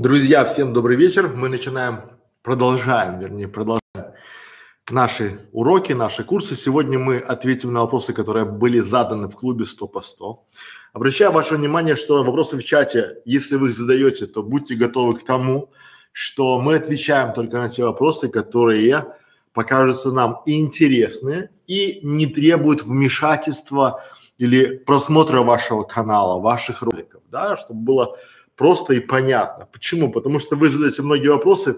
Друзья, всем добрый вечер. Мы начинаем, продолжаем, вернее, продолжаем наши уроки, наши курсы. Сегодня мы ответим на вопросы, которые были заданы в клубе 100 по 100. Обращаю ваше внимание, что вопросы в чате, если вы их задаете, то будьте готовы к тому, что мы отвечаем только на те вопросы, которые покажутся нам интересны и не требуют вмешательства или просмотра вашего канала, ваших роликов, да, чтобы было просто и понятно. Почему? Потому что вы задаете многие вопросы,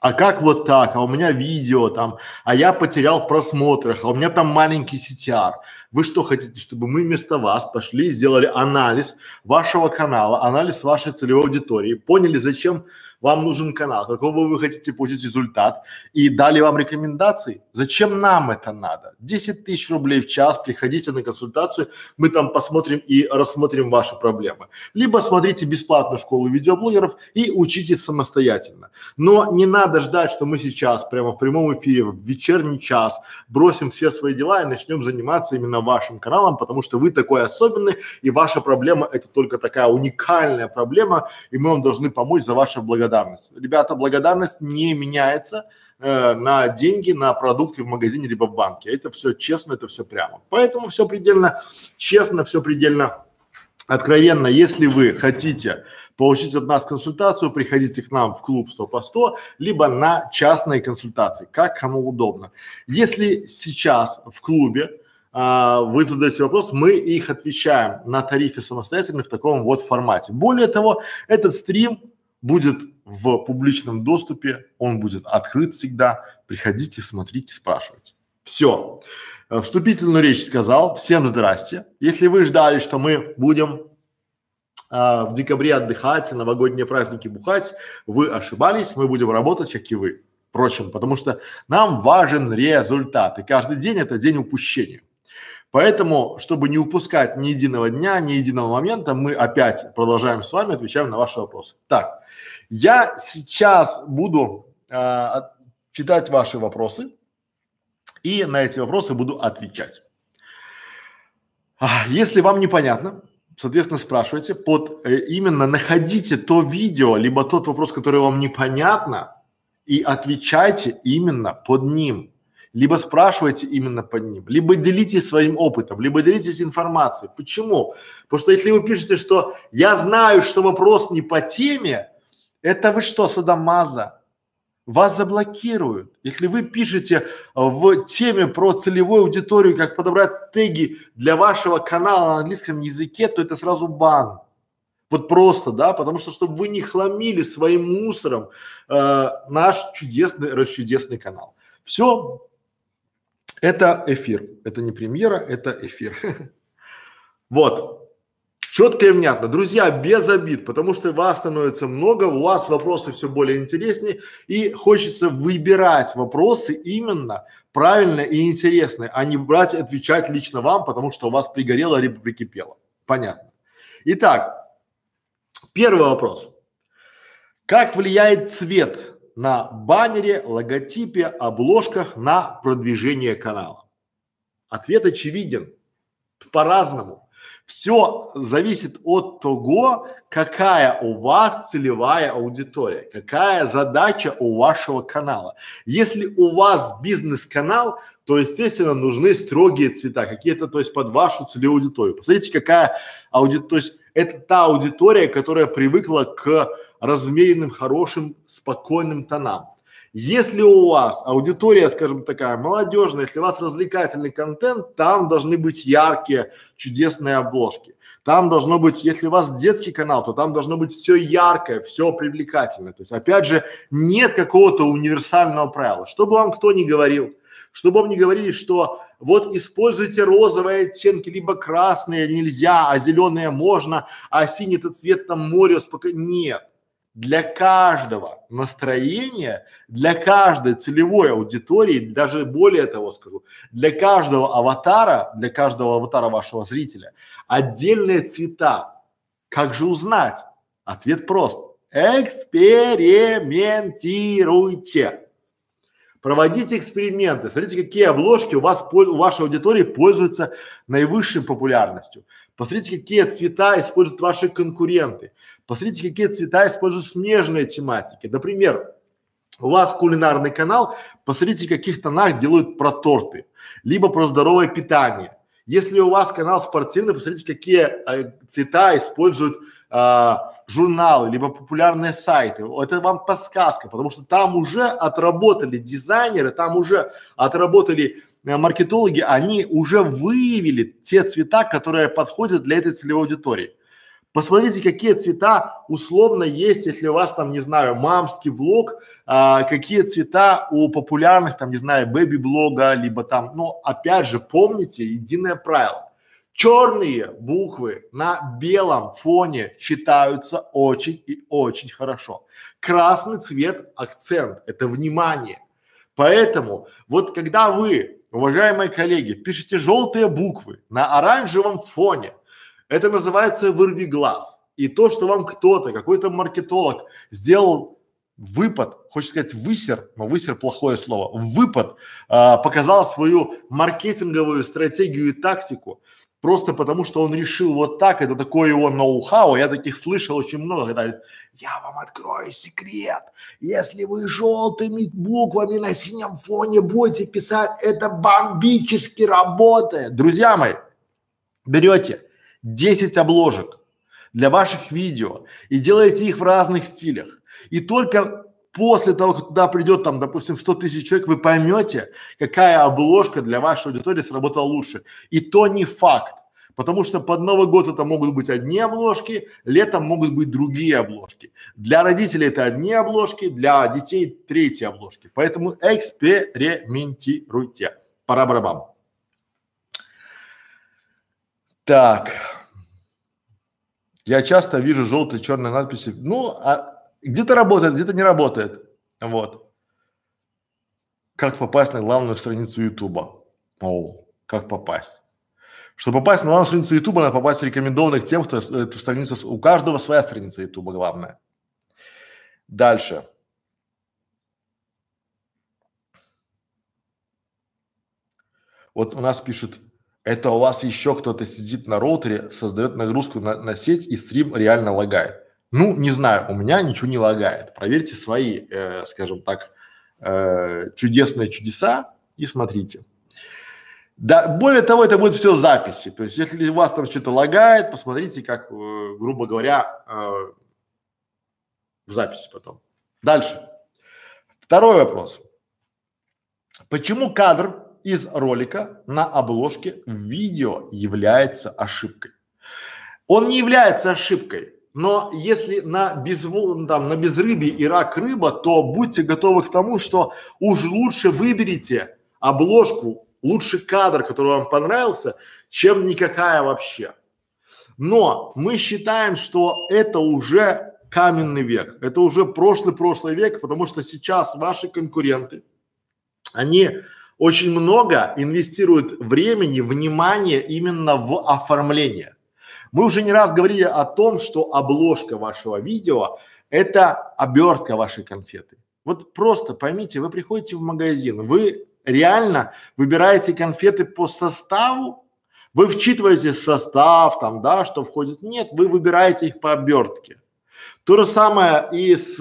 а как вот так, а у меня видео там, а я потерял в просмотрах, а у меня там маленький CTR. Вы что хотите, чтобы мы вместо вас пошли и сделали анализ вашего канала, анализ вашей целевой аудитории, поняли, зачем вам нужен канал, какого вы хотите получить результат и дали вам рекомендации. Зачем нам это надо? 10 тысяч рублей в час, приходите на консультацию, мы там посмотрим и рассмотрим ваши проблемы. Либо смотрите бесплатную школу видеоблогеров и учитесь самостоятельно. Но не надо ждать, что мы сейчас прямо в прямом эфире, в вечерний час бросим все свои дела и начнем заниматься именно вашим каналом, потому что вы такой особенный и ваша проблема это только такая уникальная проблема и мы вам должны помочь за ваше благодарность благодарность. Ребята, благодарность не меняется э, на деньги, на продукты в магазине либо в банке. Это все честно, это все прямо. Поэтому все предельно честно, все предельно откровенно. Если вы хотите получить от нас консультацию, приходите к нам в клуб 100 по 100, либо на частные консультации, как кому удобно. Если сейчас в клубе а, вы задаете вопрос, мы их отвечаем на тарифе самостоятельно в таком вот формате. Более того, этот стрим будет в публичном доступе, он будет открыт всегда. Приходите, смотрите, спрашивайте. Все. Э, вступительную речь сказал. Всем здрасте. Если вы ждали, что мы будем а, в декабре отдыхать, новогодние праздники бухать, вы ошибались, мы будем работать, как и вы. Впрочем, потому что нам важен результат, и каждый день это день упущения. Поэтому, чтобы не упускать ни единого дня, ни единого момента, мы опять продолжаем с вами, отвечаем на ваши вопросы. Так, я сейчас буду э, читать ваши вопросы и на эти вопросы буду отвечать. А, если вам непонятно, соответственно, спрашивайте под э, именно находите то видео, либо тот вопрос, который вам непонятно, и отвечайте именно под ним либо спрашивайте именно под ним, либо делитесь своим опытом, либо делитесь информацией. Почему? Потому что если вы пишете, что я знаю, что вопрос не по теме, это вы что, садомаза? Вас заблокируют. Если вы пишете в теме про целевую аудиторию, как подобрать теги для вашего канала на английском языке, то это сразу бан. Вот просто, да, потому что, чтобы вы не хламили своим мусором э, наш чудесный, расчудесный канал. Все, это эфир, это не премьера, это эфир. Вот, четко и внятно. Друзья, без обид, потому что вас становится много, у вас вопросы все более интереснее и хочется выбирать вопросы именно правильно и интересные, а не брать отвечать лично вам, потому что у вас пригорело либо прикипело. Понятно. Итак, первый вопрос. Как влияет цвет на баннере, логотипе, обложках на продвижение канала? Ответ очевиден. По-разному. Все зависит от того, какая у вас целевая аудитория, какая задача у вашего канала. Если у вас бизнес-канал, то, естественно, нужны строгие цвета, какие-то, то есть под вашу целевую аудиторию. Посмотрите, какая аудитория, то есть это та аудитория, которая привыкла к размеренным, хорошим, спокойным тонам. Если у вас аудитория, скажем такая, молодежная, если у вас развлекательный контент, там должны быть яркие, чудесные обложки. Там должно быть, если у вас детский канал, то там должно быть все яркое, все привлекательное. То есть, опять же, нет какого-то универсального правила. Чтобы вам кто ни говорил, чтобы вам не говорили, что вот используйте розовые оттенки, либо красные нельзя, а зеленые можно, а синий это цвет там море, спокойно. Нет для каждого настроения, для каждой целевой аудитории, даже более того скажу, для каждого аватара, для каждого аватара вашего зрителя отдельные цвета. Как же узнать? Ответ прост. Экспериментируйте. Проводите эксперименты. Смотрите, какие обложки у вас, у вашей аудитории пользуются наивысшей популярностью. Посмотрите, какие цвета используют ваши конкуренты. Посмотрите, какие цвета используют смежные тематики. Например, у вас кулинарный канал, посмотрите, в каких тонах делают про торты, либо про здоровое питание. Если у вас канал спортивный, посмотрите, какие э, цвета используют э, журналы, либо популярные сайты. Это вам подсказка, потому что там уже отработали дизайнеры, там уже отработали э, маркетологи, они уже выявили те цвета, которые подходят для этой целевой аудитории. Посмотрите, какие цвета условно есть, если у вас там, не знаю, мамский блог, а, какие цвета у популярных там, не знаю, бэби-блога, либо там, ну, опять же, помните единое правило. Черные буквы на белом фоне читаются очень и очень хорошо. Красный цвет – акцент, это внимание. Поэтому вот когда вы, уважаемые коллеги, пишете желтые буквы на оранжевом фоне – это называется вырви глаз. И то, что вам кто-то, какой-то маркетолог сделал выпад, хочется сказать высер, но высер плохое слово, выпад, а, показал свою маркетинговую стратегию и тактику, просто потому что он решил вот так, это такое его ноу-хау, я таких слышал очень много, когда говорит, я вам открою секрет, если вы желтыми буквами на синем фоне будете писать, это бомбически работает. Друзья мои, берете 10 обложек для ваших видео и делаете их в разных стилях. И только после того, как туда придет там, допустим, 100 тысяч человек, вы поймете, какая обложка для вашей аудитории сработала лучше. И то не факт. Потому что под Новый год это могут быть одни обложки, летом могут быть другие обложки. Для родителей это одни обложки, для детей третьи обложки. Поэтому экспериментируйте. Пора барабам. Так. Я часто вижу желтые черные надписи. Ну, а где-то работает, где-то не работает. Вот. Как попасть на главную страницу Ютуба? О, как попасть? Чтобы попасть на главную страницу Ютуба, надо попасть в рекомендованных тем, кто эту страницу, у каждого своя страница Ютуба главная. Дальше. Вот у нас пишет это у вас еще кто-то сидит на роутере, создает нагрузку на, на сеть и стрим реально лагает. Ну, не знаю, у меня ничего не лагает. Проверьте свои, э, скажем так, э, чудесные чудеса и смотрите. Да, более того, это будет все записи. То есть, если у вас там что-то лагает, посмотрите, как, э, грубо говоря, э, в записи потом. Дальше. Второй вопрос. Почему кадр из ролика на обложке видео является ошибкой. Он не является ошибкой, но если на безвол, там, на безрыбье и рак рыба, то будьте готовы к тому, что уж лучше выберите обложку, лучший кадр, который вам понравился, чем никакая вообще. Но мы считаем, что это уже каменный век, это уже прошлый-прошлый век, потому что сейчас ваши конкуренты, они очень много инвестируют времени, внимания именно в оформление. Мы уже не раз говорили о том, что обложка вашего видео – это обертка вашей конфеты. Вот просто поймите, вы приходите в магазин, вы реально выбираете конфеты по составу, вы вчитываете состав там, да, что входит. Нет, вы выбираете их по обертке. То же самое и с,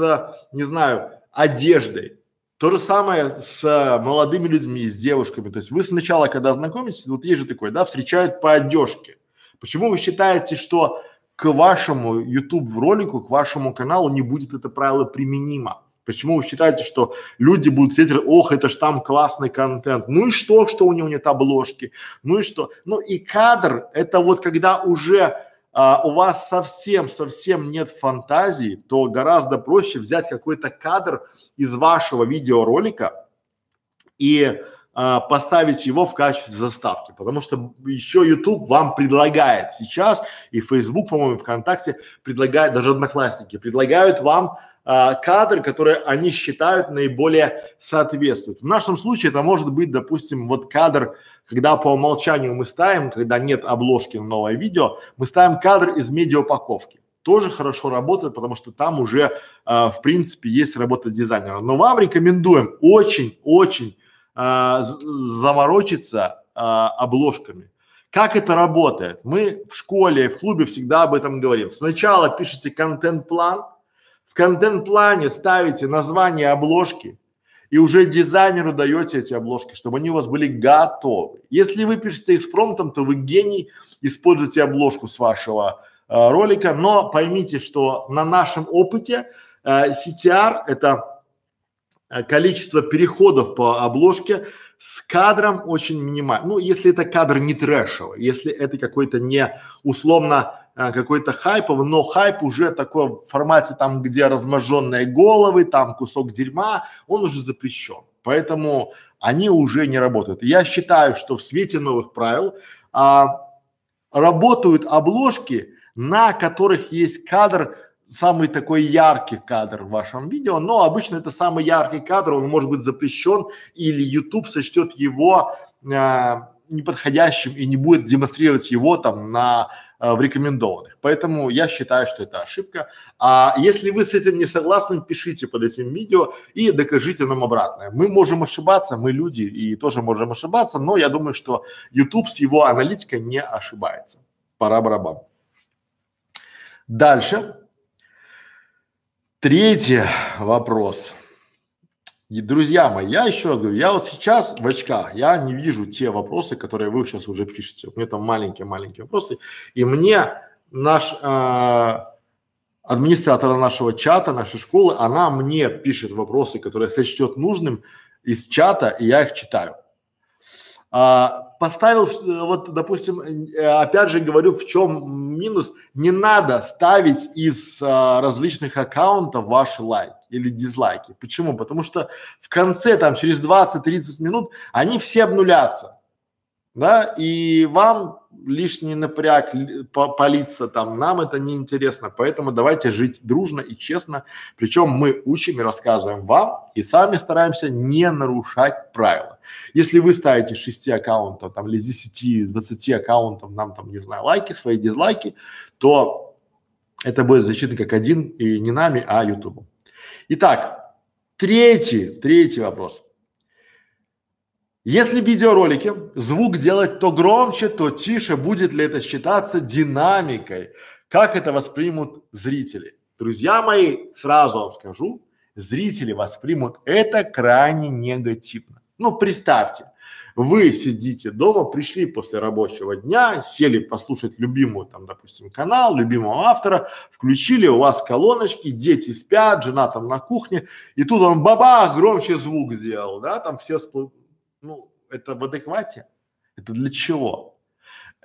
не знаю, одеждой. То же самое с э, молодыми людьми, с девушками. То есть вы сначала, когда знакомитесь, вот есть же такое, да, встречают по одежке. Почему вы считаете, что к вашему YouTube ролику, к вашему каналу не будет это правило применимо? Почему вы считаете, что люди будут сидеть, ох, это ж там классный контент. Ну и что, что у него нет обложки? Ну и что? Ну и кадр, это вот когда уже а, у вас совсем-совсем нет фантазии, то гораздо проще взять какой-то кадр из вашего видеоролика и а, поставить его в качестве заставки, потому что еще YouTube вам предлагает сейчас и Facebook, по-моему, ВКонтакте предлагает, даже Одноклассники предлагают вам а, кадры, которые они считают наиболее соответствуют. В нашем случае это может быть, допустим, вот кадр когда по умолчанию мы ставим, когда нет обложки на новое видео, мы ставим кадр из медиаупаковки. Тоже хорошо работает, потому что там уже, э, в принципе, есть работа дизайнера. Но вам рекомендуем очень-очень э, заморочиться э, обложками. Как это работает? Мы в школе, в клубе всегда об этом говорим. Сначала пишите контент-план, в контент-плане ставите название обложки и уже дизайнеру даете эти обложки, чтобы они у вас были готовы. Если вы пишете экспромтом, то вы гений, используйте обложку с вашего э, ролика, но поймите, что на нашем опыте э, CTR это количество переходов по обложке с кадром очень минимально. Ну, если это кадр не трэшевый, если это какой-то не условно а, какой-то хайповый, но хайп уже такой в формате там, где разможженные головы, там кусок дерьма, он уже запрещен. Поэтому они уже не работают. Я считаю, что в свете новых правил а, работают обложки, на которых есть кадр самый такой яркий кадр в вашем видео, но обычно это самый яркий кадр, он может быть запрещен или YouTube сочтет его э, неподходящим и не будет демонстрировать его там на э, в рекомендованных. Поэтому я считаю, что это ошибка. А если вы с этим не согласны, пишите под этим видео и докажите нам обратное. Мы можем ошибаться, мы люди и тоже можем ошибаться, но я думаю, что YouTube с его аналитикой не ошибается. Пора барабан. Дальше. Третий вопрос. И, друзья мои, я еще раз говорю, я вот сейчас в очках, я не вижу те вопросы, которые вы сейчас уже пишете. У меня там маленькие-маленькие вопросы. И мне наш э, администратор нашего чата, нашей школы, она мне пишет вопросы, которые сочтет нужным из чата, и я их читаю. А, поставил, вот, допустим, э, опять же говорю, в чем минус, не надо ставить из а, различных аккаунтов ваши лайки или дизлайки. Почему? Потому что в конце, там, через 20-30 минут, они все обнулятся да, и вам лишний напряг палиться там, нам это не интересно, поэтому давайте жить дружно и честно, причем мы учим и рассказываем вам и сами стараемся не нарушать правила. Если вы ставите 6 аккаунтов там или с 10, 20 аккаунтов нам там, не знаю, лайки, свои дизлайки, то это будет защита как один и не нами, а YouTube. Итак, третий, третий вопрос. Если в видеоролике звук делать то громче, то тише, будет ли это считаться динамикой? Как это воспримут зрители? Друзья мои, сразу вам скажу, зрители воспримут это крайне негативно. Ну, представьте, вы сидите дома, пришли после рабочего дня, сели послушать любимую там, допустим, канал, любимого автора, включили, у вас колоночки, дети спят, жена там на кухне, и тут он бабах, громче звук сделал, да, там все ну, это в адеквате? Это для чего?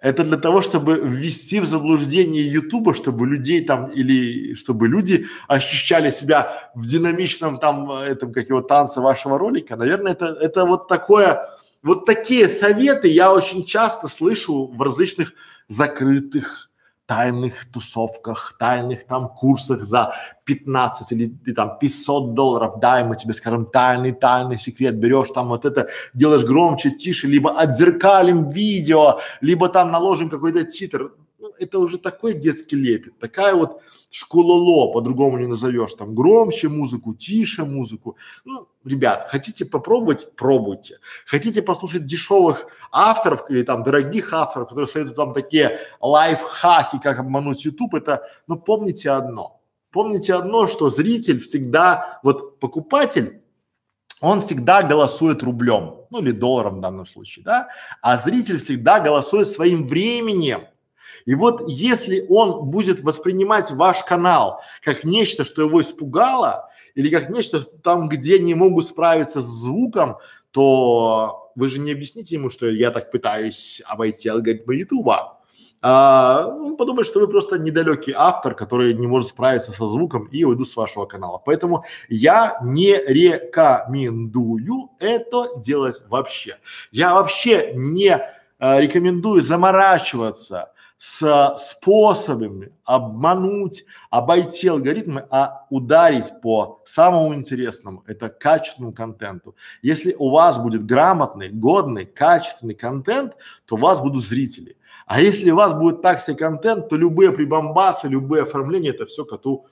Это для того, чтобы ввести в заблуждение Ютуба, чтобы людей там или чтобы люди ощущали себя в динамичном там этом как его танце вашего ролика. Наверное, это это вот такое, вот такие советы я очень часто слышу в различных закрытых тайных тусовках, тайных там курсах за 15 или ты там 500 долларов, дай мы тебе скажем тайный, тайный секрет, берешь там вот это, делаешь громче, тише, либо отзеркалим видео, либо там наложим какой-то титр. Ну, это уже такой детский лепет, такая вот школоло, по-другому не назовешь, там громче музыку, тише музыку. Ну, ребят, хотите попробовать, пробуйте. Хотите послушать дешевых авторов или там дорогих авторов, которые советуют вам такие лайфхаки, как обмануть YouTube, это, ну, помните одно. Помните одно, что зритель всегда, вот покупатель, он всегда голосует рублем, ну или долларом в данном случае, да, а зритель всегда голосует своим временем. И вот если он будет воспринимать ваш канал как нечто, что его испугало, или как нечто там, где не могут справиться с звуком, то вы же не объясните ему, что я так пытаюсь обойти алгоритмы Ютуба. А, он подумает, что вы просто недалекий автор, который не может справиться со звуком и уйду с вашего канала. Поэтому я не рекомендую это делать вообще. Я вообще не а, рекомендую заморачиваться с способами обмануть, обойти алгоритмы, а ударить по самому интересному, это качественному контенту. Если у вас будет грамотный, годный, качественный контент, то у вас будут зрители. А если у вас будет так себе контент, то любые прибамбасы, любые оформления, это все коту,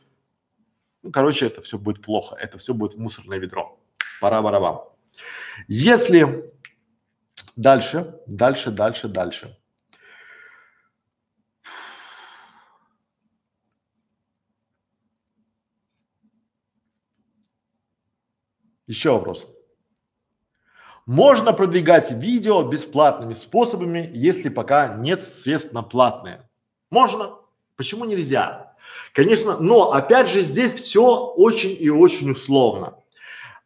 ну, короче, это все будет плохо, это все будет в мусорное ведро. Пора барабан. Если дальше, дальше, дальше, дальше. Еще вопрос. Можно продвигать видео бесплатными способами, если пока нет средств на платные? Можно. Почему нельзя? Конечно, но опять же здесь все очень и очень условно.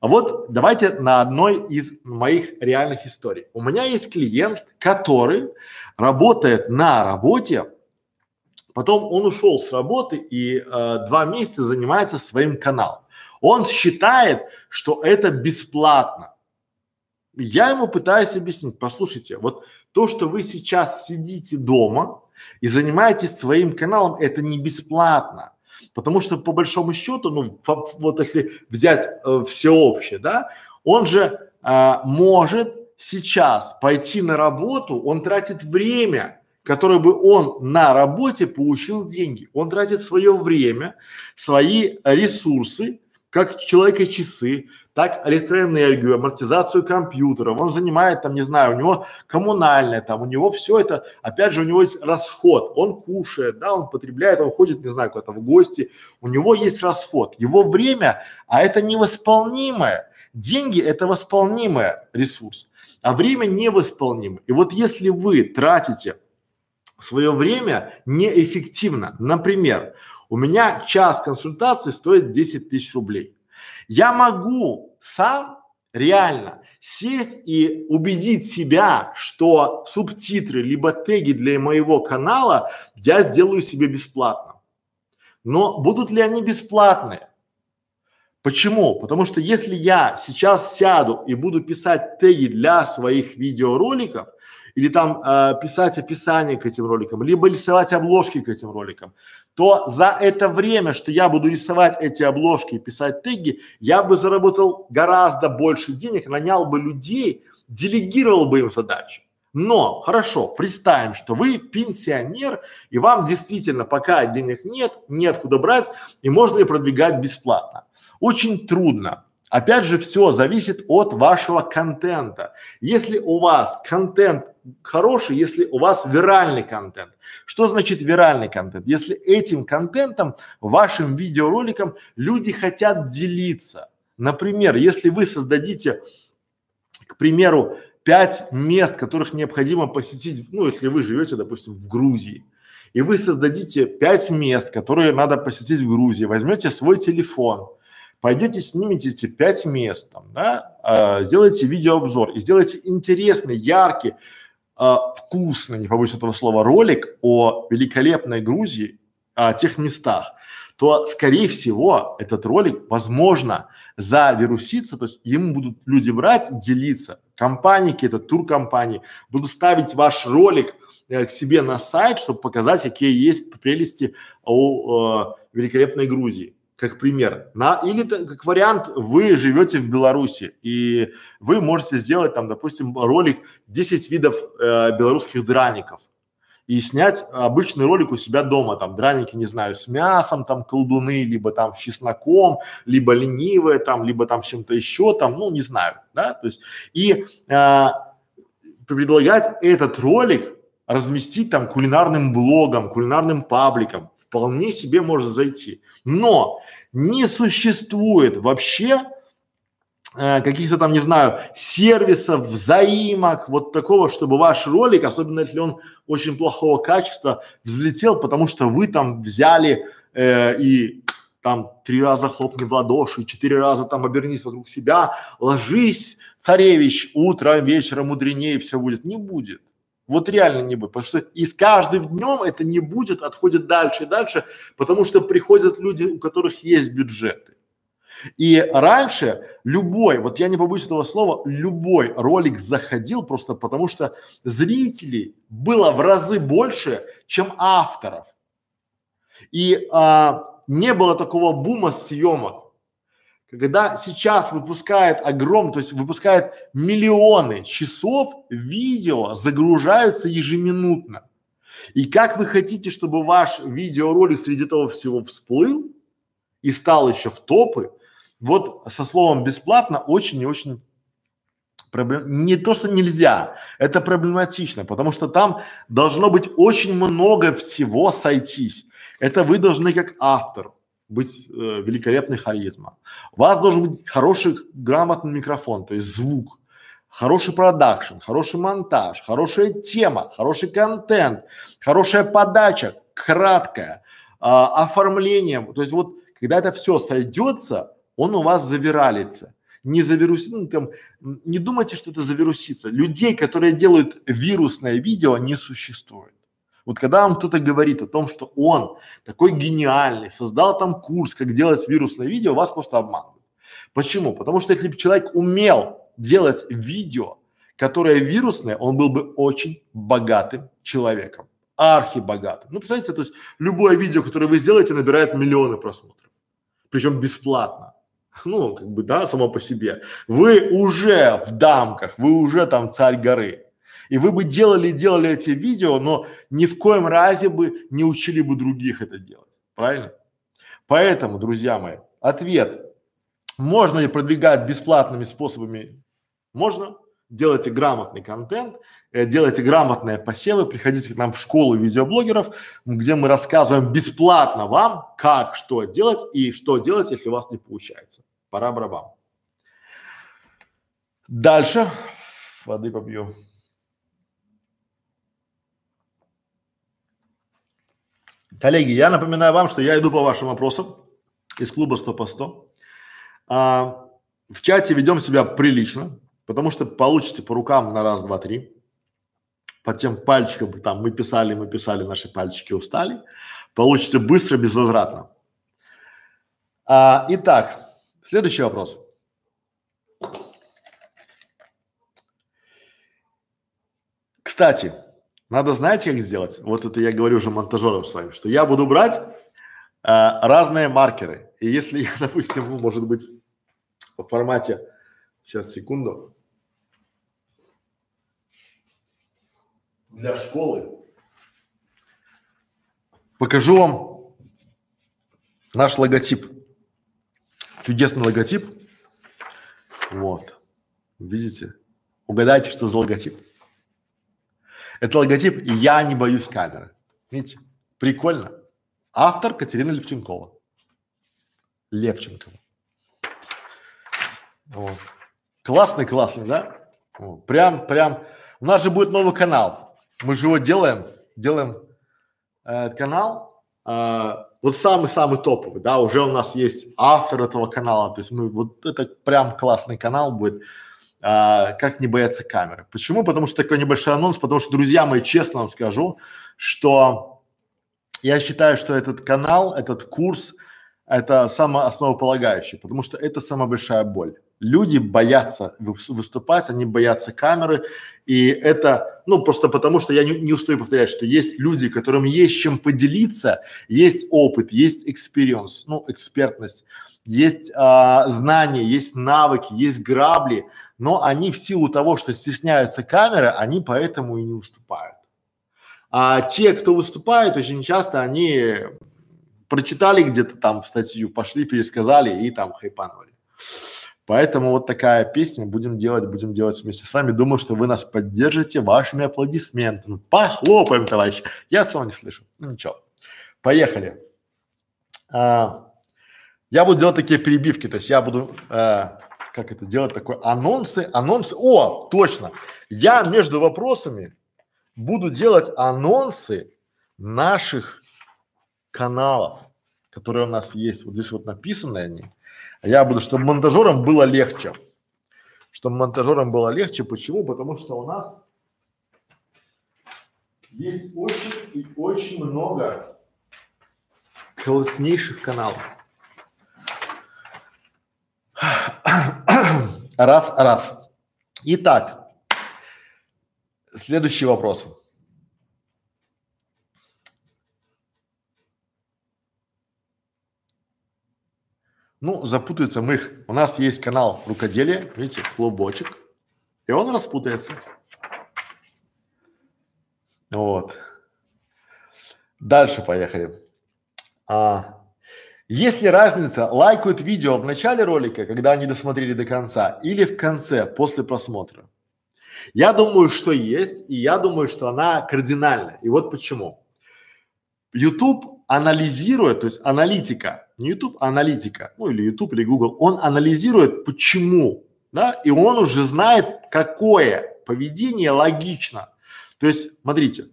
Вот давайте на одной из моих реальных историй. У меня есть клиент, который работает на работе, потом он ушел с работы и э, два месяца занимается своим каналом. Он считает, что это бесплатно. Я ему пытаюсь объяснить, послушайте, вот то, что вы сейчас сидите дома и занимаетесь своим каналом, это не бесплатно. Потому что по большому счету, ну, вот если взять э, всеобщее, да, он же э, может сейчас пойти на работу, он тратит время, которое бы он на работе получил деньги. Он тратит свое время, свои ресурсы, как человека часы, так электроэнергию, амортизацию компьютеров, он занимает там, не знаю, у него коммунальное там, у него все это, опять же, у него есть расход, он кушает, да, он потребляет, он ходит, не знаю, куда-то в гости, у него есть расход, его время, а это невосполнимое, деньги это восполнимый ресурс, а время невосполнимое. И вот если вы тратите свое время неэффективно, например, у меня час консультации стоит 10 тысяч рублей. Я могу сам реально сесть и убедить себя, что субтитры либо теги для моего канала я сделаю себе бесплатно. Но будут ли они бесплатные? Почему? Потому что если я сейчас сяду и буду писать теги для своих видеороликов, или там э, писать описание к этим роликам, либо рисовать обложки к этим роликам, то за это время, что я буду рисовать эти обложки и писать теги, я бы заработал гораздо больше денег, нанял бы людей, делегировал бы им задачи. Но хорошо, представим, что вы пенсионер и вам действительно пока денег нет, нет куда брать и можно ли продвигать бесплатно. Очень трудно. Опять же, все зависит от вашего контента. Если у вас контент хороший, если у вас виральный контент. Что значит виральный контент? Если этим контентом, вашим видеороликом люди хотят делиться. Например, если вы создадите, к примеру, пять мест, которых необходимо посетить, ну, если вы живете, допустим, в Грузии, и вы создадите пять мест, которые надо посетить в Грузии, возьмете свой телефон, пойдете снимите эти пять мест, там, да, э, сделайте видеообзор и сделайте интересный, яркий, э, вкусный, не побоюсь этого слова, ролик о великолепной Грузии, о тех местах, то, скорее всего, этот ролик, возможно, завирусится, то есть им будут люди брать, делиться, компании какие-то, туркомпании, будут ставить ваш ролик э, к себе на сайт, чтобы показать, какие есть прелести о, э, великолепной Грузии как пример. На, или как вариант, вы живете в Беларуси и вы можете сделать там, допустим, ролик 10 видов э, белорусских драников и снять обычный ролик у себя дома, там драники, не знаю, с мясом, там колдуны, либо там с чесноком, либо ленивые там, либо там чем-то еще там, ну не знаю, да, то есть и э, предлагать этот ролик разместить там кулинарным блогом, кулинарным пабликом, вполне себе может зайти. Но не существует вообще э, каких-то там, не знаю, сервисов, взаимок, вот такого, чтобы ваш ролик, особенно если он очень плохого качества, взлетел, потому что вы там взяли э, и там три раза хлопни в ладоши, четыре раза там обернись вокруг себя, ложись, царевич, утром, вечером мудренее все будет. Не будет. Вот реально не будет, потому что и с каждым днем это не будет, отходит дальше и дальше, потому что приходят люди, у которых есть бюджеты. И раньше любой, вот я не побоюсь этого слова, любой ролик заходил просто потому, что зрителей было в разы больше, чем авторов. И а, не было такого бума съемок когда сейчас выпускает огром, то есть выпускает миллионы часов, видео загружаются ежеминутно. И как вы хотите, чтобы ваш видеоролик среди того всего всплыл и стал еще в топы, вот со словом бесплатно очень и очень проблем... не то, что нельзя, это проблематично, потому что там должно быть очень много всего сойтись. Это вы должны как автор, быть э, великолепной харизма. У вас должен быть хороший, грамотный микрофон, то есть звук, хороший продакшн, хороший монтаж, хорошая тема, хороший контент, хорошая подача, краткая, а, оформлением. То есть вот, когда это все сойдется, он у вас завиралится. Не завирусится, ну, там, не думайте, что это завирусится. Людей, которые делают вирусное видео, не существует. Вот когда вам кто-то говорит о том, что он такой гениальный, создал там курс, как делать вирусное видео, вас просто обманывают. Почему? Потому что если бы человек умел делать видео, которое вирусное, он был бы очень богатым человеком, архибогатым. Ну, представляете, то есть любое видео, которое вы сделаете, набирает миллионы просмотров, причем бесплатно. Ну, как бы, да, само по себе. Вы уже в дамках, вы уже там царь горы. И вы бы делали, делали эти видео, но ни в коем разе бы не учили бы других это делать. Правильно? Поэтому, друзья мои, ответ. Можно ли продвигать бесплатными способами? Можно. Делайте грамотный контент, э, делайте грамотные посевы, приходите к нам в школу видеоблогеров, где мы рассказываем бесплатно вам, как, что делать и что делать, если у вас не получается. Пора барабан. Дальше. Воды побью. Коллеги, я напоминаю вам, что я иду по вашим вопросам из клуба 100 по 100. А, в чате ведем себя прилично, потому что получите по рукам на раз, два, три. Под тем пальчиком, там мы писали, мы писали, наши пальчики устали. Получите быстро, безвозвратно. А, итак, следующий вопрос. Кстати, надо знаете, как сделать? Вот это я говорю уже монтажерам своим, что я буду брать э, разные маркеры. И если я, допустим, ну, может быть, в формате, сейчас, секунду, для школы, покажу вам наш логотип. Чудесный логотип. Вот. Видите? Угадайте, что за логотип? Это логотип «Я не боюсь камеры». Видите? Прикольно. Автор Катерина Левченкова. Левченкова. Вот. Классный, классный, да? Вот. Прям, прям. У нас же будет новый канал. Мы же его делаем, делаем э, канал. Э, вот самый-самый топовый, да, уже у нас есть автор этого канала, то есть мы, вот это прям классный канал будет а, как не бояться камеры. Почему? Потому что такой небольшой анонс, потому что, друзья мои, честно вам скажу, что я считаю, что этот канал, этот курс, это самоосновополагающий, потому что это самая большая боль. Люди боятся выступать, они боятся камеры, и это, ну, просто потому что я не, не устаю повторять, что есть люди, которым есть чем поделиться, есть опыт, есть experience, ну, экспертность, есть а, знания, есть навыки, есть грабли, но они в силу того, что стесняются камеры, они поэтому и не выступают. А те, кто выступает, очень часто они прочитали где-то там статью, пошли, пересказали и там хайпанули. Поэтому вот такая песня будем делать, будем делать вместе с вами. Думаю, что вы нас поддержите вашими аплодисментами. Похлопаем, товарищи. Я снова не слышу. Ну ничего. Поехали. А, я буду делать такие перебивки, то есть я буду а, как это делать, такой анонсы, анонсы. О, точно. Я между вопросами буду делать анонсы наших каналов, которые у нас есть. Вот здесь вот написаны они. Я буду, чтобы монтажерам было легче. Чтобы монтажерам было легче. Почему? Потому что у нас есть очень и очень много класснейших каналов. Раз, раз. Итак, следующий вопрос. Ну, запутаются мы их. У нас есть канал рукоделия, видите, клубочек, и он распутается. Вот. Дальше поехали. А, есть ли разница, лайкают видео в начале ролика, когда они досмотрели до конца, или в конце, после просмотра? Я думаю, что есть, и я думаю, что она кардинальна. И вот почему. YouTube анализирует, то есть аналитика, не YouTube, а аналитика, ну или YouTube или Google, он анализирует почему, да, и он уже знает, какое поведение логично. То есть, смотрите,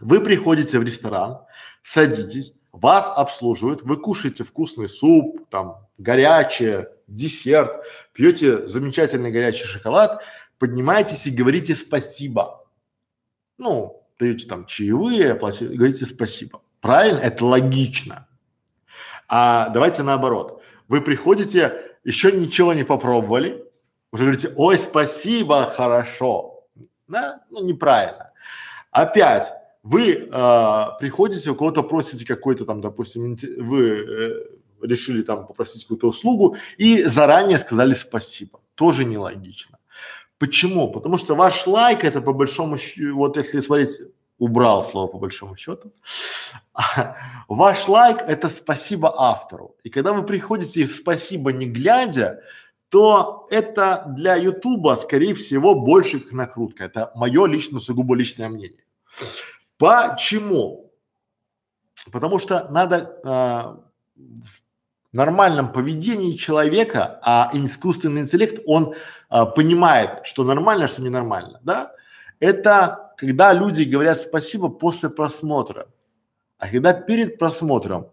вы приходите в ресторан, садитесь, вас обслуживают, вы кушаете вкусный суп, там, горячее, десерт, пьете замечательный горячий шоколад, поднимаетесь и говорите спасибо. Ну, даете там чаевые, оплачиваете, говорите спасибо. Правильно? Это логично. А давайте наоборот. Вы приходите, еще ничего не попробовали, уже говорите, ой, спасибо, хорошо. Да? Ну, неправильно. Опять, вы э, приходите, у кого-то просите какой-то там, допустим, вы э, решили там попросить какую-то услугу и заранее сказали спасибо. Тоже нелогично. Почему? Потому что ваш лайк это по большому счету, вот если смотреть, убрал слово по большому счету, ваш лайк это спасибо автору. И когда вы приходите спасибо не глядя, то это для Ютуба, скорее всего, больше как накрутка. Это мое личное, сугубо личное мнение. Почему? Потому что надо э, в нормальном поведении человека, а искусственный интеллект, он а, понимает, что нормально, что ненормально, да? Это когда люди говорят спасибо после просмотра. А когда перед просмотром,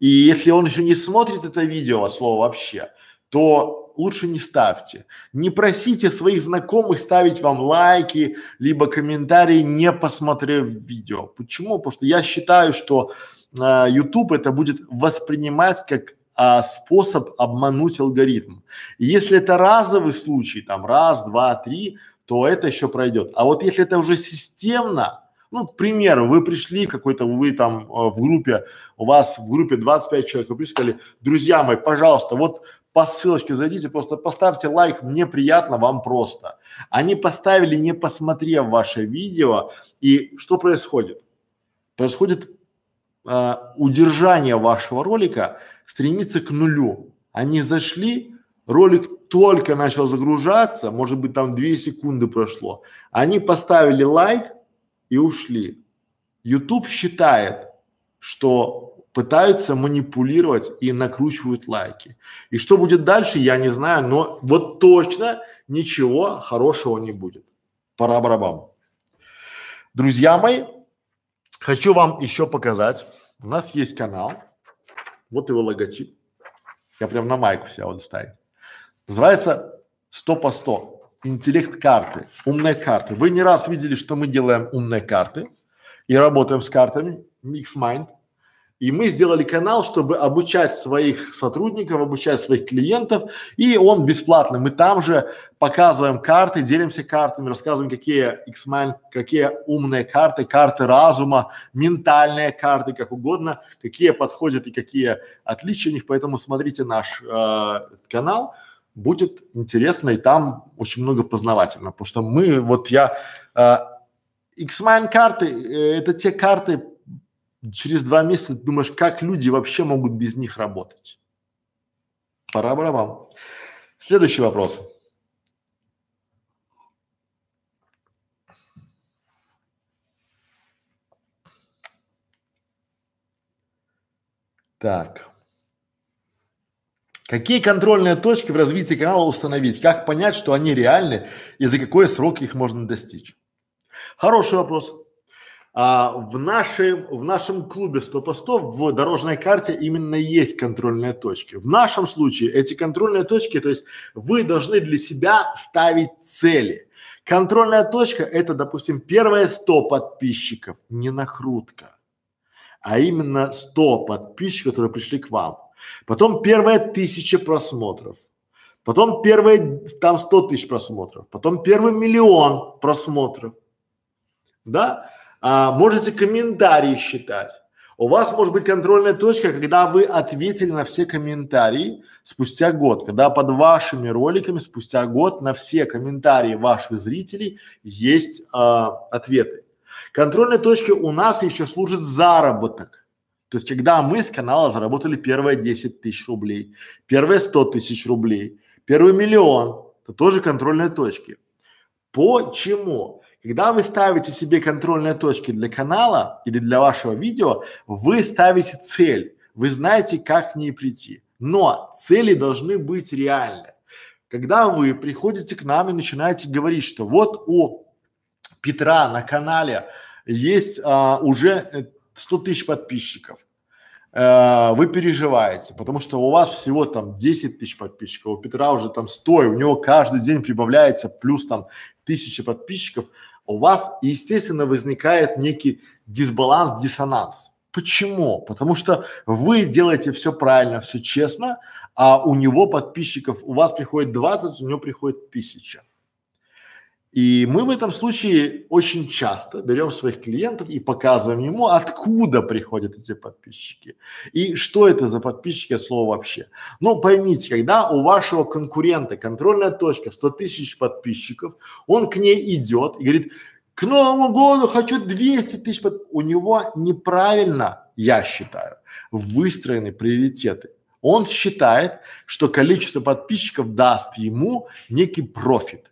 и если он еще не смотрит это видео от слова вообще, то лучше не ставьте. Не просите своих знакомых ставить вам лайки, либо комментарии, не посмотрев видео. Почему? Потому что я считаю, что э, YouTube это будет воспринимать как а, способ обмануть алгоритм. И если это разовый случай, там раз, два, три, то это еще пройдет. А вот если это уже системно, ну, к примеру, вы пришли какой-то, вы там э, в группе, у вас в группе 25 человек, вы пришли, сказали, друзья мои, пожалуйста, вот по ссылочке зайдите, просто поставьте лайк, мне приятно, вам просто. Они поставили, не посмотрев ваше видео, и что происходит? Происходит э, удержание вашего ролика стремится к нулю. Они зашли, ролик только начал загружаться, может быть там две секунды прошло. Они поставили лайк и ушли. YouTube считает, что пытаются манипулировать и накручивают лайки. И что будет дальше, я не знаю, но вот точно ничего хорошего не будет. Пора барабам. Друзья мои, хочу вам еще показать. У нас есть канал, вот его логотип. Я прям на майку себя буду ставить. Называется 100 по 100. Интеллект карты, умные карты. Вы не раз видели, что мы делаем умные карты и работаем с картами, MixMind. И мы сделали канал, чтобы обучать своих сотрудников, обучать своих клиентов, и он бесплатный. Мы там же показываем карты, делимся картами, рассказываем, какие X-Mind, какие умные карты, карты разума, ментальные карты, как угодно, какие подходят и какие отличия у них. Поэтому смотрите наш э, канал, будет интересно, и там очень много познавательно, потому что мы, вот я, э, X-Mind карты, э, это те карты, через два месяца думаешь, как люди вообще могут без них работать? Пора барабан. Следующий вопрос. Так. Какие контрольные точки в развитии канала установить? Как понять, что они реальны и за какой срок их можно достичь? Хороший вопрос. А, в, нашем, в нашем клубе 100 по 100 в дорожной карте именно есть контрольные точки. В нашем случае эти контрольные точки, то есть вы должны для себя ставить цели. Контрольная точка это, допустим, первые 100 подписчиков, не накрутка, а именно 100 подписчиков, которые пришли к вам. Потом первые тысяча просмотров, потом первые там 100 тысяч просмотров, потом первый миллион просмотров, да? А, можете комментарии считать. У вас может быть контрольная точка, когда вы ответили на все комментарии спустя год, когда под вашими роликами спустя год на все комментарии ваших зрителей есть а, ответы. Контрольной точкой у нас еще служит заработок. То есть, когда мы с канала заработали первые 10 тысяч рублей, первые 100 тысяч рублей, первый миллион, это тоже контрольные точки. Почему? Когда вы ставите себе контрольные точки для канала или для вашего видео, вы ставите цель, вы знаете, как к ней прийти. Но цели должны быть реальны. Когда вы приходите к нам и начинаете говорить, что вот у Петра на канале есть а, уже 100 тысяч подписчиков, э, вы переживаете, потому что у вас всего там 10 тысяч подписчиков, у Петра уже там 100, у него каждый день прибавляется плюс там тысячи подписчиков, у вас, естественно, возникает некий дисбаланс, диссонанс. Почему? Потому что вы делаете все правильно, все честно, а у него подписчиков, у вас приходит 20, у него приходит 1000. И мы в этом случае очень часто берем своих клиентов и показываем ему, откуда приходят эти подписчики и что это за подписчики от слова вообще. Ну, поймите, когда у вашего конкурента контрольная точка 100 тысяч подписчиков, он к ней идет и говорит, к Новому году хочу 200 тысяч под... У него неправильно, я считаю, выстроены приоритеты. Он считает, что количество подписчиков даст ему некий профит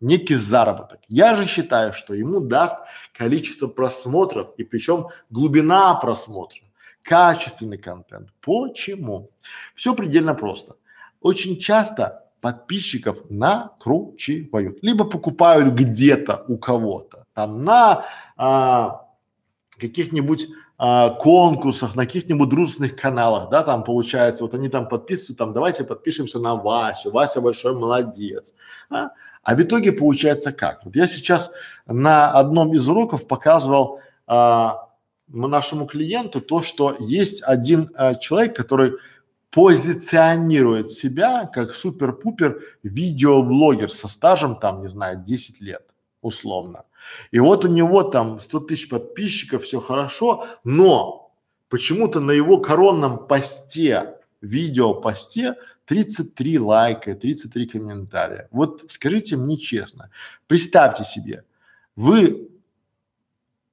некий заработок. Я же считаю, что ему даст количество просмотров и причем глубина просмотра, качественный контент. Почему? Все предельно просто. Очень часто подписчиков накручивают, либо покупают где-то у кого-то, там на а, каких-нибудь а, конкурсах, на каких-нибудь дружественных каналах, да, там получается, вот они там подписывают, там давайте подпишемся на Васю, Вася большой молодец, а? А в итоге получается как? Вот я сейчас на одном из уроков показывал а, нашему клиенту то, что есть один а, человек, который позиционирует себя как супер-пупер видеоблогер со стажем там, не знаю, 10 лет условно. И вот у него там 100 тысяч подписчиков, все хорошо, но почему-то на его коронном посте, видео посте 33 лайка, 33 комментария. Вот скажите мне честно, представьте себе, вы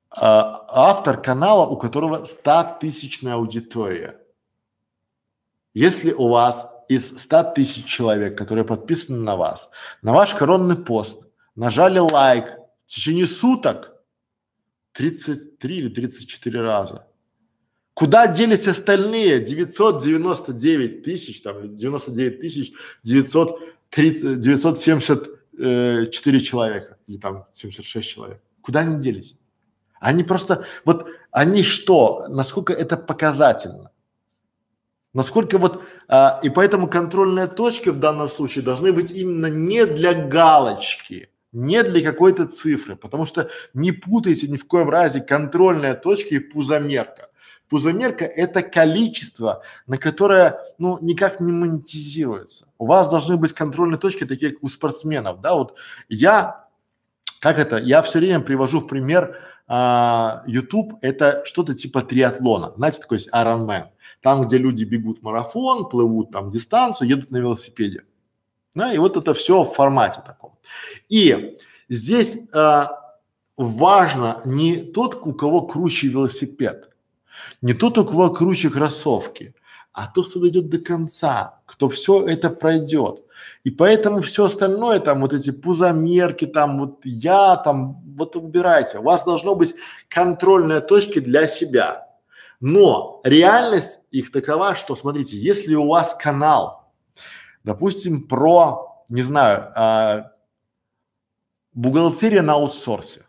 а, автор канала, у которого 100 тысячная аудитория. Если у вас из 100 тысяч человек, которые подписаны на вас, на ваш коронный пост, нажали лайк в течение суток 33 или 34 раза, Куда делись остальные 999 тысяч, там 99 тысяч 930, 974 человека или там 76 человек? Куда они делись? Они просто, вот они что, насколько это показательно? Насколько вот, а, и поэтому контрольные точки в данном случае должны быть именно не для галочки, не для какой-то цифры, потому что не путайте ни в коем разе контрольная точка и пузомерка. Пузомерка – это количество, на которое, ну, никак не монетизируется. У вас должны быть контрольные точки, такие как у спортсменов, да, вот я, как это, я все время привожу в пример а, YouTube, это что-то типа триатлона, знаете, такой есть Ironman, там, где люди бегут марафон, плывут там дистанцию, едут на велосипеде, да, и вот это все в формате таком. И здесь а, важно не тот, у кого круче велосипед, не тот, у кого круче кроссовки, а тот, кто дойдет до конца, кто все это пройдет. И поэтому все остальное, там вот эти пузомерки, там вот я, там вот убирайте. У вас должно быть контрольные точки для себя. Но реальность их такова, что смотрите, если у вас канал, допустим, про, не знаю, а, бухгалтерия на аутсорсе,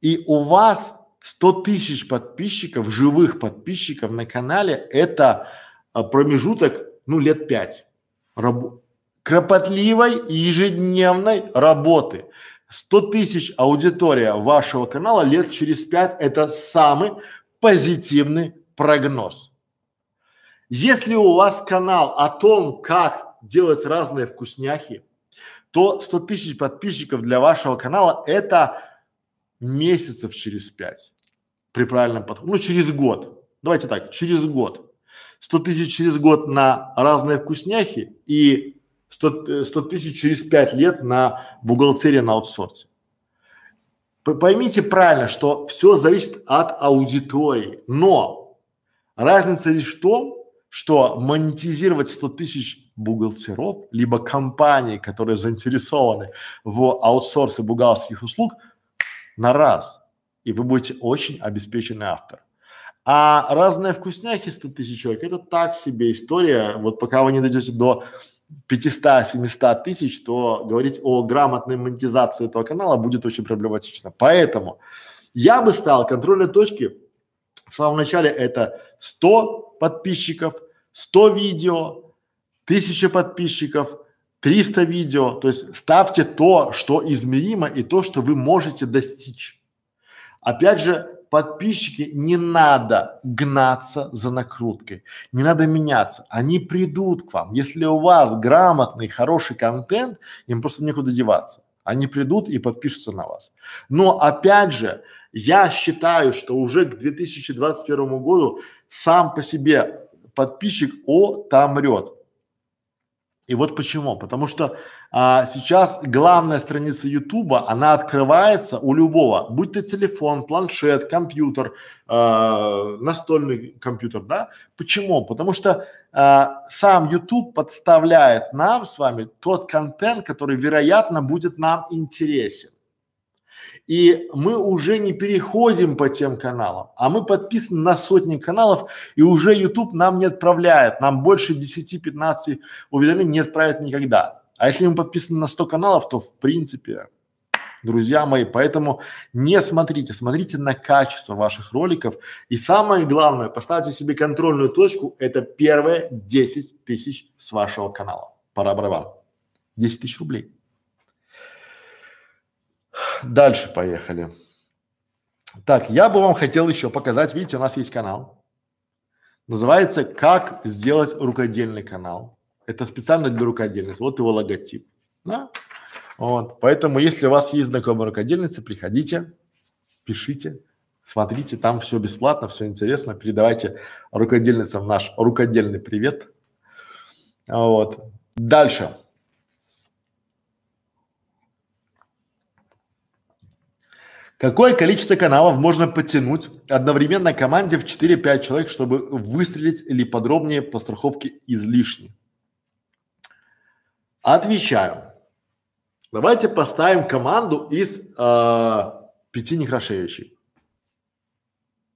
и у вас 100 тысяч подписчиков, живых подписчиков на канале – это а, промежуток, ну, лет пять. Раб... Кропотливой ежедневной работы. 100 тысяч аудитория вашего канала лет через пять – это самый позитивный прогноз. Если у вас канал о том, как делать разные вкусняхи, то 100 тысяч подписчиков для вашего канала – это месяцев через пять. При правильном подходе, ну через год, давайте так, через год, 100 тысяч через год на разные вкусняхи и 100, 100 э, тысяч через 5 лет на бухгалтерии на аутсорсе. Поймите правильно, что все зависит от аудитории, но разница лишь в том, что монетизировать 100 тысяч бухгалтеров, либо компаний, которые заинтересованы в аутсорсе бухгалтерских услуг, на раз, и вы будете очень обеспеченный автор. А разные вкусняхи 100 тысяч человек – это так себе история. Вот пока вы не дойдете до 500-700 тысяч, то говорить о грамотной монетизации этого канала будет очень проблематично. Поэтому я бы ставил контрольные точки в самом начале это 100 подписчиков, 100 видео, 1000 подписчиков, 300 видео. То есть ставьте то, что измеримо и то, что вы можете достичь. Опять же, подписчики, не надо гнаться за накруткой, не надо меняться, они придут к вам. Если у вас грамотный, хороший контент, им просто некуда деваться. Они придут и подпишутся на вас. Но опять же, я считаю, что уже к 2021 году сам по себе подписчик отомрет. И вот почему. Потому что а, сейчас главная страница Ютуба, она открывается у любого, будь то телефон, планшет, компьютер, э, настольный компьютер, да? Почему? Потому что э, сам YouTube подставляет нам с вами тот контент, который, вероятно, будет нам интересен. И мы уже не переходим по тем каналам, а мы подписаны на сотни каналов, и уже YouTube нам не отправляет, нам больше 10-15 уведомлений не отправит никогда. А если мы подписаны на 100 каналов, то в принципе, друзья мои, поэтому не смотрите, смотрите на качество ваших роликов. И самое главное, поставьте себе контрольную точку, это первые 10 тысяч с вашего канала. Пора барабан. 10 тысяч рублей. Дальше поехали. Так, я бы вам хотел еще показать, видите, у нас есть канал. Называется «Как сделать рукодельный канал». Это специально для рукодельниц. Вот его логотип. Да? Вот. Поэтому, если у вас есть знакомые рукодельницы, приходите, пишите, смотрите, там все бесплатно, все интересно. Передавайте рукодельницам наш рукодельный привет. Вот. Дальше. Какое количество каналов можно подтянуть одновременно команде в 4-5 человек, чтобы выстрелить или подробнее по страховке излишне? Отвечаю. Давайте поставим команду из э, пяти Некрашевичей.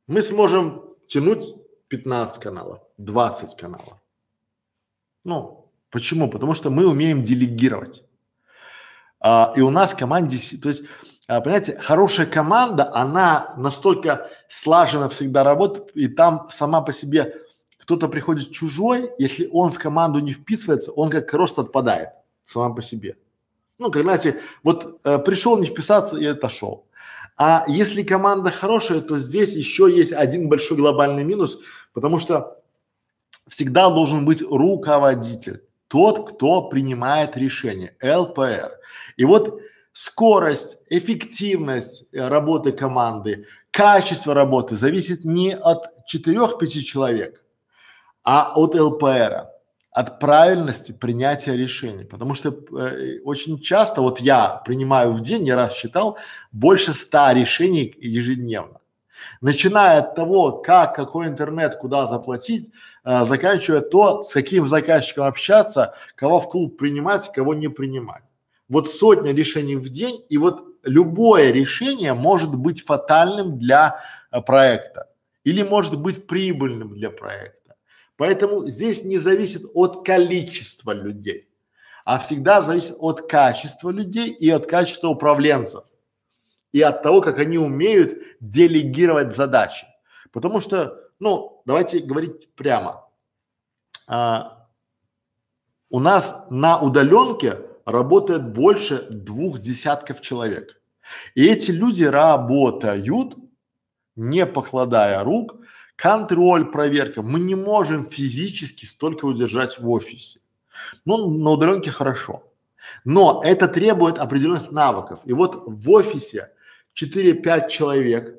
Мы сможем тянуть 15 каналов, 20 каналов. Ну, почему? Потому что мы умеем делегировать. А, и у нас в команде, то есть понимаете, хорошая команда, она настолько слаженно всегда работает, и там сама по себе кто-то приходит чужой, если он в команду не вписывается, он как рост отпадает сама по себе. Ну, как знаете, вот э, пришел не вписаться и отошел. А если команда хорошая, то здесь еще есть один большой глобальный минус, потому что всегда должен быть руководитель, тот, кто принимает решение, ЛПР. И вот скорость, эффективность э, работы команды, качество работы зависит не от четырех-пяти человек, а от ЛПР, от правильности принятия решений. Потому что э, очень часто, вот я принимаю в день, я раз считал, больше ста решений ежедневно. Начиная от того, как, какой интернет, куда заплатить, э, заканчивая то, с каким заказчиком общаться, кого в клуб принимать, кого не принимать вот сотня решений в день, и вот любое решение может быть фатальным для а, проекта или может быть прибыльным для проекта. Поэтому здесь не зависит от количества людей, а всегда зависит от качества людей и от качества управленцев и от того, как они умеют делегировать задачи. Потому что, ну, давайте говорить прямо. А, у нас на удаленке работает больше двух десятков человек. И эти люди работают, не покладая рук, контроль, проверка. Мы не можем физически столько удержать в офисе. Ну, на удаленке хорошо. Но это требует определенных навыков. И вот в офисе 4-5 человек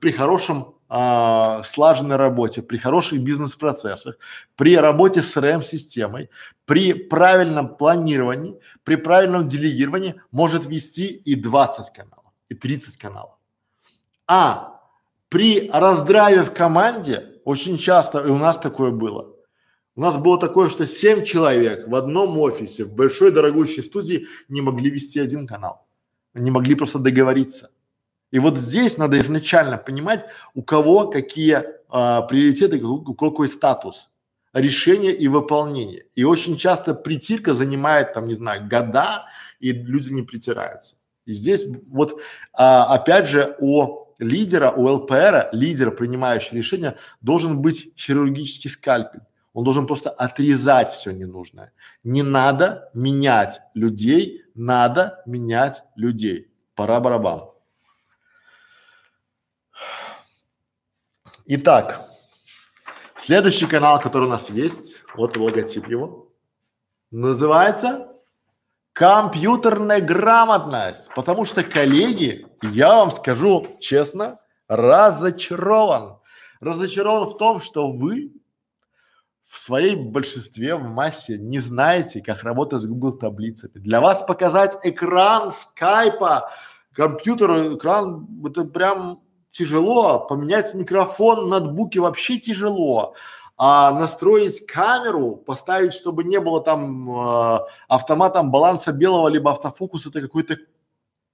при хорошем а, слаженной работе, при хороших бизнес-процессах, при работе с РМ-системой, при правильном планировании, при правильном делегировании может вести и 20 каналов, и 30 каналов. А при раздраве в команде очень часто, и у нас такое было, у нас было такое, что 7 человек в одном офисе, в большой дорогущей студии не могли вести один канал, не могли просто договориться. И вот здесь надо изначально понимать, у кого какие а, приоритеты, у какой статус решения и выполнения. И очень часто притирка занимает там, не знаю, года, и люди не притираются. И здесь вот а, опять же у лидера, у ЛПР, лидера, принимающего решения, должен быть хирургический скальпель. Он должен просто отрезать все ненужное. Не надо менять людей, надо менять людей. Пора барабан. Итак, следующий канал, который у нас есть, вот логотип его, называется компьютерная грамотность. Потому что, коллеги, я вам скажу честно, разочарован. Разочарован в том, что вы в своей большинстве, в массе не знаете, как работать с Google таблицами. Для вас показать экран скайпа, компьютер, экран, это прям тяжело. Поменять микрофон на ноутбуке вообще тяжело. А настроить камеру, поставить, чтобы не было там э, автоматом баланса белого либо автофокуса, это какой-то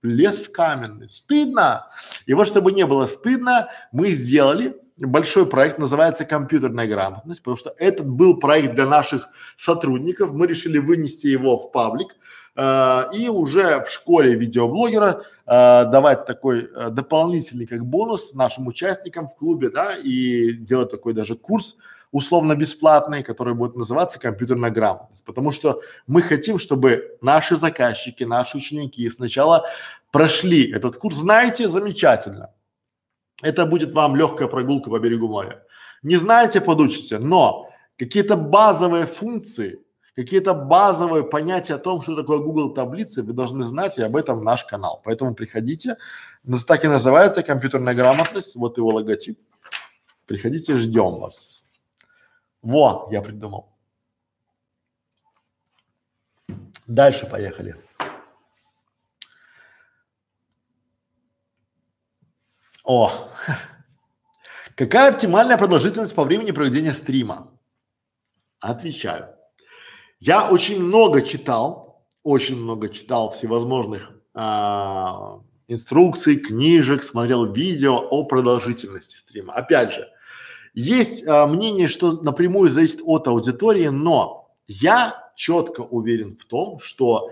лес каменный. Стыдно. И вот чтобы не было стыдно, мы сделали большой проект, называется компьютерная грамотность, потому что этот был проект для наших сотрудников, мы решили вынести его в паблик и уже в школе видеоблогера э, давать такой э, дополнительный как бонус нашим участникам в клубе, да, и делать такой даже курс условно бесплатный, который будет называться компьютерная грамотность, потому что мы хотим, чтобы наши заказчики, наши ученики сначала прошли этот курс, знаете, замечательно, это будет вам легкая прогулка по берегу моря. Не знаете, подучите, но какие-то базовые функции, какие-то базовые понятия о том, что такое Google таблицы, вы должны знать, и об этом наш канал. Поэтому приходите, так и называется компьютерная грамотность, вот его логотип. Приходите, ждем вас. Во, я придумал. Дальше поехали. О, какая оптимальная продолжительность по времени проведения стрима? Отвечаю. Я очень много читал, очень много читал всевозможных а, инструкций, книжек, смотрел видео о продолжительности стрима. Опять же, есть а, мнение, что напрямую зависит от аудитории, но я четко уверен в том, что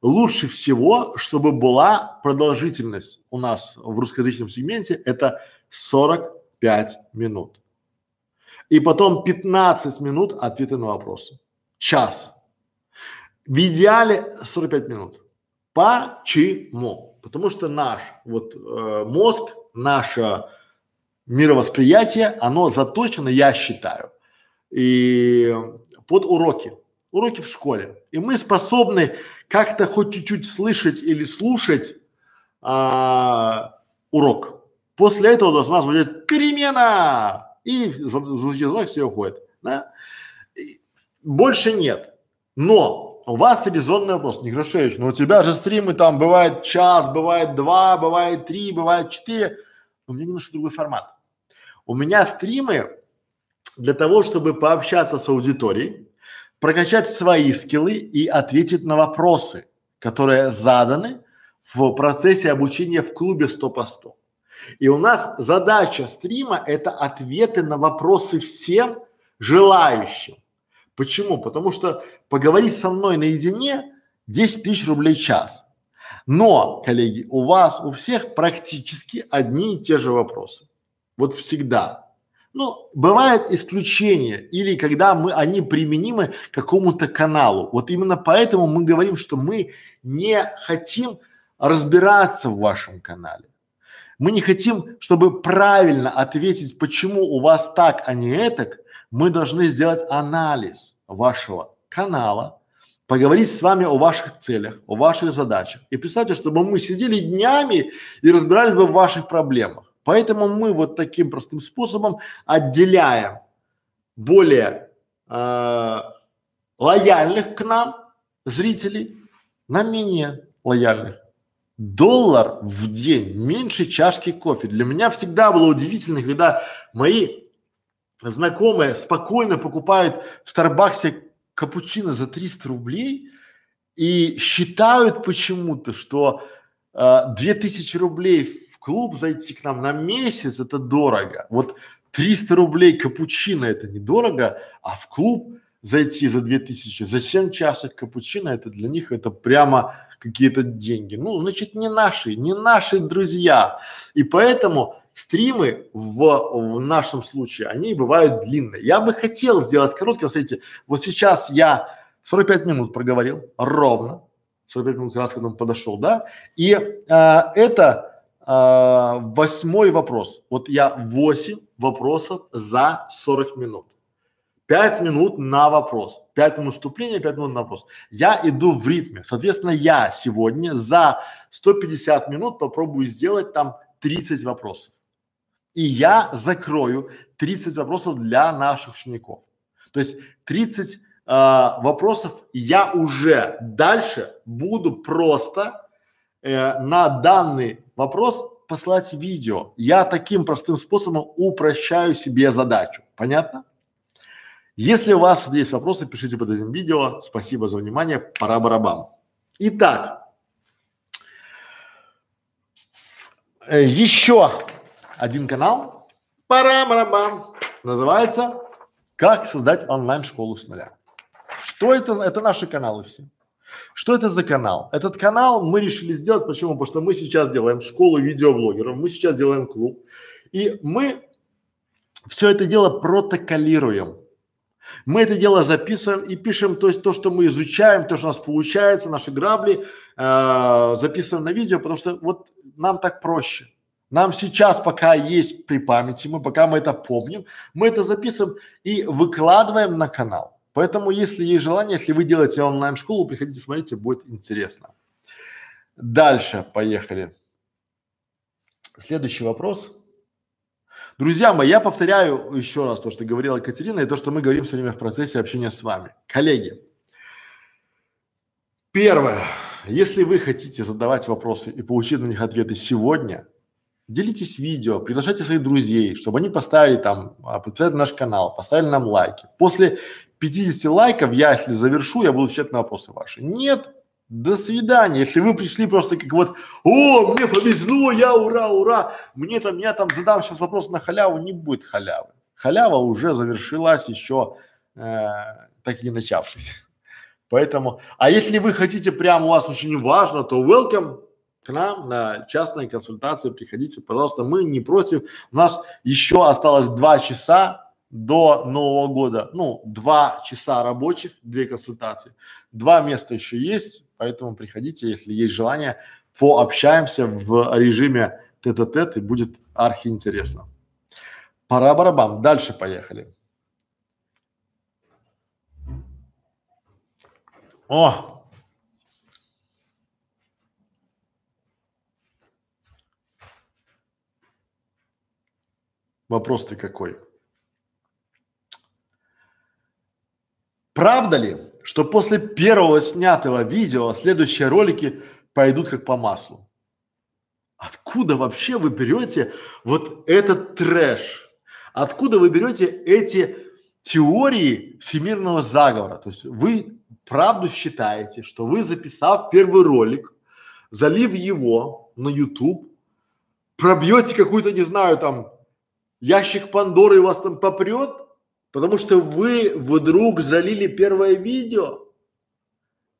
лучше всего, чтобы была продолжительность у нас в русскоязычном сегменте, это 45 минут. И потом 15 минут ответы на вопросы. Час. В идеале 45 минут. Почему? Потому что наш вот э, мозг, наше мировосприятие, оно заточено, я считаю, и под уроки уроки в школе. И мы способны как-то хоть чуть-чуть слышать или слушать а, урок. После этого должна звучать перемена и звучит звонок, все уходят. Да? Больше нет. Но у вас резонный вопрос, Некрашевич, но у тебя же стримы там бывает час, бывает два, бывает три, бывает четыре. У меня немножко другой формат. У меня стримы для того, чтобы пообщаться с аудиторией, прокачать свои скиллы и ответить на вопросы, которые заданы в процессе обучения в клубе 100 по 100. И у нас задача стрима – это ответы на вопросы всем желающим. Почему? Потому что поговорить со мной наедине 10 тысяч рублей час. Но, коллеги, у вас у всех практически одни и те же вопросы. Вот всегда. Ну, бывают исключения или когда мы, они применимы к какому-то каналу. Вот именно поэтому мы говорим, что мы не хотим разбираться в вашем канале. Мы не хотим, чтобы правильно ответить, почему у вас так, а не этак. Мы должны сделать анализ вашего канала, поговорить с вами о ваших целях, о ваших задачах. И представьте, чтобы мы сидели днями и разбирались бы в ваших проблемах. Поэтому мы вот таким простым способом отделяем более э, лояльных к нам зрителей на менее лояльных. Доллар в день меньше чашки кофе. Для меня всегда было удивительно, когда мои знакомые спокойно покупают в Старбаксе капучино за 300 рублей и считают почему-то, что э, 2000 рублей в клуб зайти к нам на месяц это дорого. Вот 300 рублей капучино это недорого, а в клуб зайти за 2000, за 7 чашек капучино это для них это прямо какие-то деньги. Ну, значит, не наши, не наши друзья. И поэтому стримы в, в нашем случае, они бывают длинные. Я бы хотел сделать короткие, смотрите, вот сейчас я 45 минут проговорил, ровно, 45 минут раз к этому подошел, да, и а, это а, восьмой вопрос. Вот я 8 вопросов за 40 минут. 5 минут на вопрос. 5 минут вступления, 5 минут на вопрос. Я иду в ритме. Соответственно, я сегодня за 150 минут попробую сделать там 30 вопросов. И я закрою 30 вопросов для наших учеников. То есть 30 э, вопросов я уже дальше буду просто э, на данный вопрос послать видео. Я таким простым способом упрощаю себе задачу. Понятно? Если у вас есть вопросы, пишите под этим видео. Спасибо за внимание. Пора барабан. Итак, э, еще один канал. Барабан. Называется «Как создать онлайн-школу с нуля». Что это? Это наши каналы все. Что это за канал? Этот канал мы решили сделать, почему? Потому что мы сейчас делаем школу видеоблогеров, мы сейчас делаем клуб, и мы все это дело протоколируем. Мы это дело записываем и пишем, то есть то, что мы изучаем, то, что у нас получается, наши грабли, э, записываем на видео, потому что вот нам так проще. Нам сейчас, пока есть при памяти, мы пока мы это помним, мы это записываем и выкладываем на канал. Поэтому, если есть желание, если вы делаете онлайн-школу, приходите, смотрите, будет интересно. Дальше, поехали. Следующий вопрос. Друзья мои, я повторяю еще раз то, что говорила Екатерина, и то, что мы говорим все время в процессе общения с вами. Коллеги, первое, если вы хотите задавать вопросы и получить на них ответы сегодня, делитесь видео, приглашайте своих друзей, чтобы они поставили там, а, подписали наш канал, поставили нам лайки. После 50 лайков я, если завершу, я буду отвечать на вопросы ваши. Нет, до свидания. Если вы пришли просто как вот, о, мне повезло, я ура, ура, мне там, я там задам сейчас вопрос на халяву, не будет халявы. Халява уже завершилась еще э, так и не начавшись. Поэтому, а если вы хотите прям, у вас очень важно, то welcome к нам на частные консультации, приходите, пожалуйста, мы не против. У нас еще осталось два часа до Нового года, ну, два часа рабочих, две консультации. Два места еще есть, поэтому приходите, если есть желание, пообщаемся в режиме тет-а-тет и будет архиинтересно. Пора барабам. Дальше поехали. О! Вопрос ты какой? Правда ли, что после первого снятого видео следующие ролики пойдут как по маслу? Откуда вообще вы берете вот этот трэш? Откуда вы берете эти теории всемирного заговора? То есть вы правду считаете, что вы записав первый ролик, залив его на YouTube, пробьете какую-то, не знаю, там ящик Пандоры вас там попрет, Потому что вы вдруг залили первое видео.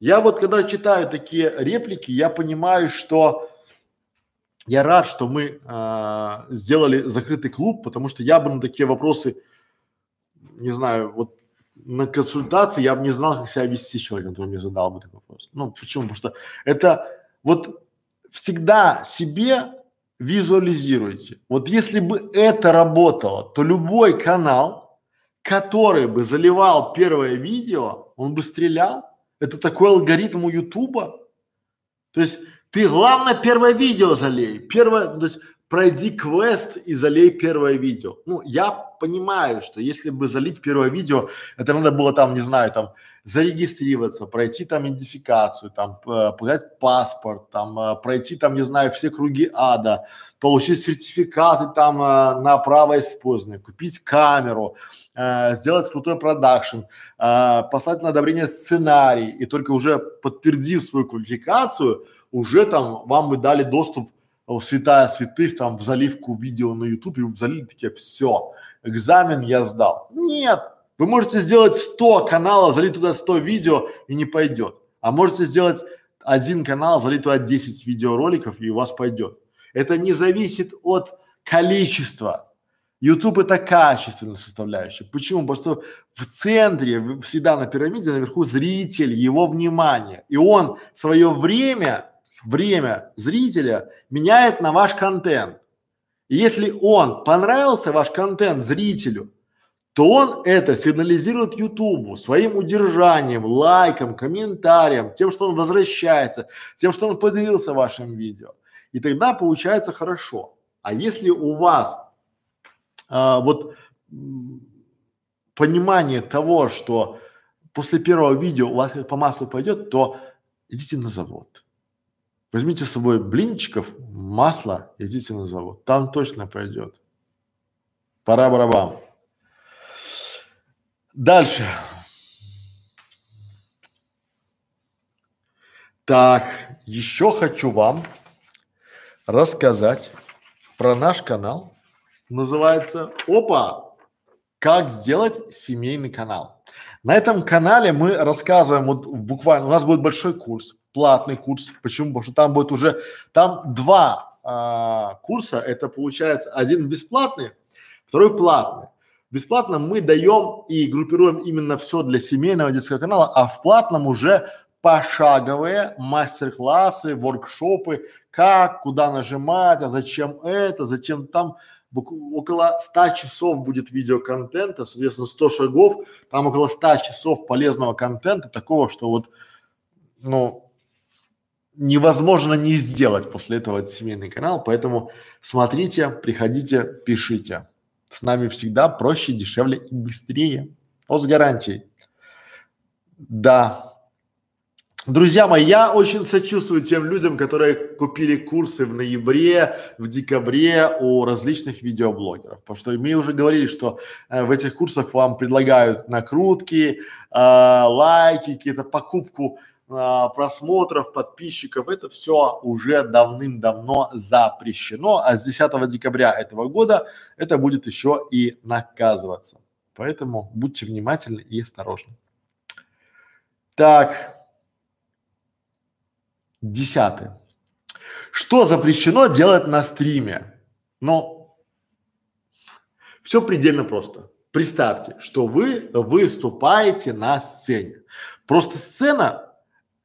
Я вот когда читаю такие реплики, я понимаю, что я рад, что мы э, сделали закрытый клуб, потому что я бы на такие вопросы, не знаю, вот на консультации я бы не знал, как себя вести с человеком, который мне задал бы такой вопрос. Ну, почему? Потому что это вот всегда себе визуализируйте. Вот если бы это работало, то любой канал, который бы заливал первое видео, он бы стрелял. Это такой алгоритм у Ютуба. То есть ты главное первое видео залей, первое, то есть пройди квест и залей первое видео. Ну, я понимаю, что если бы залить первое видео, это надо было там, не знаю, там зарегистрироваться, пройти там идентификацию, там э, показать паспорт, там э, пройти там, не знаю, все круги ада, получить сертификаты там э, на право использования, купить камеру, сделать крутой продакшн, послать на одобрение сценарий и только уже подтвердив свою квалификацию, уже там вам бы дали доступ святая святых, там, в заливку видео на YouTube, и залили такие, все, экзамен я сдал. Нет, вы можете сделать 100 каналов, залить туда 100 видео и не пойдет. А можете сделать один канал, залить туда 10 видеороликов и у вас пойдет. Это не зависит от количества. YouTube это качественная составляющая. Почему? Потому что в центре, всегда на пирамиде, наверху зритель, его внимание. И он свое время, время зрителя меняет на ваш контент. И если он понравился ваш контент зрителю, то он это сигнализирует Ютубу своим удержанием, лайком, комментарием, тем, что он возвращается, тем, что он поделился вашим видео. И тогда получается хорошо. А если у вас а, вот понимание того, что после первого видео у вас по маслу пойдет, то идите на завод. Возьмите с собой блинчиков, масло, идите на завод. Там точно пойдет. Пора барабан. Дальше. Так, еще хочу вам рассказать про наш канал. Называется «Опа! Как сделать семейный канал». На этом канале мы рассказываем вот буквально, у нас будет большой курс, платный курс. Почему? Потому что там будет уже, там два а, курса, это получается один бесплатный, второй платный. Бесплатно мы даем и группируем именно все для семейного детского канала, а в платном уже пошаговые мастер-классы, воркшопы, как, куда нажимать, а зачем это, зачем там около 100 часов будет видеоконтента, соответственно 100 шагов, там около 100 часов полезного контента, такого, что вот, ну, невозможно не сделать после этого семейный канал, поэтому смотрите, приходите, пишите. С нами всегда проще, дешевле и быстрее. Вот с гарантией. Да. Друзья мои, я очень сочувствую тем людям, которые купили курсы в ноябре, в декабре у различных видеоблогеров. Потому что мы уже говорили, что э, в этих курсах вам предлагают накрутки, э, лайки, какие-то покупку просмотров, подписчиков, это все уже давным-давно запрещено, а с 10 декабря этого года это будет еще и наказываться. Поэтому будьте внимательны и осторожны. Так, десятый. Что запрещено делать на стриме? Ну, все предельно просто. Представьте, что вы выступаете на сцене. Просто сцена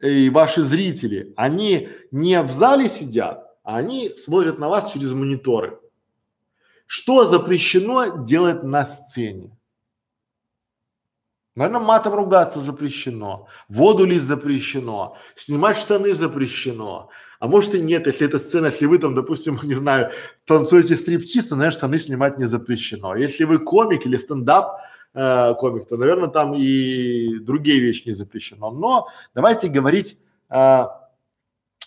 и ваши зрители, они не в зале сидят, а они смотрят на вас через мониторы. Что запрещено делать на сцене? Наверное, матом ругаться запрещено, воду лить запрещено, снимать штаны запрещено. А может и нет, если это сцена, если вы там, допустим, не знаю, танцуете стриптиз, то, наверное, штаны снимать не запрещено. Если вы комик или стендап, э, комик, то, наверное, там и другие вещи не запрещено. Но давайте говорить э,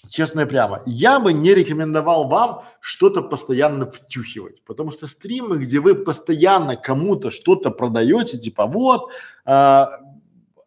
честно и прямо. Я бы не рекомендовал вам что-то постоянно втюхивать, потому что стримы, где вы постоянно кому-то что-то продаете, типа вот, э,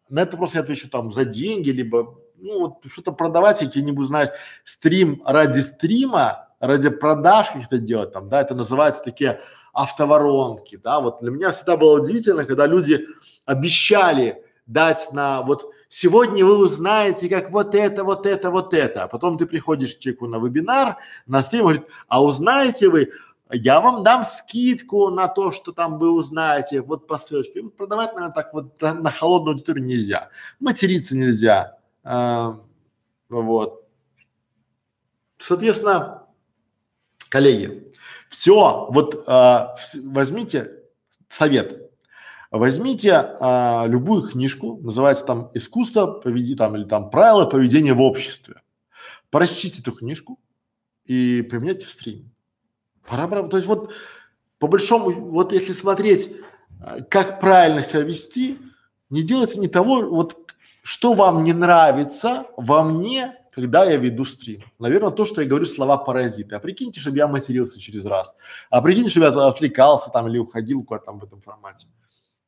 на это просто я отвечу там за деньги, либо ну вот что-то продавать, я где-нибудь знаю, стрим ради стрима, ради продаж каких-то делать там, да, это называется такие автоворонки, да, вот для меня всегда было удивительно, когда люди обещали дать на вот сегодня вы узнаете, как вот это, вот это, вот это, а потом ты приходишь к человеку на вебинар, на стрим, говорит, а узнаете вы, я вам дам скидку на то, что там вы узнаете, вот по ссылочке. Ну, продавать, наверное, так вот на холодную аудиторию нельзя, материться нельзя, а, вот. Соответственно, коллеги, все, вот а, возьмите совет, возьмите а, любую книжку, называется там искусство поведи там или там правила поведения в обществе, прочтите эту книжку и применяйте в стриме. Пора, пора, то есть вот по большому, вот если смотреть, а, как правильно себя вести, не делайте не того, вот что вам не нравится во мне, когда я веду стрим. Наверное, то, что я говорю слова паразиты. А прикиньте, чтобы я матерился через раз. А прикиньте, чтобы я отвлекался там или уходил куда-то там в этом формате.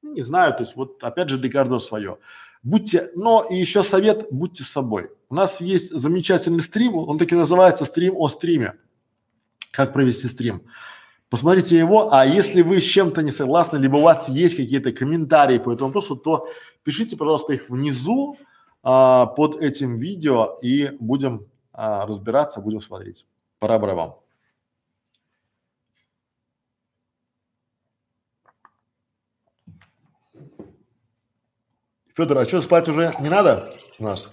Ну, не знаю, то есть вот опять же Декардо свое. Будьте, но и еще совет, будьте собой. У нас есть замечательный стрим, он таки называется стрим о стриме. как провести стрим. Посмотрите его, а если вы с чем-то не согласны, либо у вас есть какие-то комментарии по этому вопросу, то пишите, пожалуйста, их внизу а, под этим видео и будем а, разбираться, будем смотреть. Пора вам. Федор, а что, спать уже не надо у нас?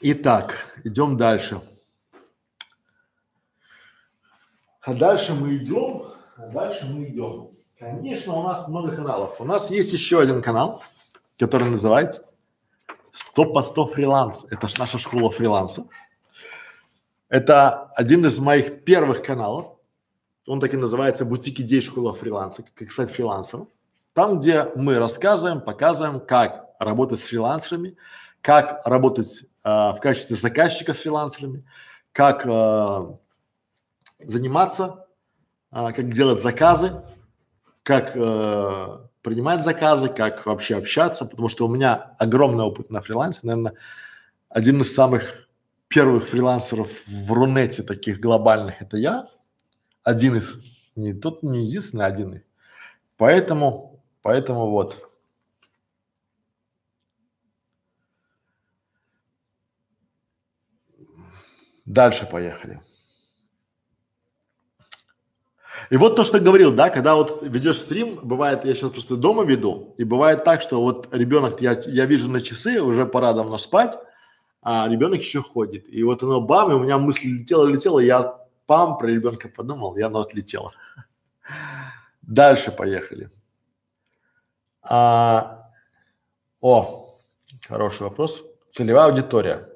Итак, идем дальше. А дальше мы идем, а дальше мы идем. Конечно, у нас много каналов. У нас есть еще один канал, который называется 100 по 100 фриланс. Это наша школа фриланса. Это один из моих первых каналов. Он так и называется «Бутик идей школа фриланса», как стать фрилансером. Там, где мы рассказываем, показываем, как работать с фрилансерами, как работать э, в качестве заказчика с фрилансерами, как э, заниматься, э, как делать заказы, как э, принимать заказы, как вообще общаться, потому что у меня огромный опыт на фрилансе, наверное, один из самых первых фрилансеров в Рунете таких глобальных это я, один из, не тот, не единственный, а один. Поэтому, поэтому вот. Дальше поехали. И вот то, что говорил, да, когда вот ведешь стрим, бывает, я сейчас просто дома веду, и бывает так, что вот ребенок, я, я вижу на часы, уже пора давно спать, а ребенок еще ходит. И вот оно бам, и у меня мысль летела, летела, я пам, про ребенка подумал, и оно отлетело. Дальше поехали. А, о, хороший вопрос. Целевая аудитория.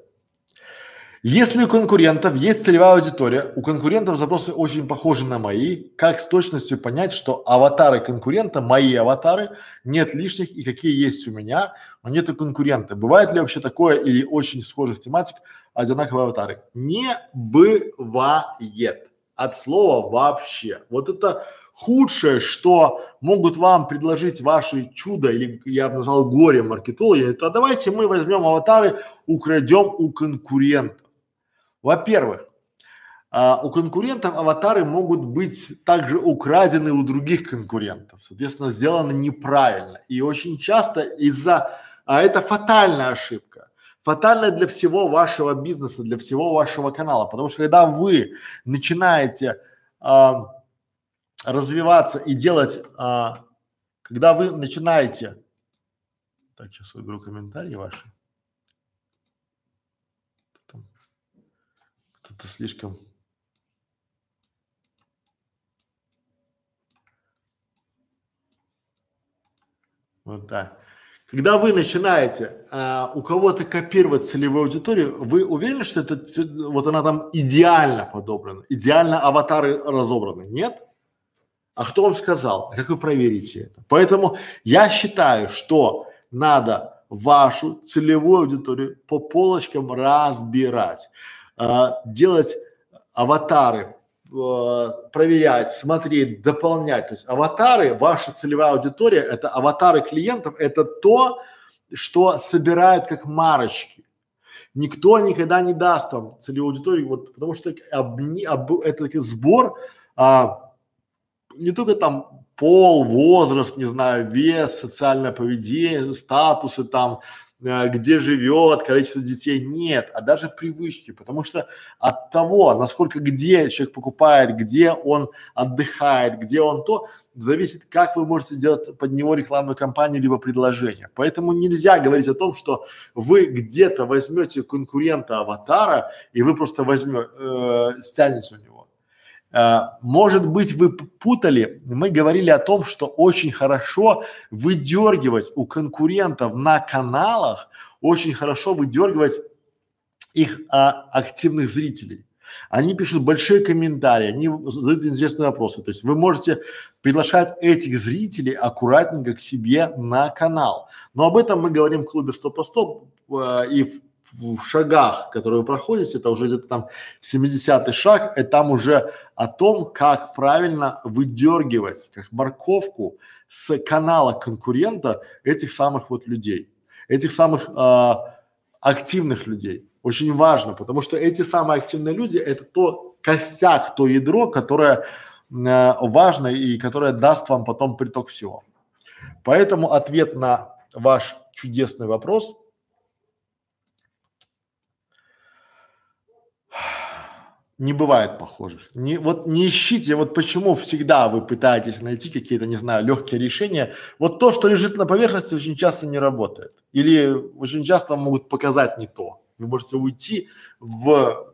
Если у конкурентов есть целевая аудитория, у конкурентов запросы очень похожи на мои, как с точностью понять, что аватары конкурента, мои аватары, нет лишних и какие есть у меня, но нет и конкурента. Бывает ли вообще такое или очень схожих тематик одинаковые аватары? Не бывает. От слова вообще. Вот это худшее, что могут вам предложить ваши чудо или я бы назвал горе маркетологи, это давайте мы возьмем аватары, украдем у конкурента. Во-первых, а, у конкурентов аватары могут быть также украдены у других конкурентов, соответственно, сделаны неправильно. И очень часто из-за, а это фатальная ошибка, фатальная для всего вашего бизнеса, для всего вашего канала, потому что когда вы начинаете а, развиваться и делать, а, когда вы начинаете, так сейчас выберу комментарии ваши. Кто-то слишком Вот так. Когда вы начинаете а, у кого-то копировать целевую аудиторию, вы уверены, что это вот она там идеально подобрана, идеально аватары разобраны? Нет? А кто вам сказал? А как вы проверите это? Поэтому я считаю, что надо вашу целевую аудиторию по полочкам разбирать делать аватары, э, проверять, смотреть, дополнять. То есть аватары, ваша целевая аудитория, это аватары клиентов, это то, что собирают как марочки. Никто никогда не даст вам целевую аудиторию, вот, потому что об, об, это такой сбор а, не только там пол, возраст, не знаю, вес, социальное поведение, статусы там, где живет, количество детей, нет, а даже привычки, потому что от того, насколько где человек покупает, где он отдыхает, где он то, зависит, как вы можете сделать под него рекламную кампанию либо предложение. Поэтому нельзя говорить о том, что вы где-то возьмете конкурента аватара и вы просто возьмете, э, стянете у него. А, может быть, вы путали, мы говорили о том, что очень хорошо выдергивать у конкурентов на каналах, очень хорошо выдергивать их а, активных зрителей. Они пишут большие комментарии, они задают интересные вопросы. То есть вы можете приглашать этих зрителей аккуратненько к себе на канал. Но об этом мы говорим в клубе 100 по 100 э, и в, в шагах, которые вы проходите, это уже где-то там 70-й шаг, и там уже о том, как правильно выдергивать, как морковку с канала конкурента этих самых вот людей, этих самых э, активных людей. Очень важно, потому что эти самые активные люди – это то костяк, то ядро, которое э, важно и которое даст вам потом приток всего. Поэтому ответ на ваш чудесный вопрос – не бывает похожих. Не, вот не ищите, вот почему всегда вы пытаетесь найти какие-то, не знаю, легкие решения. Вот то, что лежит на поверхности, очень часто не работает. Или очень часто могут показать не то. Вы можете уйти в,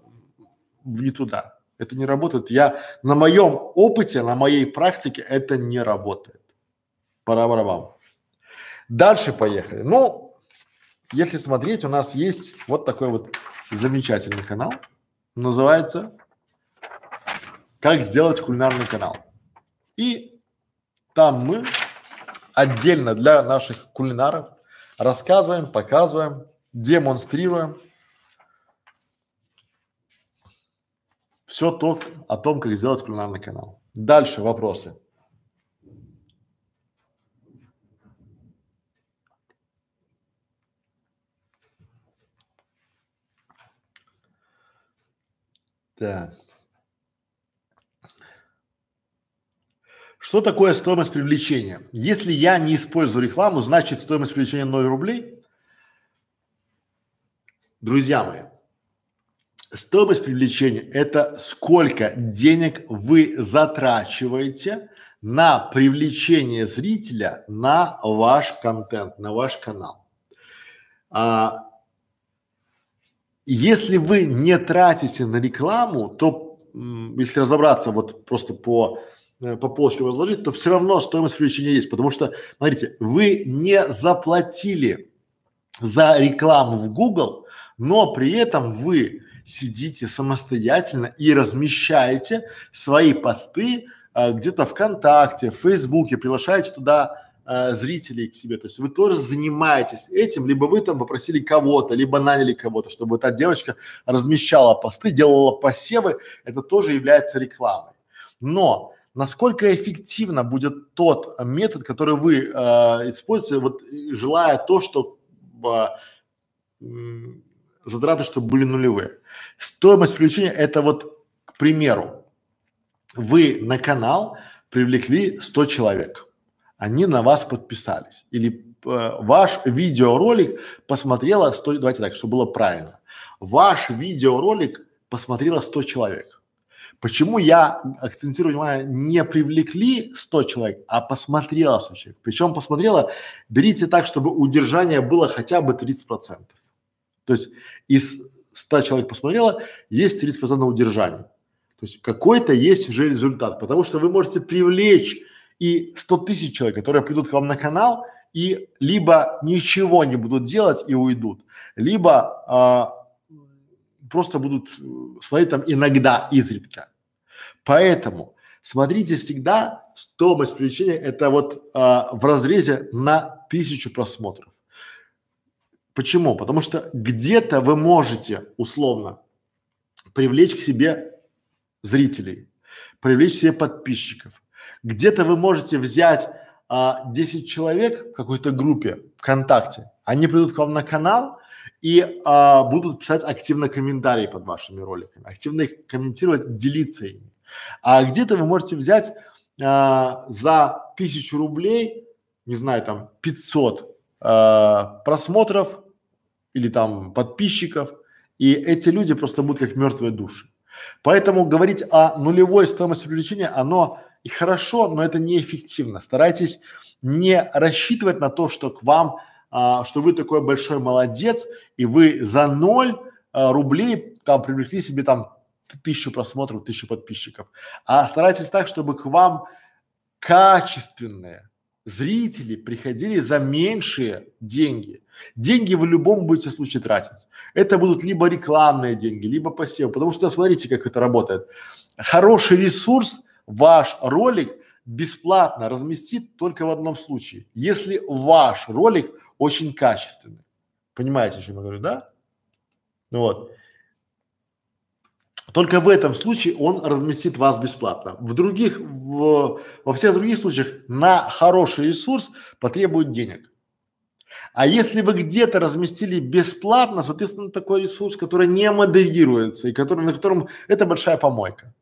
в не туда. Это не работает. Я на моем опыте, на моей практике это не работает. Пора вам. Дальше поехали. Ну, если смотреть, у нас есть вот такой вот замечательный канал называется «Как сделать кулинарный канал». И там мы отдельно для наших кулинаров рассказываем, показываем, демонстрируем все то о том, как сделать кулинарный канал. Дальше вопросы. Так. Что такое стоимость привлечения? Если я не использую рекламу, значит стоимость привлечения 0 рублей. Друзья мои, стоимость привлечения – это сколько денег вы затрачиваете на привлечение зрителя на ваш контент, на ваш канал. А, если вы не тратите на рекламу, то если разобраться вот просто по э, по полочкам разложить, то все равно стоимость привлечения есть, потому что, смотрите, вы не заплатили за рекламу в Google, но при этом вы сидите самостоятельно и размещаете свои посты э, где-то ВКонтакте, в Фейсбуке, приглашаете туда э, зрителей к себе. То есть вы тоже занимаетесь этим, либо вы там попросили кого-то, либо наняли кого-то, чтобы та девочка размещала посты, делала посевы, это тоже является рекламой. Но насколько эффективно будет тот метод, который вы э, используете, вот желая то, что э, затраты, чтобы были нулевые. Стоимость привлечения это вот, к примеру, вы на канал привлекли 100 человек они на вас подписались. Или э, ваш видеоролик посмотрело 100, давайте так, чтобы было правильно. Ваш видеоролик посмотрело 100 человек. Почему я акцентирую внимание, не привлекли 100 человек, а посмотрело 100 человек. Причем посмотрело, берите так, чтобы удержание было хотя бы 30 процентов. То есть из 100 человек посмотрело, есть 30 процентов удержания. То есть какой-то есть уже результат, потому что вы можете привлечь и 100 тысяч человек, которые придут к вам на канал и либо ничего не будут делать и уйдут, либо а, просто будут э, смотреть там иногда, изредка. Поэтому смотрите всегда стоимость привлечения это вот а, в разрезе на тысячу просмотров. Почему? Потому что где-то вы можете условно привлечь к себе зрителей, привлечь себе подписчиков, где-то вы можете взять а, 10 человек в какой-то группе ВКонтакте, они придут к вам на канал и а, будут писать активно комментарии под вашими роликами, активно их комментировать, делиться ими. А где-то вы можете взять а, за тысячу рублей, не знаю, там 500 а, просмотров или там подписчиков, и эти люди просто будут как мертвые души. Поэтому говорить о нулевой стоимости привлечения, оно и хорошо, но это неэффективно. Старайтесь не рассчитывать на то, что к вам, а, что вы такой большой молодец, и вы за ноль а, рублей там привлекли себе там тысячу просмотров, тысячу подписчиков. А старайтесь так, чтобы к вам качественные зрители приходили за меньшие деньги. Деньги вы в любом будете случае тратить. Это будут либо рекламные деньги, либо посев. Потому что смотрите, как это работает. Хороший ресурс ваш ролик бесплатно разместит только в одном случае, если ваш ролик очень качественный. Понимаете, о чем я говорю, да? Вот. Только в этом случае он разместит вас бесплатно. В других, в, во всех других случаях на хороший ресурс потребует денег. А если вы где-то разместили бесплатно, соответственно, такой ресурс, который не модерируется и который, на котором это большая помойка.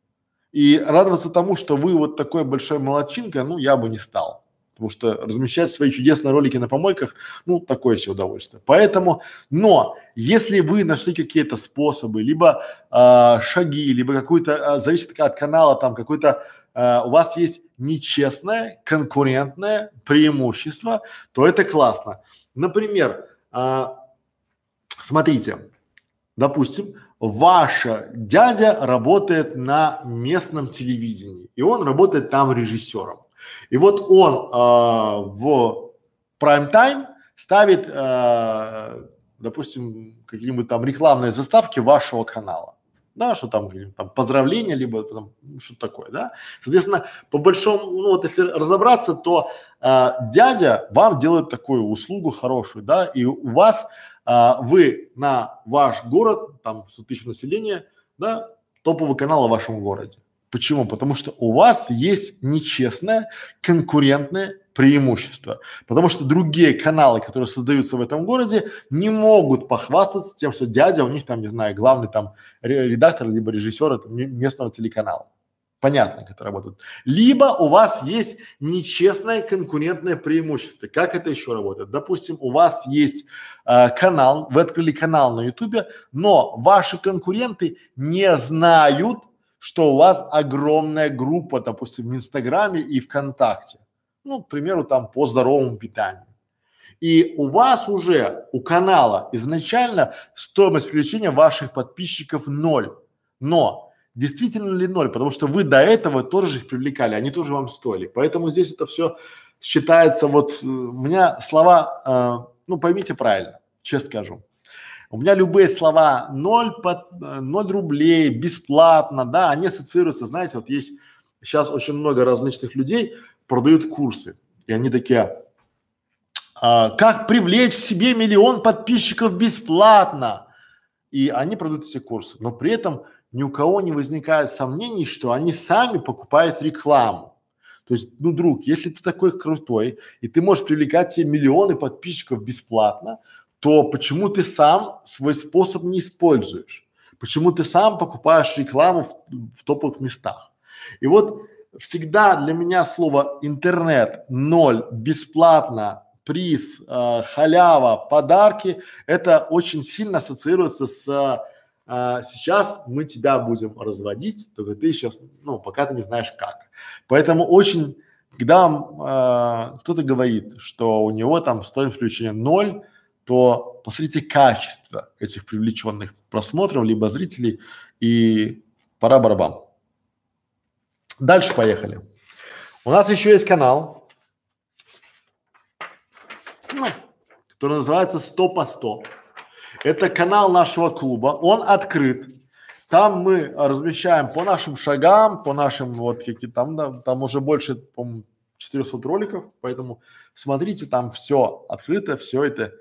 И радоваться тому, что вы вот такой большой молодчинка, ну, я бы не стал. Потому что размещать свои чудесные ролики на помойках, ну, такое себе удовольствие. Поэтому, но если вы нашли какие-то способы, либо э, шаги, либо какую-то, э, зависит от канала, там какой-то э, у вас есть нечестное конкурентное преимущество, то это классно. Например, э, смотрите, допустим, ваша дядя работает на местном телевидении, и он работает там режиссером. И вот он э, в прайм-тайм ставит, э, допустим, какие-нибудь там рекламные заставки вашего канала. Да, что там, там поздравления, либо там ну, что такое, да. Соответственно, по большому, ну вот если разобраться, то э, дядя вам делает такую услугу хорошую, да, и у вас э, вы на ваш город, там 100 тысяч населения, да, топовый канал в вашем городе. Почему? Потому что у вас есть нечестное конкурентное преимущество. Потому что другие каналы, которые создаются в этом городе, не могут похвастаться тем, что дядя у них там, не знаю, главный там редактор, либо режиссер местного телеканала. Понятно, как это работает. Либо у вас есть нечестное конкурентное преимущество. Как это еще работает? Допустим, у вас есть э, канал, вы открыли канал на ютубе, но ваши конкуренты не знают что у вас огромная группа, допустим, в Инстаграме и ВКонтакте, ну, к примеру, там по здоровому питанию. И у вас уже, у канала изначально стоимость привлечения ваших подписчиков ноль. Но действительно ли ноль? Потому что вы до этого тоже их привлекали, они тоже вам стоили. Поэтому здесь это все считается вот, э, у меня слова, э, ну поймите правильно, честно скажу. У меня любые слова ноль под, ноль рублей, бесплатно, да, они ассоциируются, знаете, вот есть сейчас очень много различных людей продают курсы, и они такие, а, как привлечь к себе миллион подписчиков бесплатно, и они продают эти курсы, но при этом ни у кого не возникает сомнений, что они сами покупают рекламу. То есть, ну, друг, если ты такой крутой, и ты можешь привлекать себе миллионы подписчиков бесплатно, то почему ты сам свой способ не используешь? Почему ты сам покупаешь рекламу в, в топовых местах? И вот всегда для меня слово интернет, ноль, бесплатно, приз, э, халява, подарки, это очень сильно ассоциируется с э, сейчас мы тебя будем разводить, только ты сейчас, ну, пока ты не знаешь как. Поэтому очень, когда э, кто-то говорит, что у него там стоимость включения ноль, то посмотрите качество этих привлеченных просмотров, либо зрителей, и пора барабан. Дальше поехали. У нас еще есть канал, который называется 100 по 100. Это канал нашего клуба, он открыт. Там мы размещаем по нашим шагам, по нашим вот какие там, да, там уже больше, по 400 роликов, поэтому смотрите, там все открыто, все это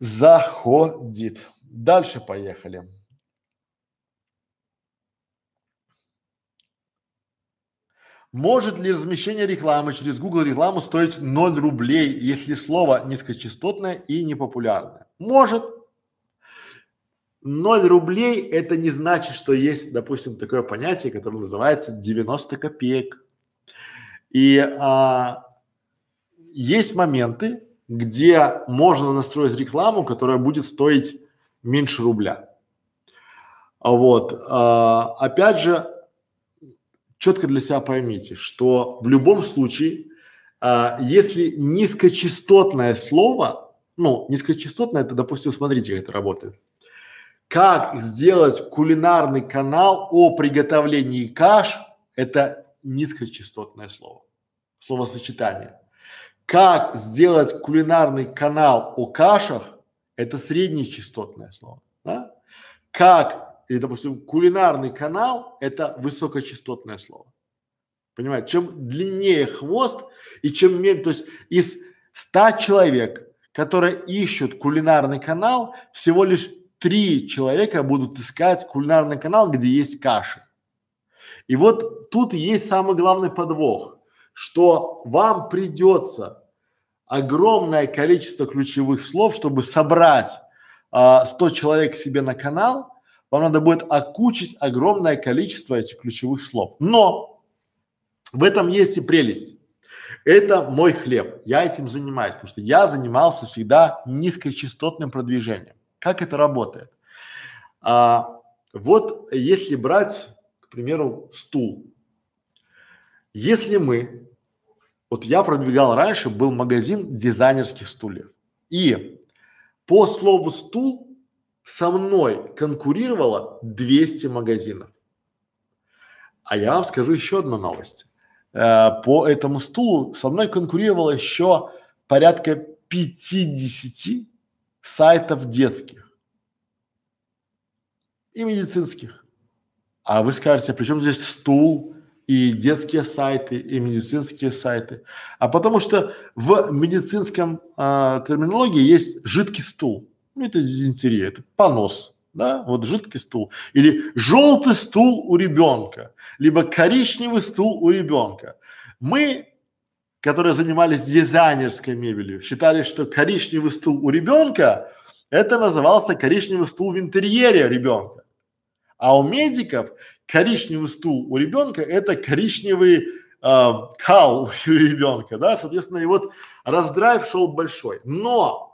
заходит. Дальше поехали. Может ли размещение рекламы через Google рекламу стоить 0 рублей, если слово низкочастотное и непопулярное? Может. 0 рублей это не значит, что есть, допустим, такое понятие, которое называется 90 копеек. И а, есть моменты, где можно настроить рекламу, которая будет стоить меньше рубля. А вот, а, опять же, четко для себя поймите, что в любом случае, а, если низкочастотное слово, ну, низкочастотное, это, допустим, смотрите, как это работает. Как сделать кулинарный канал о приготовлении каш, это низкочастотное слово, словосочетание. Как сделать кулинарный канал о кашах? Это среднечастотное слово. Да? Как, или, допустим, кулинарный канал – это высокочастотное слово. Понимаете, чем длиннее хвост и чем меньше, то есть из ста человек, которые ищут кулинарный канал, всего лишь три человека будут искать кулинарный канал, где есть каши. И вот тут есть самый главный подвох, что вам придется огромное количество ключевых слов, чтобы собрать а, 100 человек себе на канал, вам надо будет окучить огромное количество этих ключевых слов. Но в этом есть и прелесть. Это мой хлеб. Я этим занимаюсь, потому что я занимался всегда низкочастотным продвижением. Как это работает? А, вот если брать, к примеру, стул. Если мы, вот я продвигал раньше, был магазин дизайнерских стульев. И по слову стул со мной конкурировало 200 магазинов. А я вам скажу еще одну новость. Э, по этому стулу со мной конкурировало еще порядка 50 сайтов детских и медицинских. А вы скажете, при чем здесь стул и детские сайты, и медицинские сайты? А потому что в медицинском а, терминологии есть жидкий стул. Ну, это дизентерия, это понос да, вот жидкий стул, или желтый стул у ребенка, либо коричневый стул у ребенка. Мы, которые занимались дизайнерской мебелью, считали, что коричневый стул у ребенка это назывался коричневый стул в интерьере ребенка. А у медиков коричневый стул у ребенка это коричневый э, кал у ребенка, да, соответственно, и вот раздрайв шел большой. Но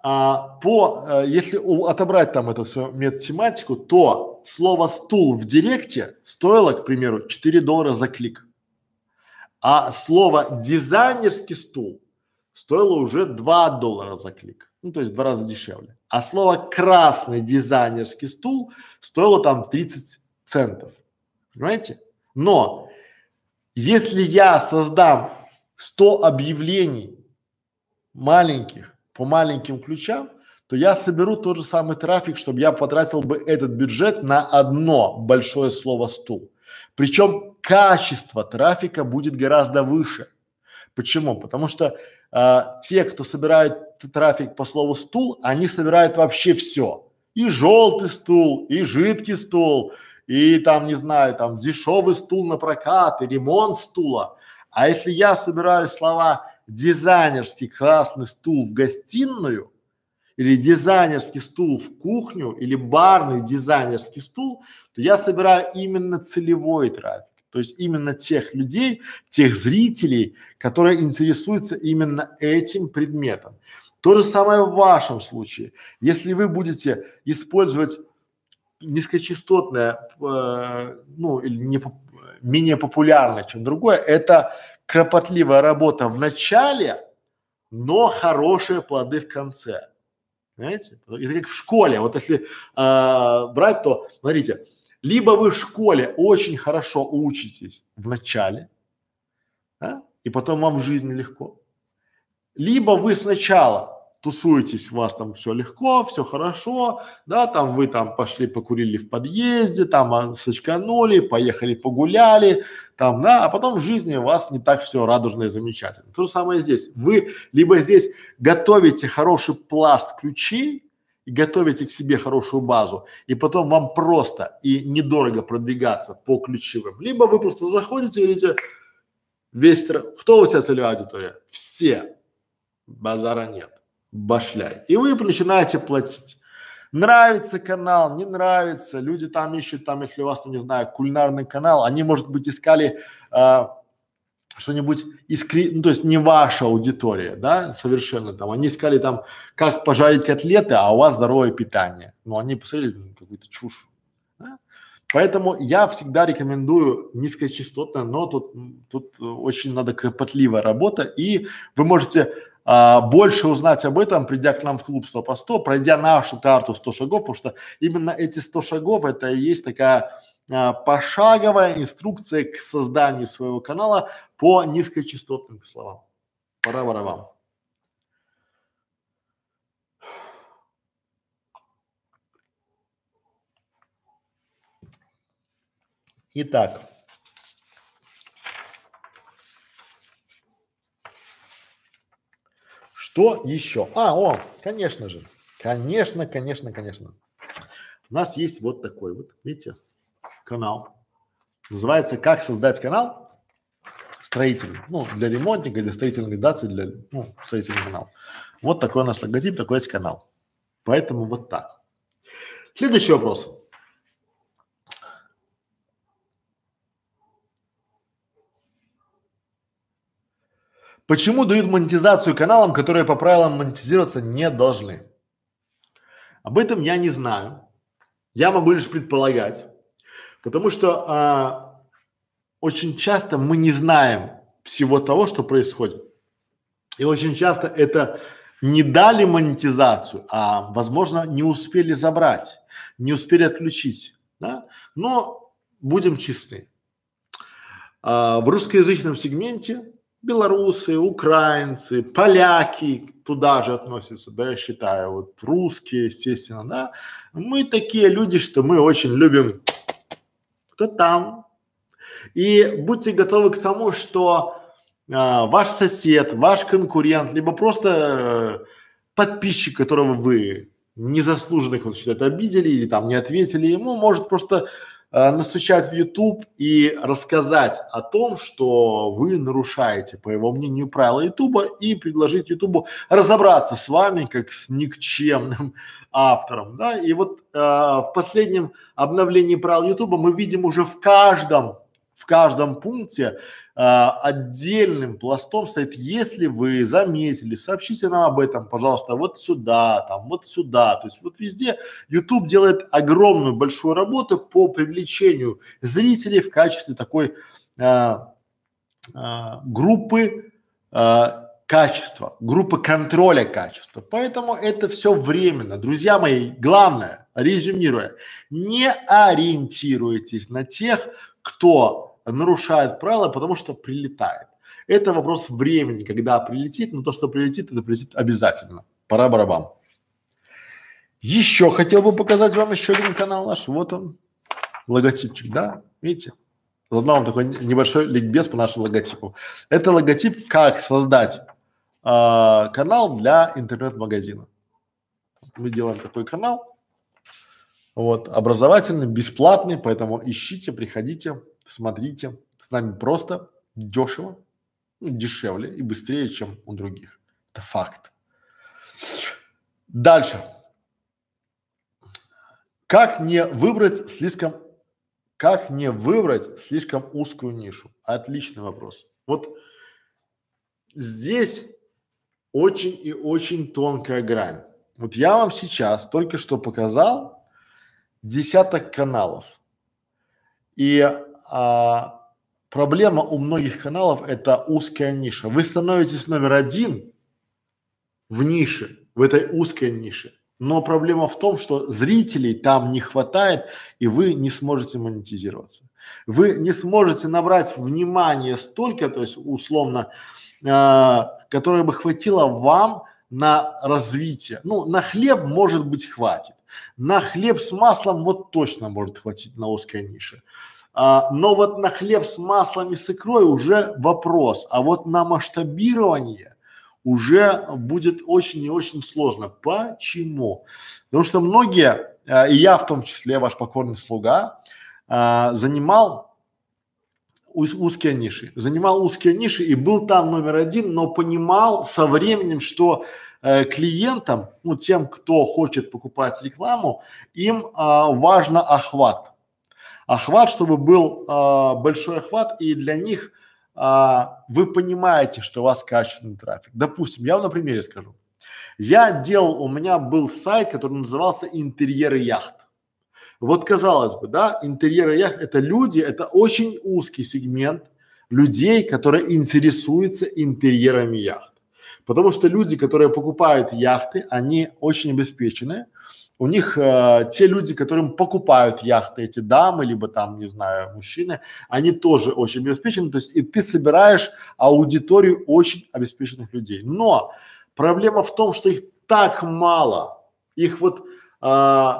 а, по, а, если у, отобрать там эту всю медтематику, то слово стул в директе стоило, к примеру, 4 доллара за клик. А слово дизайнерский стул стоило уже 2 доллара за клик. Ну, то есть в два раза дешевле. А слово красный дизайнерский стул стоило там 30 центов. Понимаете? Но если я создам 100 объявлений маленьких, по маленьким ключам, то я соберу тот же самый трафик, чтобы я потратил бы этот бюджет на одно большое слово стул. Причем качество трафика будет гораздо выше. Почему? Потому что а, те, кто собирает трафик по слову стул, они собирают вообще все. И желтый стул, и жидкий стул, и там, не знаю, там дешевый стул на прокат, и ремонт стула. А если я собираю слова дизайнерский красный стул в гостиную или дизайнерский стул в кухню или барный дизайнерский стул, то я собираю именно целевой трафик. То есть именно тех людей, тех зрителей, которые интересуются именно этим предметом. То же самое в вашем случае. Если вы будете использовать низкочастотное, э, ну или не, менее популярное, чем другое, это кропотливая работа в начале, но хорошие плоды в конце. Знаете? Это как в школе. Вот если э, брать, то смотрите, либо вы в школе очень хорошо учитесь в начале, да, и потом вам в жизни легко, либо вы сначала тусуетесь, у вас там все легко, все хорошо, да, там вы там пошли покурили в подъезде, там а, сочканули, поехали погуляли, там, да, а потом в жизни у вас не так все радужно и замечательно. То же самое здесь. Вы либо здесь готовите хороший пласт ключей, и готовите к себе хорошую базу, и потом вам просто и недорого продвигаться по ключевым. Либо вы просто заходите и говорите, весь, кто у тебя целевая аудитория? Все. Базара нет башляй. И вы начинаете платить. Нравится канал, не нравится, люди там ищут, там, если у вас, там, не знаю, кулинарный канал, они, может быть, искали а, что-нибудь искри, ну, то есть не ваша аудитория, да, совершенно там, они искали там, как пожарить котлеты, а у вас здоровое питание. Ну, они посмотрели ну, какую-то чушь. Поэтому я всегда рекомендую низкочастотно, но тут, тут очень надо кропотливая работа, и вы можете а, больше узнать об этом, придя к нам в клуб 100 по 100, пройдя нашу карту 100 шагов, потому что именно эти 100 шагов это и есть такая а, пошаговая инструкция к созданию своего канала по низкочастотным словам. Пора вам. Итак, Что еще? А, о, конечно же. Конечно, конечно, конечно. У нас есть вот такой вот, видите, канал. Называется «Как создать канал строительный». Ну, для ремонтника, для строительной организации, для, ну, строительный канал. Вот такой у нас логотип, такой есть канал. Поэтому вот так. Следующий вопрос. Почему дают монетизацию каналам, которые по правилам монетизироваться не должны? Об этом я не знаю. Я могу лишь предполагать, потому что а, очень часто мы не знаем всего того, что происходит. И очень часто это не дали монетизацию, а, возможно, не успели забрать, не успели отключить. Да? Но будем честны. А, в русскоязычном сегменте белорусы, украинцы, поляки туда же относятся, да, я считаю, вот русские, естественно, да. Мы такие люди, что мы очень любим кто там. И будьте готовы к тому, что а, ваш сосед, ваш конкурент, либо просто э, подписчик, которого вы незаслуженно, он считает, обидели или там не ответили ему, может просто э, настучать в YouTube и рассказать о том, что вы нарушаете, по его мнению, правила YouTube и предложить YouTube разобраться с вами как с никчемным автором, да. И вот э, в последнем обновлении правил YouTube мы видим уже в каждом в каждом пункте э, отдельным пластом стоит, если вы заметили, сообщите нам об этом, пожалуйста, вот сюда, там, вот сюда. То есть вот везде YouTube делает огромную большую работу по привлечению зрителей в качестве такой э, э, группы э, качества, группы контроля качества. Поэтому это все временно. Друзья мои, главное, резюмируя, не ориентируйтесь на тех, кто нарушает правила, потому что прилетает. Это вопрос времени, когда прилетит, но то, что прилетит, это прилетит обязательно. Пора барабан. Еще хотел бы показать вам еще один канал наш. Вот он, логотипчик, да? Видите? Заодно вам такой небольшой ликбез по нашему логотипу. Это логотип, как создать э, канал для интернет-магазина. Мы делаем такой канал, вот, образовательный, бесплатный, поэтому ищите, приходите, смотрите, с нами просто дешево, ну, дешевле и быстрее, чем у других. Это факт. Дальше. Как не выбрать слишком, как не выбрать слишком узкую нишу? Отличный вопрос. Вот здесь очень и очень тонкая грань. Вот я вам сейчас только что показал десяток каналов. И а, проблема у многих каналов это узкая ниша. Вы становитесь номер один в нише, в этой узкой нише. Но проблема в том, что зрителей там не хватает, и вы не сможете монетизироваться. Вы не сможете набрать внимание столько, то есть условно, э, которое бы хватило вам на развитие. Ну, на хлеб, может быть, хватит. На хлеб с маслом вот точно может хватить на узкой нише. А, но вот на хлеб с маслом и с икрой уже вопрос, а вот на масштабирование уже будет очень и очень сложно. Почему? Потому что многие, а, и я в том числе, ваш покорный слуга, а, занимал уз, узкие ниши, занимал узкие ниши и был там номер один, но понимал со временем, что э, клиентам, ну тем, кто хочет покупать рекламу, им а, важно охват охват, чтобы был а, большой охват, и для них а, вы понимаете, что у вас качественный трафик. Допустим, я вам на примере скажу. Я делал, у меня был сайт, который назывался «Интерьеры яхт». Вот казалось бы, да, интерьеры яхт – это люди, это очень узкий сегмент людей, которые интересуются интерьерами яхт. Потому что люди, которые покупают яхты, они очень обеспеченные, у них э, те люди, которым покупают яхты, эти дамы, либо там, не знаю, мужчины, они тоже очень обеспечены, то есть и ты собираешь аудиторию очень обеспеченных людей. Но проблема в том, что их так мало, их вот, э,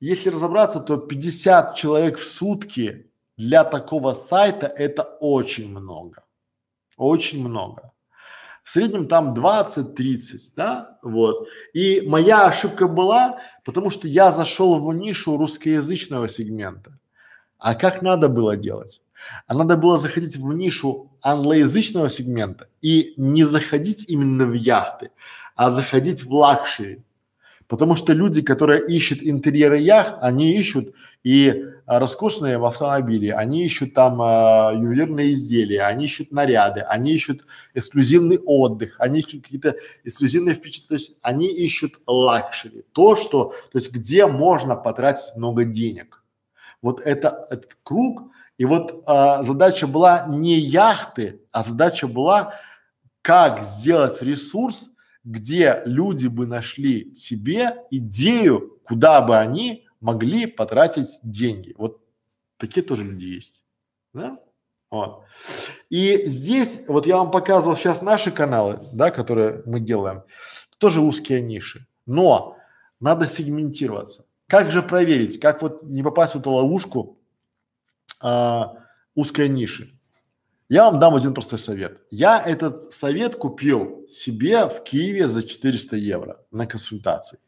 если разобраться, то 50 человек в сутки для такого сайта это очень много, очень много. В среднем там 20-30, да, вот. И моя ошибка была, потому что я зашел в нишу русскоязычного сегмента. А как надо было делать? А надо было заходить в нишу англоязычного сегмента и не заходить именно в яхты, а заходить в luxury. Потому что люди, которые ищут интерьеры яхт, они ищут и а, роскошные в автомобиле, они ищут там а, ювелирные изделия, они ищут наряды, они ищут эксклюзивный отдых, они ищут какие-то эксклюзивные впечатления, то есть они ищут luxury, то, что, то есть где можно потратить много денег. Вот это этот круг, и вот а, задача была не яхты, а задача была, как сделать ресурс, где люди бы нашли себе идею, куда бы они могли потратить деньги. Вот такие тоже люди есть. Да? Вот. И здесь, вот я вам показывал сейчас наши каналы, да, которые мы делаем, тоже узкие ниши. Но надо сегментироваться. Как же проверить, как вот не попасть в эту ловушку а, узкой ниши? Я вам дам один простой совет. Я этот совет купил себе в Киеве за 400 евро на консультации.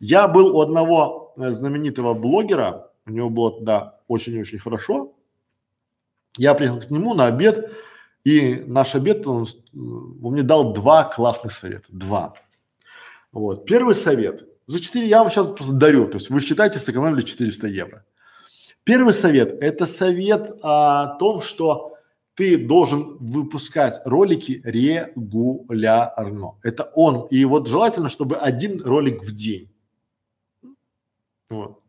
Я был у одного э, знаменитого блогера, у него было да очень-очень хорошо. Я приехал к нему на обед, и наш обед он, он мне дал два классных совета, два. Вот. Первый совет. За 4 я вам сейчас просто дарю, то есть вы считаете, сэкономили 400 евро. Первый совет – это совет о том, что ты должен выпускать ролики регулярно. Это он. И вот желательно, чтобы один ролик в день. Вот.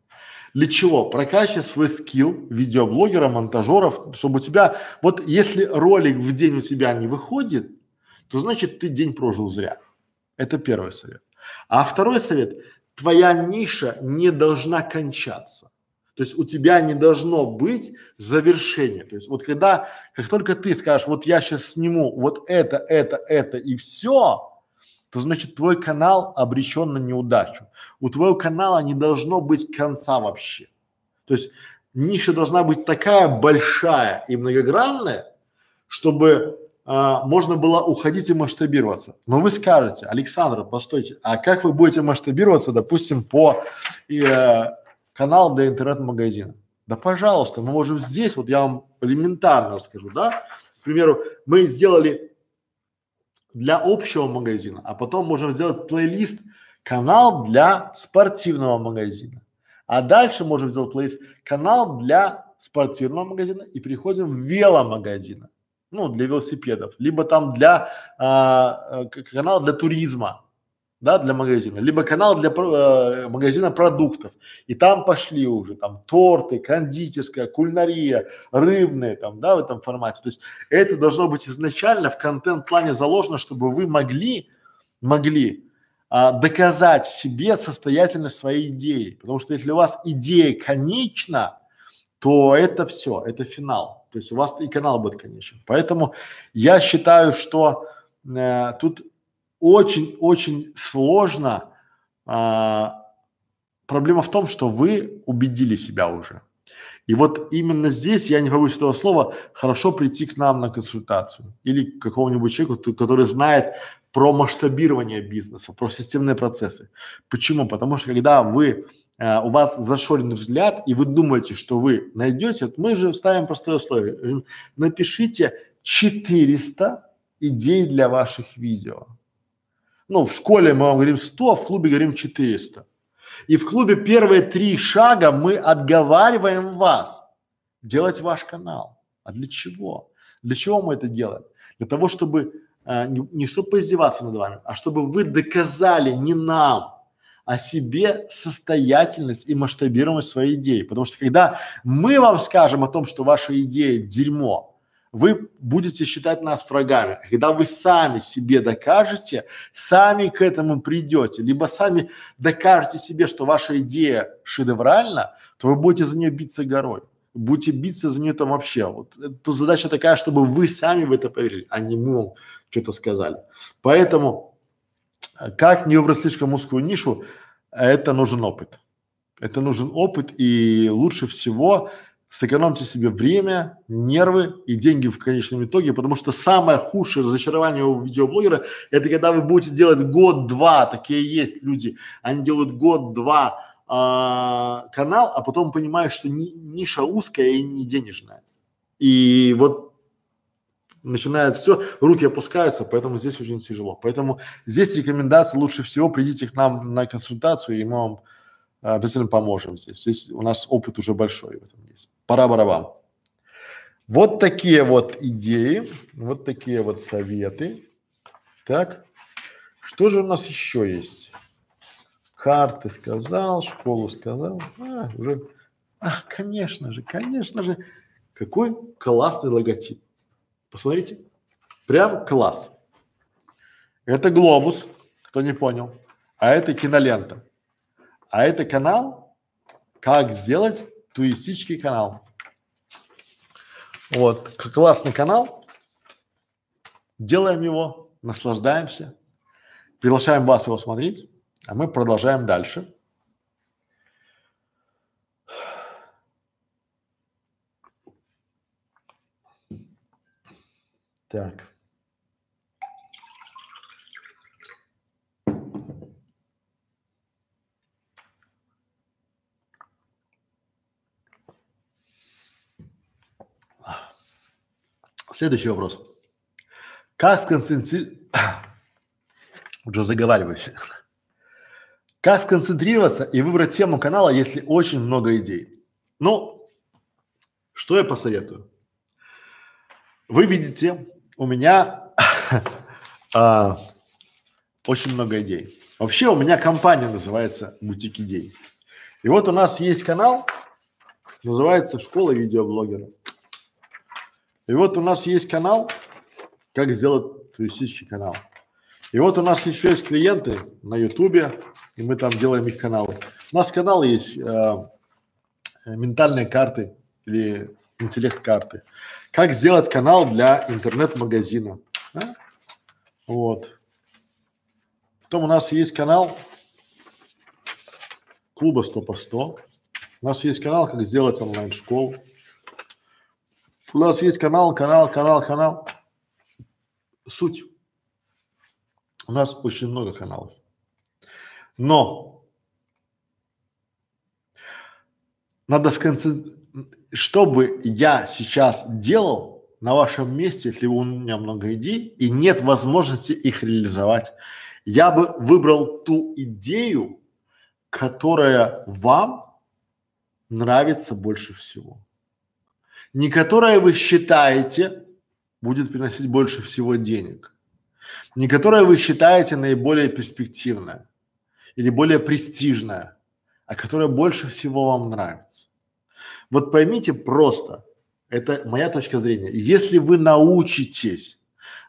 Для чего? Прокачивать свой скилл видеоблогера, монтажеров, чтобы у тебя, вот если ролик в день у тебя не выходит, то значит ты день прожил зря. Это первый совет. А второй совет, твоя ниша не должна кончаться. То есть у тебя не должно быть завершения. То есть вот когда, как только ты скажешь, вот я сейчас сниму вот это, это, это и все, то значит твой канал обречен на неудачу. У твоего канала не должно быть конца вообще. То есть ниша должна быть такая большая и многогранная, чтобы а, можно было уходить и масштабироваться. Но вы скажете, Александр, постойте, а как вы будете масштабироваться, допустим, по э, канал для интернет-магазина. Да пожалуйста, мы можем здесь, вот я вам элементарно расскажу, да, к примеру, мы сделали для общего магазина, а потом можем сделать плейлист канал для спортивного магазина. А дальше можем сделать плейлист канал для спортивного магазина и переходим в веломагазина, ну, для велосипедов, либо там для а, э, канал для туризма, да, для магазина, либо канал для э, магазина продуктов. И там пошли уже там торты, кондитерская, кулинария, рыбные там, да, в этом формате. То есть это должно быть изначально в контент-плане заложено, чтобы вы могли, могли а, доказать себе состоятельность своей идеи. Потому что если у вас идея конечна, то это все, это финал. То есть у вас и канал будет конечен. Поэтому я считаю, что э, тут очень-очень сложно. А, проблема в том, что вы убедили себя уже. И вот именно здесь, я не побоюсь этого слова, хорошо прийти к нам на консультацию или к какому-нибудь человеку, который знает про масштабирование бизнеса, про системные процессы. Почему? Потому что когда вы Uh, у вас зашоренный взгляд, и вы думаете, что вы найдете, мы же ставим простое условие. Напишите 400 идей для ваших видео. Ну, в школе мы вам говорим 100, а в клубе говорим 400. И в клубе первые три шага мы отговариваем вас делать ваш канал. А для чего? Для чего мы это делаем? Для того, чтобы а, не, не чтобы поиздеваться над вами, а чтобы вы доказали не нам, а себе состоятельность и масштабируемость своей идеи. Потому что когда мы вам скажем о том, что ваша идея дерьмо, вы будете считать нас врагами. Когда вы сами себе докажете, сами к этому придете, либо сами докажете себе, что ваша идея шедевральна, то вы будете за нее биться горой. Будете биться за нее там вообще. Вот тут задача такая, чтобы вы сами в это поверили, а не мы что-то сказали. Поэтому, как не выбрать слишком узкую нишу, это нужен опыт. Это нужен опыт, и лучше всего сэкономьте себе время, нервы и деньги в конечном итоге, потому что самое худшее разочарование у видеоблогера – это когда вы будете делать год-два, такие есть люди, они делают год-два а, канал, а потом понимаешь, что ни, ниша узкая и не денежная. И вот начинает все, руки опускаются, поэтому здесь очень тяжело. Поэтому здесь рекомендация лучше всего придите к нам на консультацию, и мы вам обязательно поможем здесь. Здесь у нас опыт уже большой в этом есть. Пора барабан. Вот такие вот идеи, вот такие вот советы. Так, что же у нас еще есть? Карты сказал, школу сказал. А, уже, а, конечно же, конечно же. Какой классный логотип. Посмотрите, прям класс. Это глобус, кто не понял, а это кинолента. А это канал, как сделать туристический канал. Вот, классный канал. Делаем его, наслаждаемся. Приглашаем вас его смотреть, а мы продолжаем дальше. Так. Следующий вопрос. Как сконцентрироваться, уже заговариваюсь, как сконцентрироваться и выбрать тему канала, если очень много идей? Ну, что я посоветую? Вы видите, у меня а, очень много идей. Вообще у меня компания называется «Бутик идей». И вот у нас есть канал, называется «Школа видеоблогера». И вот у нас есть канал, как сделать туристический канал. И вот у нас еще есть клиенты на Ютубе, и мы там делаем их каналы. У нас канал есть э, ментальные карты или интеллект-карты. Как сделать канал для интернет-магазина. Да? Вот. Потом у нас есть канал клуба 100 по 100. У нас есть канал, как сделать онлайн-школу. У нас есть канал, канал, канал, канал. Суть. У нас очень много каналов. Но надо сконцентрировать, чтобы я сейчас делал на вашем месте, если у меня много идей и нет возможности их реализовать, я бы выбрал ту идею, которая вам нравится больше всего не которая вы считаете будет приносить больше всего денег, не которая вы считаете наиболее перспективная или более престижная, а которая больше всего вам нравится. Вот поймите просто, это моя точка зрения, если вы научитесь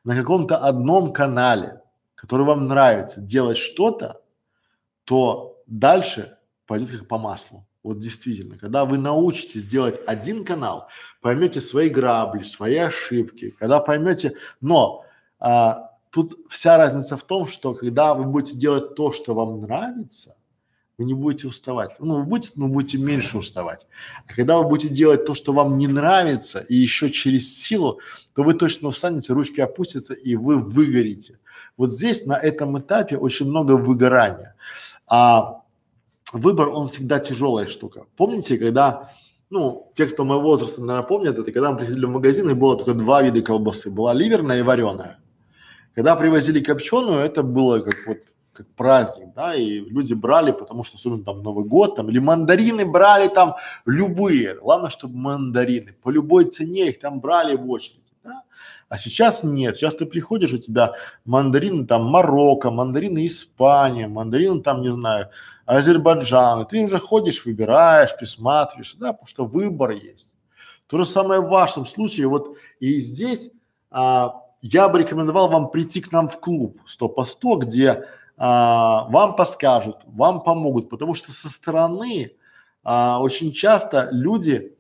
на каком-то одном канале, который вам нравится, делать что-то, то дальше пойдет как по маслу. Вот действительно, когда вы научитесь делать один канал, поймете свои грабли, свои ошибки, когда поймете, но а, тут вся разница в том, что когда вы будете делать то, что вам нравится, вы не будете уставать. Ну, вы будете, но будете меньше уставать. А когда вы будете делать то, что вам не нравится, и еще через силу, то вы точно устанете, ручки опустятся, и вы выгорите. Вот здесь, на этом этапе, очень много выгорания. А выбор, он всегда тяжелая штука. Помните, когда, ну, те, кто моего возраста, наверное, помнят, это когда мы приходили в магазин, и было только два вида колбасы. Была ливерная и вареная. Когда привозили копченую, это было как вот как праздник, да, и люди брали, потому что особенно там Новый год, там, или мандарины брали там любые, главное, чтобы мандарины, по любой цене их там брали в очередь, да? а сейчас нет, сейчас ты приходишь, у тебя мандарины там Марокко, мандарины Испания, мандарины там, не знаю, Азербайджан, и ты уже ходишь, выбираешь, присматриваешь, да, потому что выбор есть. То же самое в вашем случае, вот и здесь а, я бы рекомендовал вам прийти к нам в клуб 100 по 100, где а, вам подскажут, вам помогут, потому что со стороны а, очень часто люди,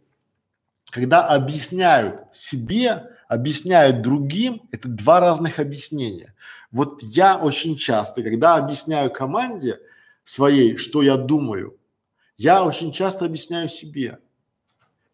когда объясняют себе, объясняют другим, это два разных объяснения. Вот я очень часто, когда объясняю команде, своей, что я думаю, я очень часто объясняю себе.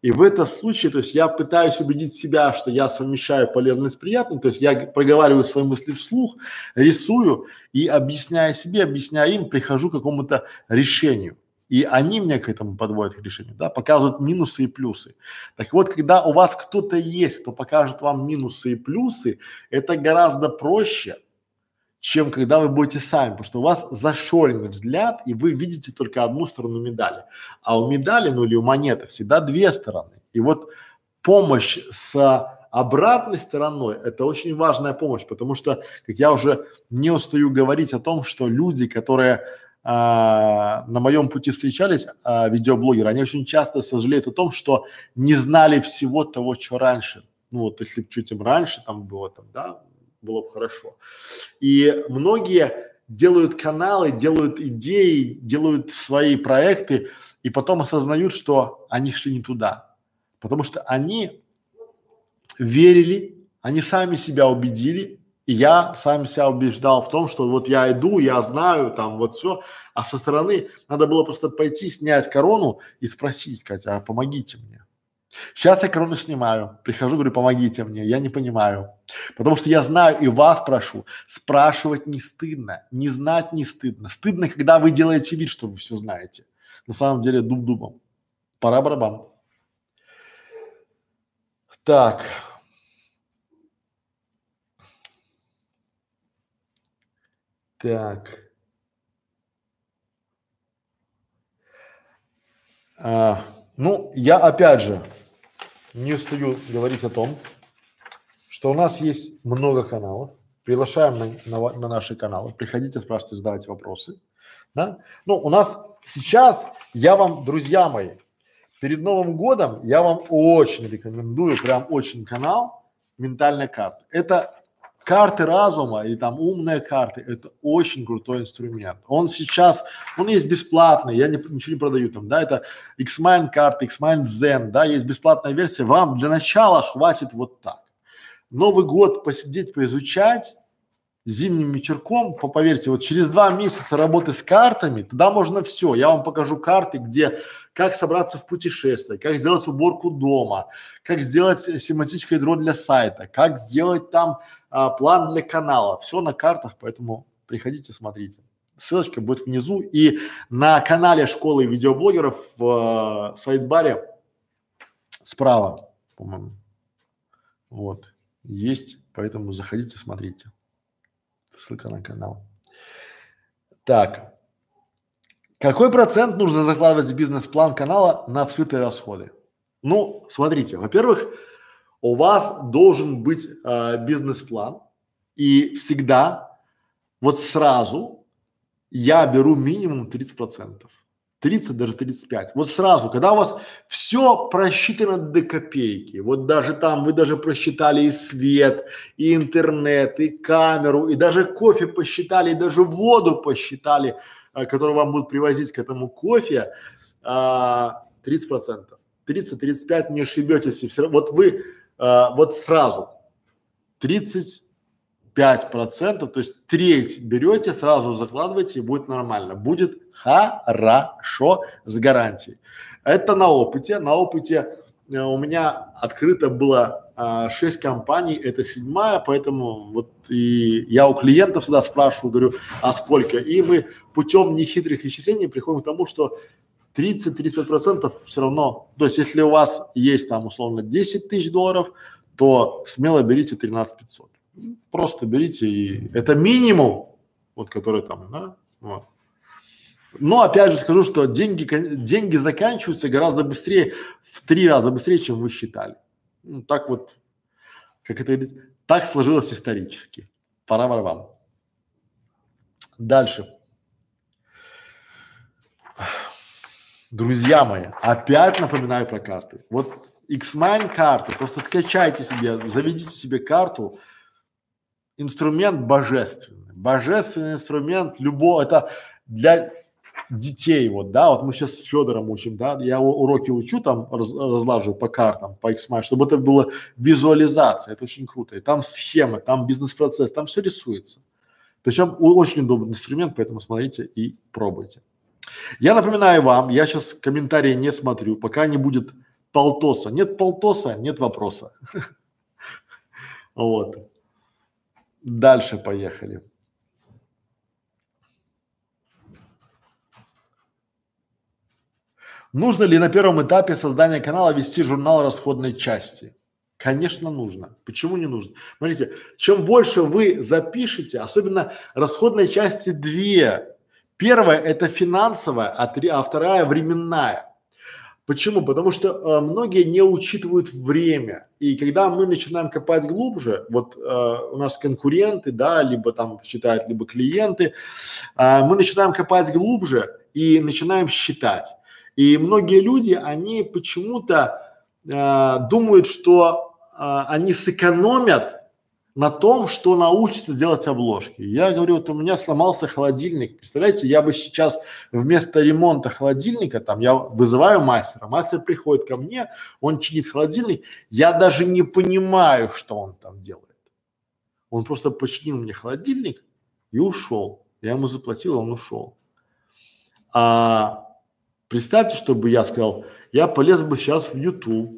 И в этом случае, то есть я пытаюсь убедить себя, что я совмещаю полезное с приятным, то есть я проговариваю свои мысли вслух, рисую и объясняя себе, объясняя им, прихожу к какому-то решению. И они меня к этому подводят к решению, да, показывают минусы и плюсы. Так вот, когда у вас кто-то есть, кто покажет вам минусы и плюсы, это гораздо проще, чем когда вы будете сами, потому что у вас зашоренный взгляд, и вы видите только одну сторону медали. А у медали, ну или у монеты всегда две стороны. И вот помощь с обратной стороной – это очень важная помощь, потому что, как я уже не устаю говорить о том, что люди, которые а, на моем пути встречались а, видеоблогеры, они очень часто сожалеют о том, что не знали всего того, что раньше. Ну вот, если чуть им раньше там было там, да, было бы хорошо. И многие делают каналы, делают идеи, делают свои проекты и потом осознают, что они шли не туда. Потому что они верили, они сами себя убедили, и я сам себя убеждал в том, что вот я иду, я знаю, там вот все, а со стороны надо было просто пойти, снять корону и спросить, сказать, а помогите мне. Сейчас я корону снимаю, прихожу, говорю, помогите мне, я не понимаю. Потому что я знаю и вас прошу, спрашивать не стыдно, не знать не стыдно. Стыдно, когда вы делаете вид, что вы все знаете. На самом деле дуб-дубом. Пора барабан. Так. Так. А, ну, я опять же не устаю говорить о том, что у нас есть много каналов. Приглашаем на, на, на наши каналы. Приходите, спрашивайте, задавайте вопросы. Да? Ну, у нас сейчас, я вам, друзья мои, перед Новым годом я вам очень рекомендую, прям очень канал «Ментальная карта». Это карты разума и там умные карты – это очень крутой инструмент. Он сейчас, он есть бесплатный, я не, ничего не продаю там, да, это X-Mind карты, X-Mind Zen, да, есть бесплатная версия, вам для начала хватит вот так. Новый год посидеть, поизучать, зимним вечерком, по, поверьте, вот через два месяца работы с картами, туда можно все. Я вам покажу карты, где как собраться в путешествие, как сделать уборку дома, как сделать семантическое ядро для сайта, как сделать там а, план для канала. Все на картах, поэтому приходите, смотрите. Ссылочка будет внизу и на канале школы видеоблогеров в э, сайт-баре справа, по-моему. Вот. Есть, поэтому заходите, смотрите. Ссылка на канал. Так. Какой процент нужно закладывать в бизнес-план канала на скрытые расходы? Ну, смотрите, во-первых, у вас должен быть э, бизнес-план, и всегда, вот сразу, я беру минимум 30 процентов. 30, даже 35. Вот сразу, когда у вас все просчитано до копейки, вот даже там вы даже просчитали и свет, и интернет, и камеру, и даже кофе посчитали, и даже воду посчитали, а, которую вам будут привозить к этому кофе, а, 30 процентов. 30-35 не ошибетесь. И все, вот вы а, вот сразу 30 5 процентов, то есть треть берете, сразу закладываете и будет нормально. Будет хорошо с гарантией. Это на опыте. На опыте э, у меня открыто было а, 6 компаний, это седьмая, поэтому вот и я у клиентов всегда спрашиваю, говорю, а сколько? И мы путем нехитрых исчислений приходим к тому, что 30-35 процентов все равно, то есть если у вас есть там условно 10 тысяч долларов, то смело берите 13 500. Просто берите и это минимум, вот который там, да, вот. Но опять же скажу, что деньги, деньги заканчиваются гораздо быстрее, в три раза быстрее, чем вы считали. Ну, так вот, как это так сложилось исторически. Пора вам. Дальше. Друзья мои, опять напоминаю про карты. Вот Xmine карты, просто скачайте себе, заведите себе карту, инструмент божественный. Божественный инструмент любого, это для детей, вот, да, вот мы сейчас с Федором учим, да, я уроки учу, там раз, разлаживаю по картам, по XMAT, чтобы это было визуализация, это очень круто, и там схемы, там бизнес-процесс, там все рисуется. Причем очень удобный инструмент, поэтому смотрите и пробуйте. Я напоминаю вам, я сейчас комментарии не смотрю, пока не будет полтоса. Нет полтоса, нет вопроса. Вот. Дальше поехали. Нужно ли на первом этапе создания канала вести журнал расходной части? Конечно, нужно. Почему не нужно? Смотрите, чем больше вы запишете, особенно расходной части две. Первая – это финансовая, а, три, а вторая – временная. Почему? Потому что э, многие не учитывают время. И когда мы начинаем копать глубже, вот э, у нас конкуренты, да, либо там считают, либо клиенты, э, мы начинаем копать глубже и начинаем считать. И многие люди, они почему-то э, думают, что э, они сэкономят на том, что научатся делать обложки. Я говорю, вот у меня сломался холодильник. Представляете, я бы сейчас вместо ремонта холодильника, там, я вызываю мастера, мастер приходит ко мне, он чинит холодильник, я даже не понимаю, что он там делает. Он просто починил мне холодильник и ушел. Я ему заплатил, он ушел. А Представьте, чтобы я сказал, я полез бы сейчас в YouTube,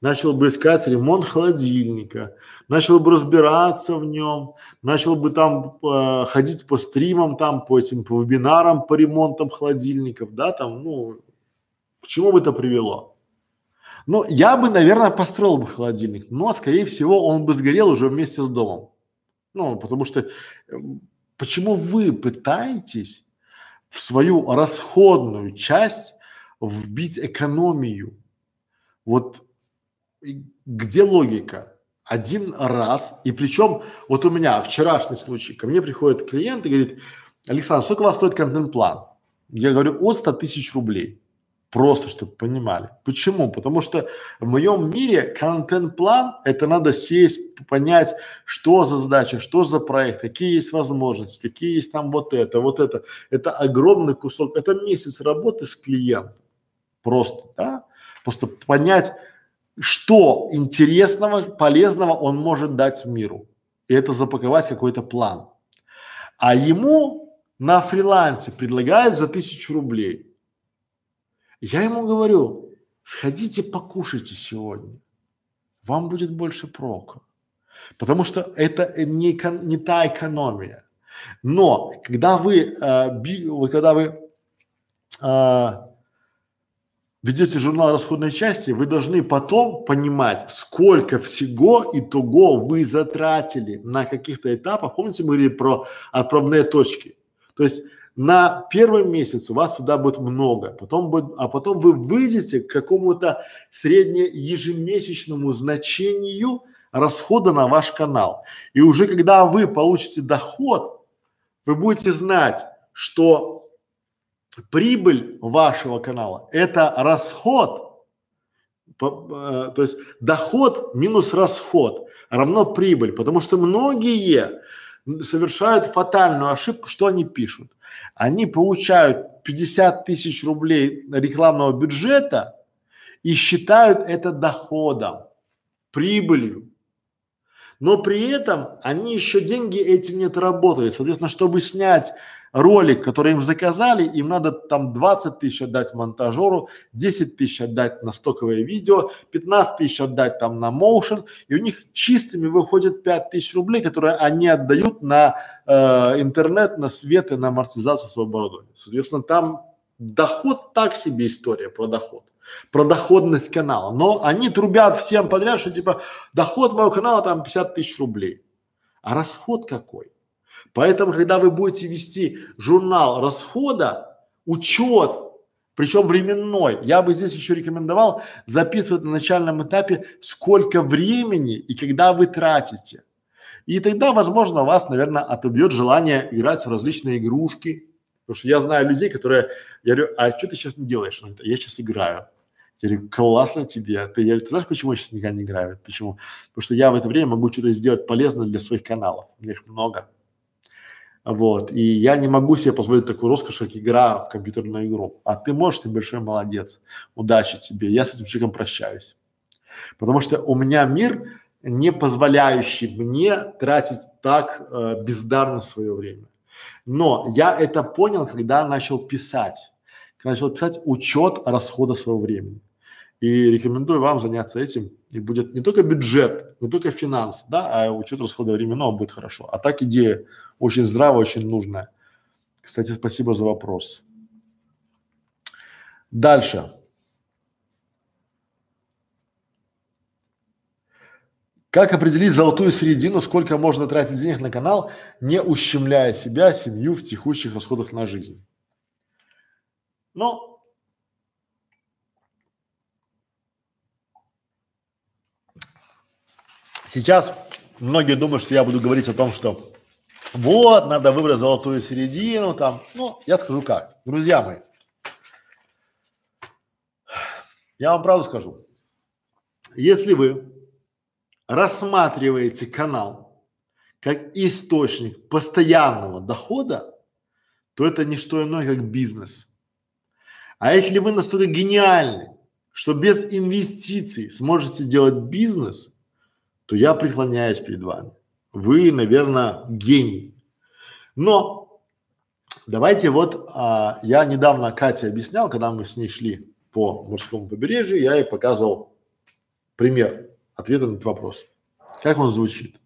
начал бы искать ремонт холодильника, начал бы разбираться в нем, начал бы там э, ходить по стримам, там по этим по вебинарам по ремонтам холодильников, да, там, ну, к чему бы это привело? Ну, я бы, наверное, построил бы холодильник, но, скорее всего, он бы сгорел уже вместе с домом. Ну, потому что э, почему вы пытаетесь в свою расходную часть вбить экономию. Вот где логика? Один раз, и причем вот у меня вчерашний случай, ко мне приходит клиент и говорит, Александр, сколько у вас стоит контент-план? Я говорю, от 100 тысяч рублей. Просто, чтобы понимали. Почему? Потому что в моем мире контент-план – это надо сесть, понять, что за задача, что за проект, какие есть возможности, какие есть там вот это, вот это. Это огромный кусок, это месяц работы с клиентом. Просто, да? Просто понять, что интересного, полезного он может дать миру. И это запаковать какой-то план. А ему на фрилансе предлагают за тысячу рублей. Я ему говорю, сходите покушайте сегодня, вам будет больше прока. Потому что это не, не та экономия. Но когда вы, э, би, когда вы э, ведете журнал расходной части, вы должны потом понимать, сколько всего итого вы затратили на каких-то этапах. Помните, мы говорили про отправные точки? То есть на первом месяце у вас всегда будет много, потом будет, а потом вы выйдете к какому-то среднеежемесячному значению расхода на ваш канал. И уже когда вы получите доход, вы будете знать, что прибыль вашего канала – это расход, э, то есть доход минус расход равно прибыль, потому что многие совершают фатальную ошибку, что они пишут. Они получают 50 тысяч рублей рекламного бюджета и считают это доходом, прибылью. Но при этом они еще деньги эти не отработали. Соответственно, чтобы снять ролик, который им заказали, им надо там 20 тысяч отдать монтажеру, 10 тысяч отдать на стоковое видео, 15 тысяч отдать там на моушен, и у них чистыми выходит 5 тысяч рублей, которые они отдают на э, интернет, на свет и на амортизацию своего оборудования. Соответственно, там доход так себе история про доход про доходность канала. Но они трубят всем подряд, что типа доход моего канала там 50 тысяч рублей. А расход какой? Поэтому, когда вы будете вести журнал расхода, учет, причем временной, я бы здесь еще рекомендовал записывать на начальном этапе, сколько времени и когда вы тратите. И тогда, возможно, вас, наверное, отобьет желание играть в различные игрушки. Потому что я знаю людей, которые, я говорю, а что ты сейчас не делаешь? Я сейчас играю. Я говорю, классно тебе. Ты, я, ты знаешь, почему я сейчас никогда не играю? Почему? Потому что я в это время могу что-то сделать полезное для своих каналов. У них много. Вот. И я не могу себе позволить такую роскошь, как игра в компьютерную игру. А ты можешь, ты большой молодец. Удачи тебе. Я с этим человеком прощаюсь. Потому что у меня мир, не позволяющий мне тратить так э, бездарно свое время. Но я это понял, когда начал писать. Когда начал писать учет расхода своего времени. И рекомендую вам заняться этим. И будет не только бюджет, не только финанс, да, а учет расхода временного будет хорошо. А так идея очень здравая, очень нужная. Кстати, спасибо за вопрос. Дальше. Как определить золотую середину, сколько можно тратить денег на канал, не ущемляя себя, семью в текущих расходах на жизнь? Ну, сейчас многие думают, что я буду говорить о том, что вот, надо выбрать золотую середину там. Ну, я скажу как. Друзья мои, я вам правду скажу. Если вы рассматриваете канал как источник постоянного дохода, то это не что иное, как бизнес. А если вы настолько гениальны, что без инвестиций сможете делать бизнес, то я преклоняюсь перед вами. Вы, наверное, гений. Но давайте вот, а, я недавно Кате объяснял, когда мы с ней шли по морскому побережью, я ей показывал пример ответа на этот вопрос. Как он звучит?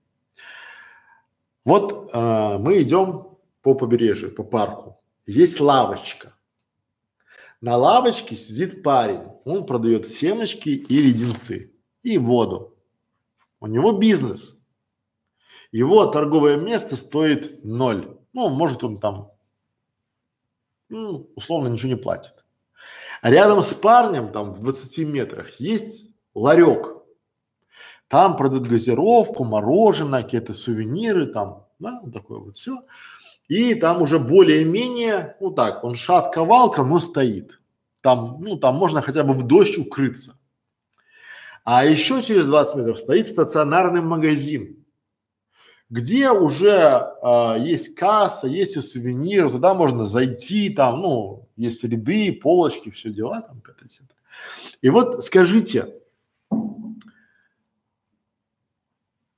Вот э, мы идем по побережью, по парку. Есть лавочка. На лавочке сидит парень. Он продает семечки и леденцы. И воду. У него бизнес. Его торговое место стоит ноль. Ну, может он там, ну, условно ничего не платит. А рядом с парнем, там в 20 метрах, есть ларек. Там продают газировку, мороженое, какие-то сувениры там, да, такое вот все. И там уже более-менее, ну так, он шатковалка, но стоит. Там, ну там можно хотя бы в дождь укрыться. А еще через 20 метров стоит стационарный магазин, где уже э, есть касса, есть и сувениры, туда можно зайти, там, ну, есть ряды, полочки, все дела там. И вот скажите,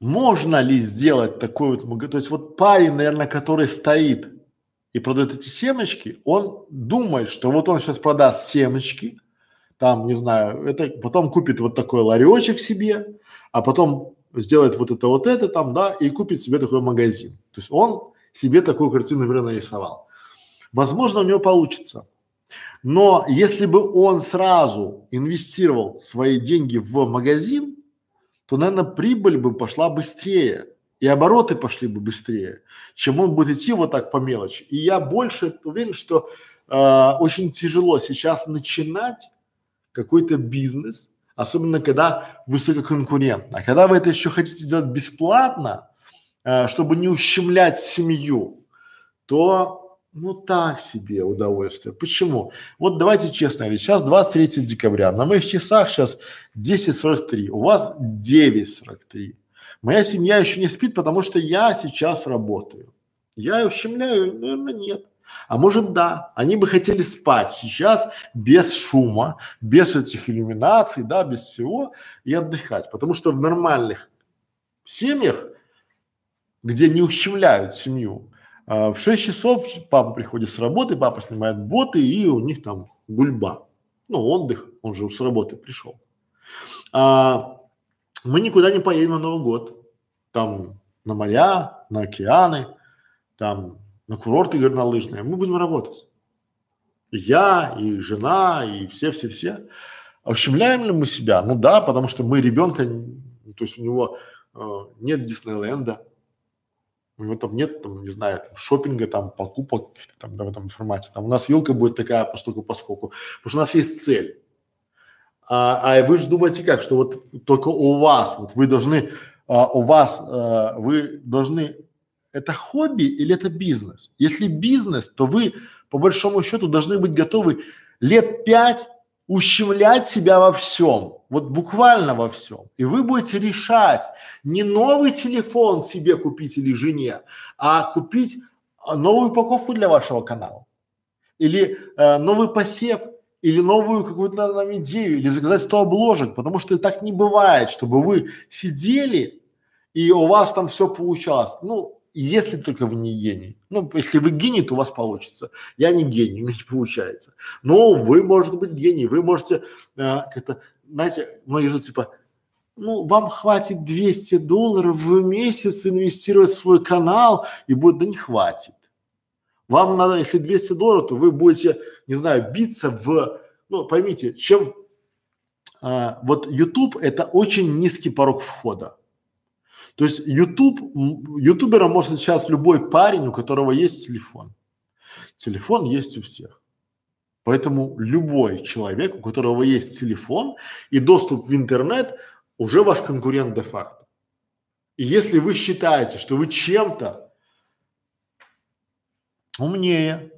можно ли сделать такой вот? То есть вот парень, наверное, который стоит и продает эти семечки, он думает, что вот он сейчас продаст семечки, там, не знаю, это потом купит вот такой ларечек себе, а потом сделает вот это вот это там, да, и купит себе такой магазин. То есть он себе такую картину, например, нарисовал. Возможно, у него получится. Но если бы он сразу инвестировал свои деньги в магазин, то, наверное, прибыль бы пошла быстрее и обороты пошли бы быстрее, чем он будет идти вот так по мелочи. И я больше уверен, что э, очень тяжело сейчас начинать какой-то бизнес, особенно когда высококонкурентно. А когда вы это еще хотите сделать бесплатно, э, чтобы не ущемлять семью, то ну так себе удовольствие. Почему? Вот давайте честно говорить, сейчас 23 декабря, на моих часах сейчас 10.43, у вас 9.43. Моя семья еще не спит, потому что я сейчас работаю. Я ущемляю? Наверное, нет. А может да, они бы хотели спать сейчас без шума, без этих иллюминаций, да, без всего и отдыхать. Потому что в нормальных семьях, где не ущемляют семью, а, в 6 часов папа приходит с работы, папа снимает боты и у них там гульба. Ну, отдых, он же с работы пришел. А, мы никуда не поедем на Новый год. Там на моря, на океаны, там на курорты горнолыжные. Мы будем работать. И я, и жена, и все-все-все. А ущемляем ли мы себя? Ну да, потому что мы ребенка, то есть у него э, нет Диснейленда, у него там нет, там, не знаю, там, шопинга, там, покупок там, да, в этом формате. Там у нас елка будет такая по штуку поскольку, потому что у нас есть цель. А, а вы же думаете как, что вот только у вас, вот вы должны, а, у вас, а, вы должны, это хобби или это бизнес? Если бизнес, то вы по большому счету должны быть готовы лет пять ущемлять себя во всем, вот буквально во всем. И вы будете решать не новый телефон себе купить или жене, а купить а, новую упаковку для вашего канала. Или э, новый посев, или новую какую-то нам идею, или заказать 100 обложек, потому что так не бывает, чтобы вы сидели и у вас там все получалось. Ну, если только вы не гений. Ну, если вы гений, то у вас получится. Я не гений, у меня не получается. Но вы можете быть гений, вы можете э, как-то знаете, многие же типа, ну, вам хватит 200 долларов в месяц инвестировать в свой канал и будет, да не хватит. Вам надо, если 200 долларов, то вы будете, не знаю, биться в, ну, поймите, чем, а, вот YouTube это очень низкий порог входа. То есть YouTube, ютубером может сейчас любой парень, у которого есть телефон. Телефон есть у всех. Поэтому любой человек, у которого есть телефон и доступ в интернет, уже ваш конкурент де-факто. И если вы считаете, что вы чем-то умнее,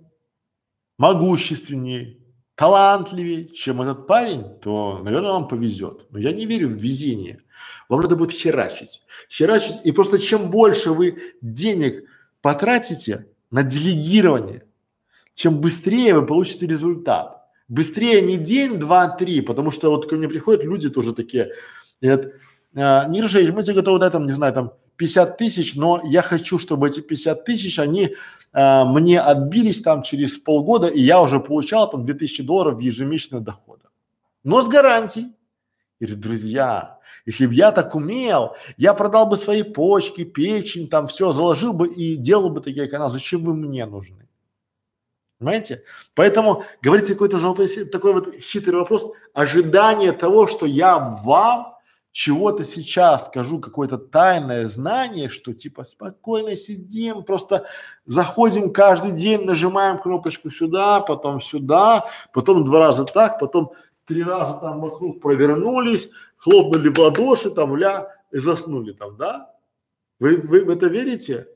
могущественнее, талантливее, чем этот парень, то, наверное, вам повезет. Но я не верю в везение. Вам надо будет херачить. Херачить, и просто чем больше вы денег потратите на делегирование, чем быстрее вы получите результат. Быстрее не день, два, три, потому что вот ко мне приходят люди тоже такие, говорят, а, Ниржевич, мы тебе готовы дать там, не знаю, там 50 тысяч, но я хочу, чтобы эти 50 тысяч, они а, мне отбились там через полгода, и я уже получал там 2000 долларов ежемесячного дохода. Но с гарантией. И друзья, если бы я так умел, я продал бы свои почки, печень, там все, заложил бы и делал бы такие каналы. Зачем вы мне нужны? Понимаете? Поэтому говорите какой-то золотой, такой вот хитрый вопрос, ожидание того, что я вам чего-то сейчас скажу, какое-то тайное знание, что типа спокойно сидим, просто заходим каждый день, нажимаем кнопочку сюда, потом сюда, потом два раза так, потом три раза там вокруг провернулись, хлопнули в ладоши, там ля, и заснули там, да? Вы, вы в это верите?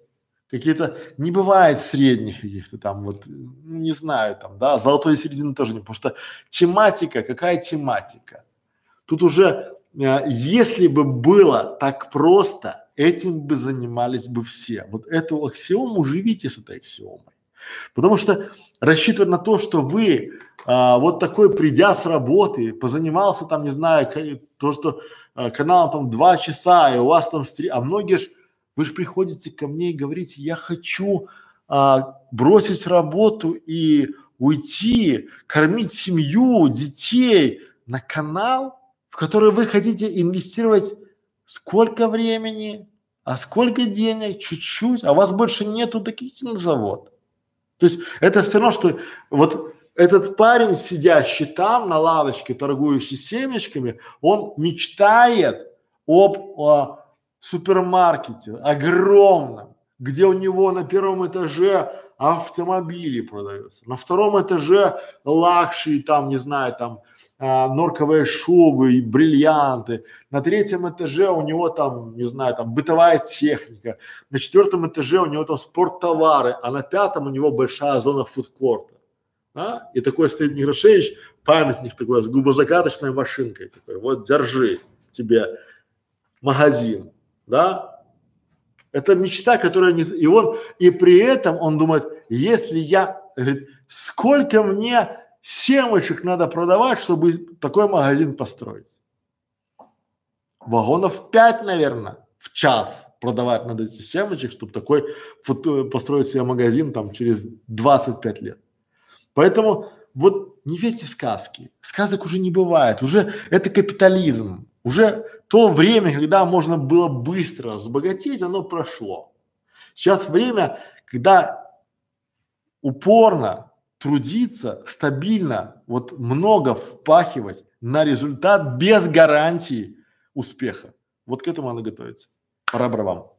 какие-то, не бывает средних каких-то там вот, не знаю, там, да, золотой середины тоже не, потому что тематика, какая тематика? Тут уже, если бы было так просто, этим бы занимались бы все. Вот эту аксиому живите с этой аксиомой. Потому что рассчитывать на то, что вы а, вот такой, придя с работы, позанимался там, не знаю, то, что а, канал там два часа, и у вас там стри... а многие же вы же приходите ко мне и говорите, я хочу а, бросить работу и уйти, кормить семью, детей на канал, в который вы хотите инвестировать сколько времени, а сколько денег, чуть-чуть, а у вас больше нету, так идите на завод. То есть это все равно, что вот этот парень, сидящий там на лавочке, торгующий семечками, он мечтает об о, супермаркете огромном, где у него на первом этаже автомобили продаются, на втором этаже лакши, там, не знаю, там а, норковые шубы, бриллианты, на третьем этаже у него там, не знаю, там бытовая техника, на четвертом этаже у него там спорттовары, а на пятом у него большая зона фудкорта. А? И такой стоит Негрошевич, памятник такой с губозакаточной машинкой такой, вот держи тебе магазин да, это мечта, которая не, и он, и при этом он думает, если я, говорит, сколько мне семечек надо продавать, чтобы такой магазин построить? Вагонов пять, наверное, в час продавать надо эти семечек, чтобы такой фото, построить себе магазин там через 25 лет. Поэтому вот не верьте в сказки. Сказок уже не бывает. Уже это капитализм. Уже то время, когда можно было быстро разбогатеть, оно прошло. Сейчас время, когда упорно трудиться, стабильно, вот много впахивать на результат без гарантии успеха. Вот к этому надо готовиться. Пора вам.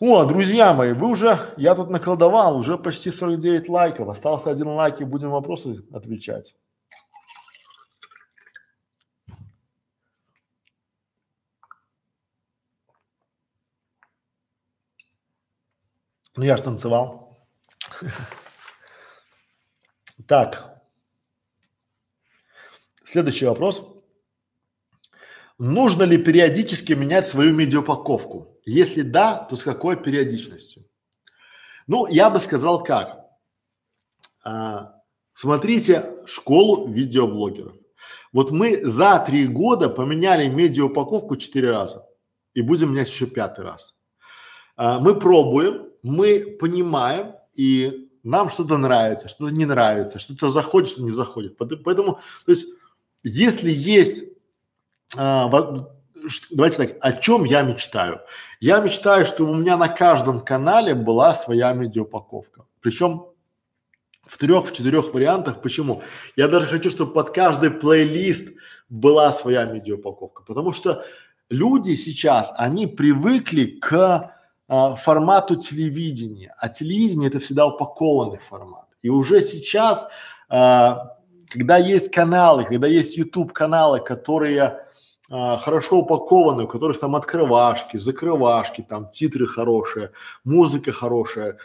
О, друзья мои, вы уже, я тут наколдовал, уже почти 49 лайков, остался один лайк и будем вопросы отвечать. Ну, я же танцевал. Так. Следующий вопрос. Нужно ли периодически менять свою медиапаковку? Если да, то с какой периодичностью? Ну, я бы сказал как. А, смотрите школу видеоблогеров. Вот мы за три года поменяли медиаупаковку четыре раза и будем менять еще пятый раз. А, мы пробуем, мы понимаем и нам что-то нравится, что-то не нравится, что-то заходит, что не заходит. Поэтому, то есть если есть, а, давайте так, о чем я мечтаю? Я мечтаю, чтобы у меня на каждом канале была своя медиаупаковка. Причем в трех, в четырех вариантах. Почему? Я даже хочу, чтобы под каждый плейлист была своя медиаупаковка. Потому что люди сейчас, они привыкли к формату телевидения, а телевидение это всегда упакованный формат. И уже сейчас, а, когда есть каналы, когда есть YouTube каналы, которые а, хорошо упакованы, у которых там открывашки, закрывашки, там титры хорошие, музыка хорошая,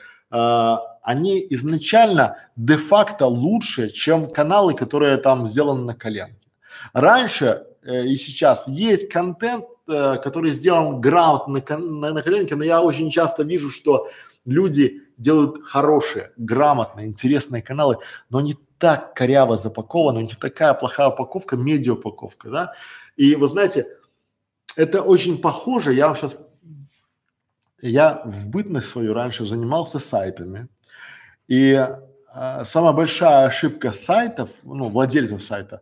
они изначально де-факто лучше, чем каналы, которые там сделаны на коленке. Раньше э, и сейчас есть контент, э, который сделан грамотно на, на, на коленке, но я очень часто вижу, что люди делают хорошие, грамотные, интересные каналы, но не так коряво запакованы, не такая плохая упаковка, медиа упаковка, да. И вы знаете, это очень похоже, я вам сейчас, я в бытность свою раньше занимался сайтами, и а, самая большая ошибка сайтов, ну, владельцев сайта,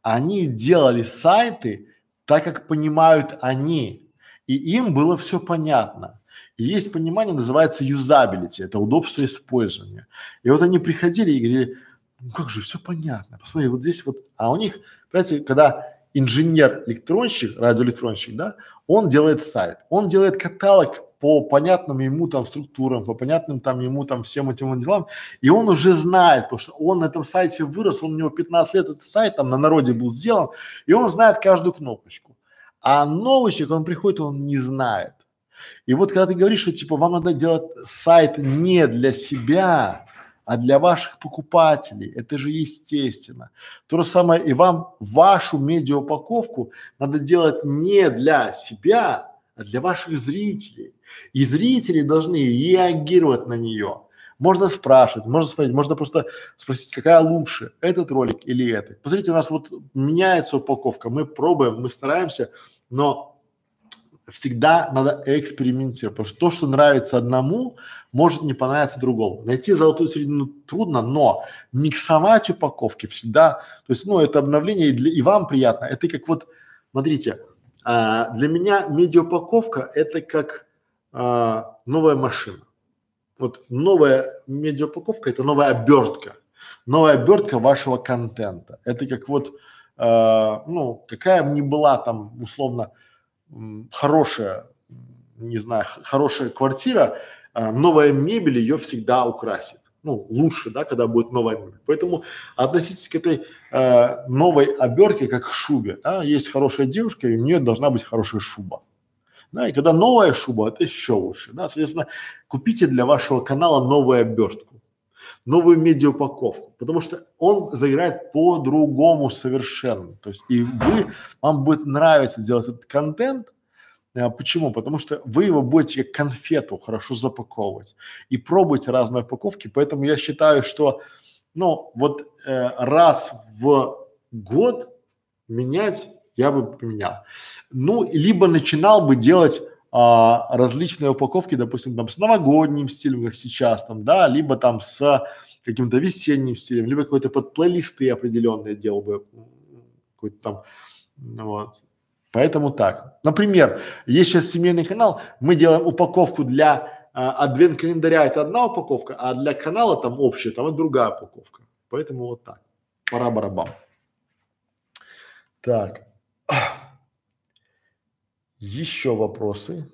они делали сайты так, как понимают они, и им было все понятно. И есть понимание, называется юзабилити, это удобство использования. И вот они приходили и говорили, ну как же, все понятно, посмотри, вот здесь вот, а у них, понимаете, когда инженер-электронщик, радиоэлектронщик, да, он делает сайт, он делает каталог по понятным ему там структурам, по понятным там ему там всем этим делам, и он уже знает, потому что он на этом сайте вырос, он у него 15 лет этот сайт там на народе был сделан, и он знает каждую кнопочку. А новый человек, он приходит, он не знает. И вот когда ты говоришь, что типа вам надо делать сайт не для себя, а для ваших покупателей, это же естественно. То же самое и вам вашу медиаупаковку надо делать не для себя, а для ваших зрителей. И зрители должны реагировать на нее. Можно спрашивать, можно спросить, можно просто спросить, какая лучше, этот ролик или этот. Посмотрите, у нас вот меняется упаковка, мы пробуем, мы стараемся, но всегда надо экспериментировать, потому что то, что нравится одному, может не понравиться другому. Найти золотую середину трудно, но миксовать упаковки всегда, то есть, ну, это обновление и, для, и вам приятно. Это как вот, смотрите, а, для меня медиаупаковка это как а, новая машина. Вот новая медиаупаковка это новая обертка, новая обертка вашего контента. Это как вот, а, ну, какая бы ни была там условно хорошая, не знаю, хорошая квартира, а, новая мебель ее всегда украсит. Ну, лучше, да, когда будет новая мебель. Поэтому относитесь к этой э, новой обертке как к шубе. Да? Есть хорошая девушка, и у нее должна быть хорошая шуба. Да, и когда новая шуба, это еще лучше. Да? Соответственно, купите для вашего канала новую обертку, новую медиаупаковку, потому что он заиграет по-другому совершенно. То есть и вы, вам будет нравиться делать этот контент, а, почему? Потому что вы его будете как конфету хорошо запаковывать и пробуйте разные упаковки. Поэтому я считаю, что ну вот э, раз в год менять я бы поменял. Ну, либо начинал бы делать а, различные упаковки, допустим, там с новогодним стилем, как сейчас там, да, либо там с каким-то весенним стилем, либо какой-то под плейлисты определенные делал бы, какой-то там, ну вот, Поэтому так. Например, есть сейчас семейный канал, мы делаем упаковку для а, адвент календаря это одна упаковка, а для канала там общая, там это другая упаковка. Поэтому вот так. Пора барабан. Так. Еще вопросы?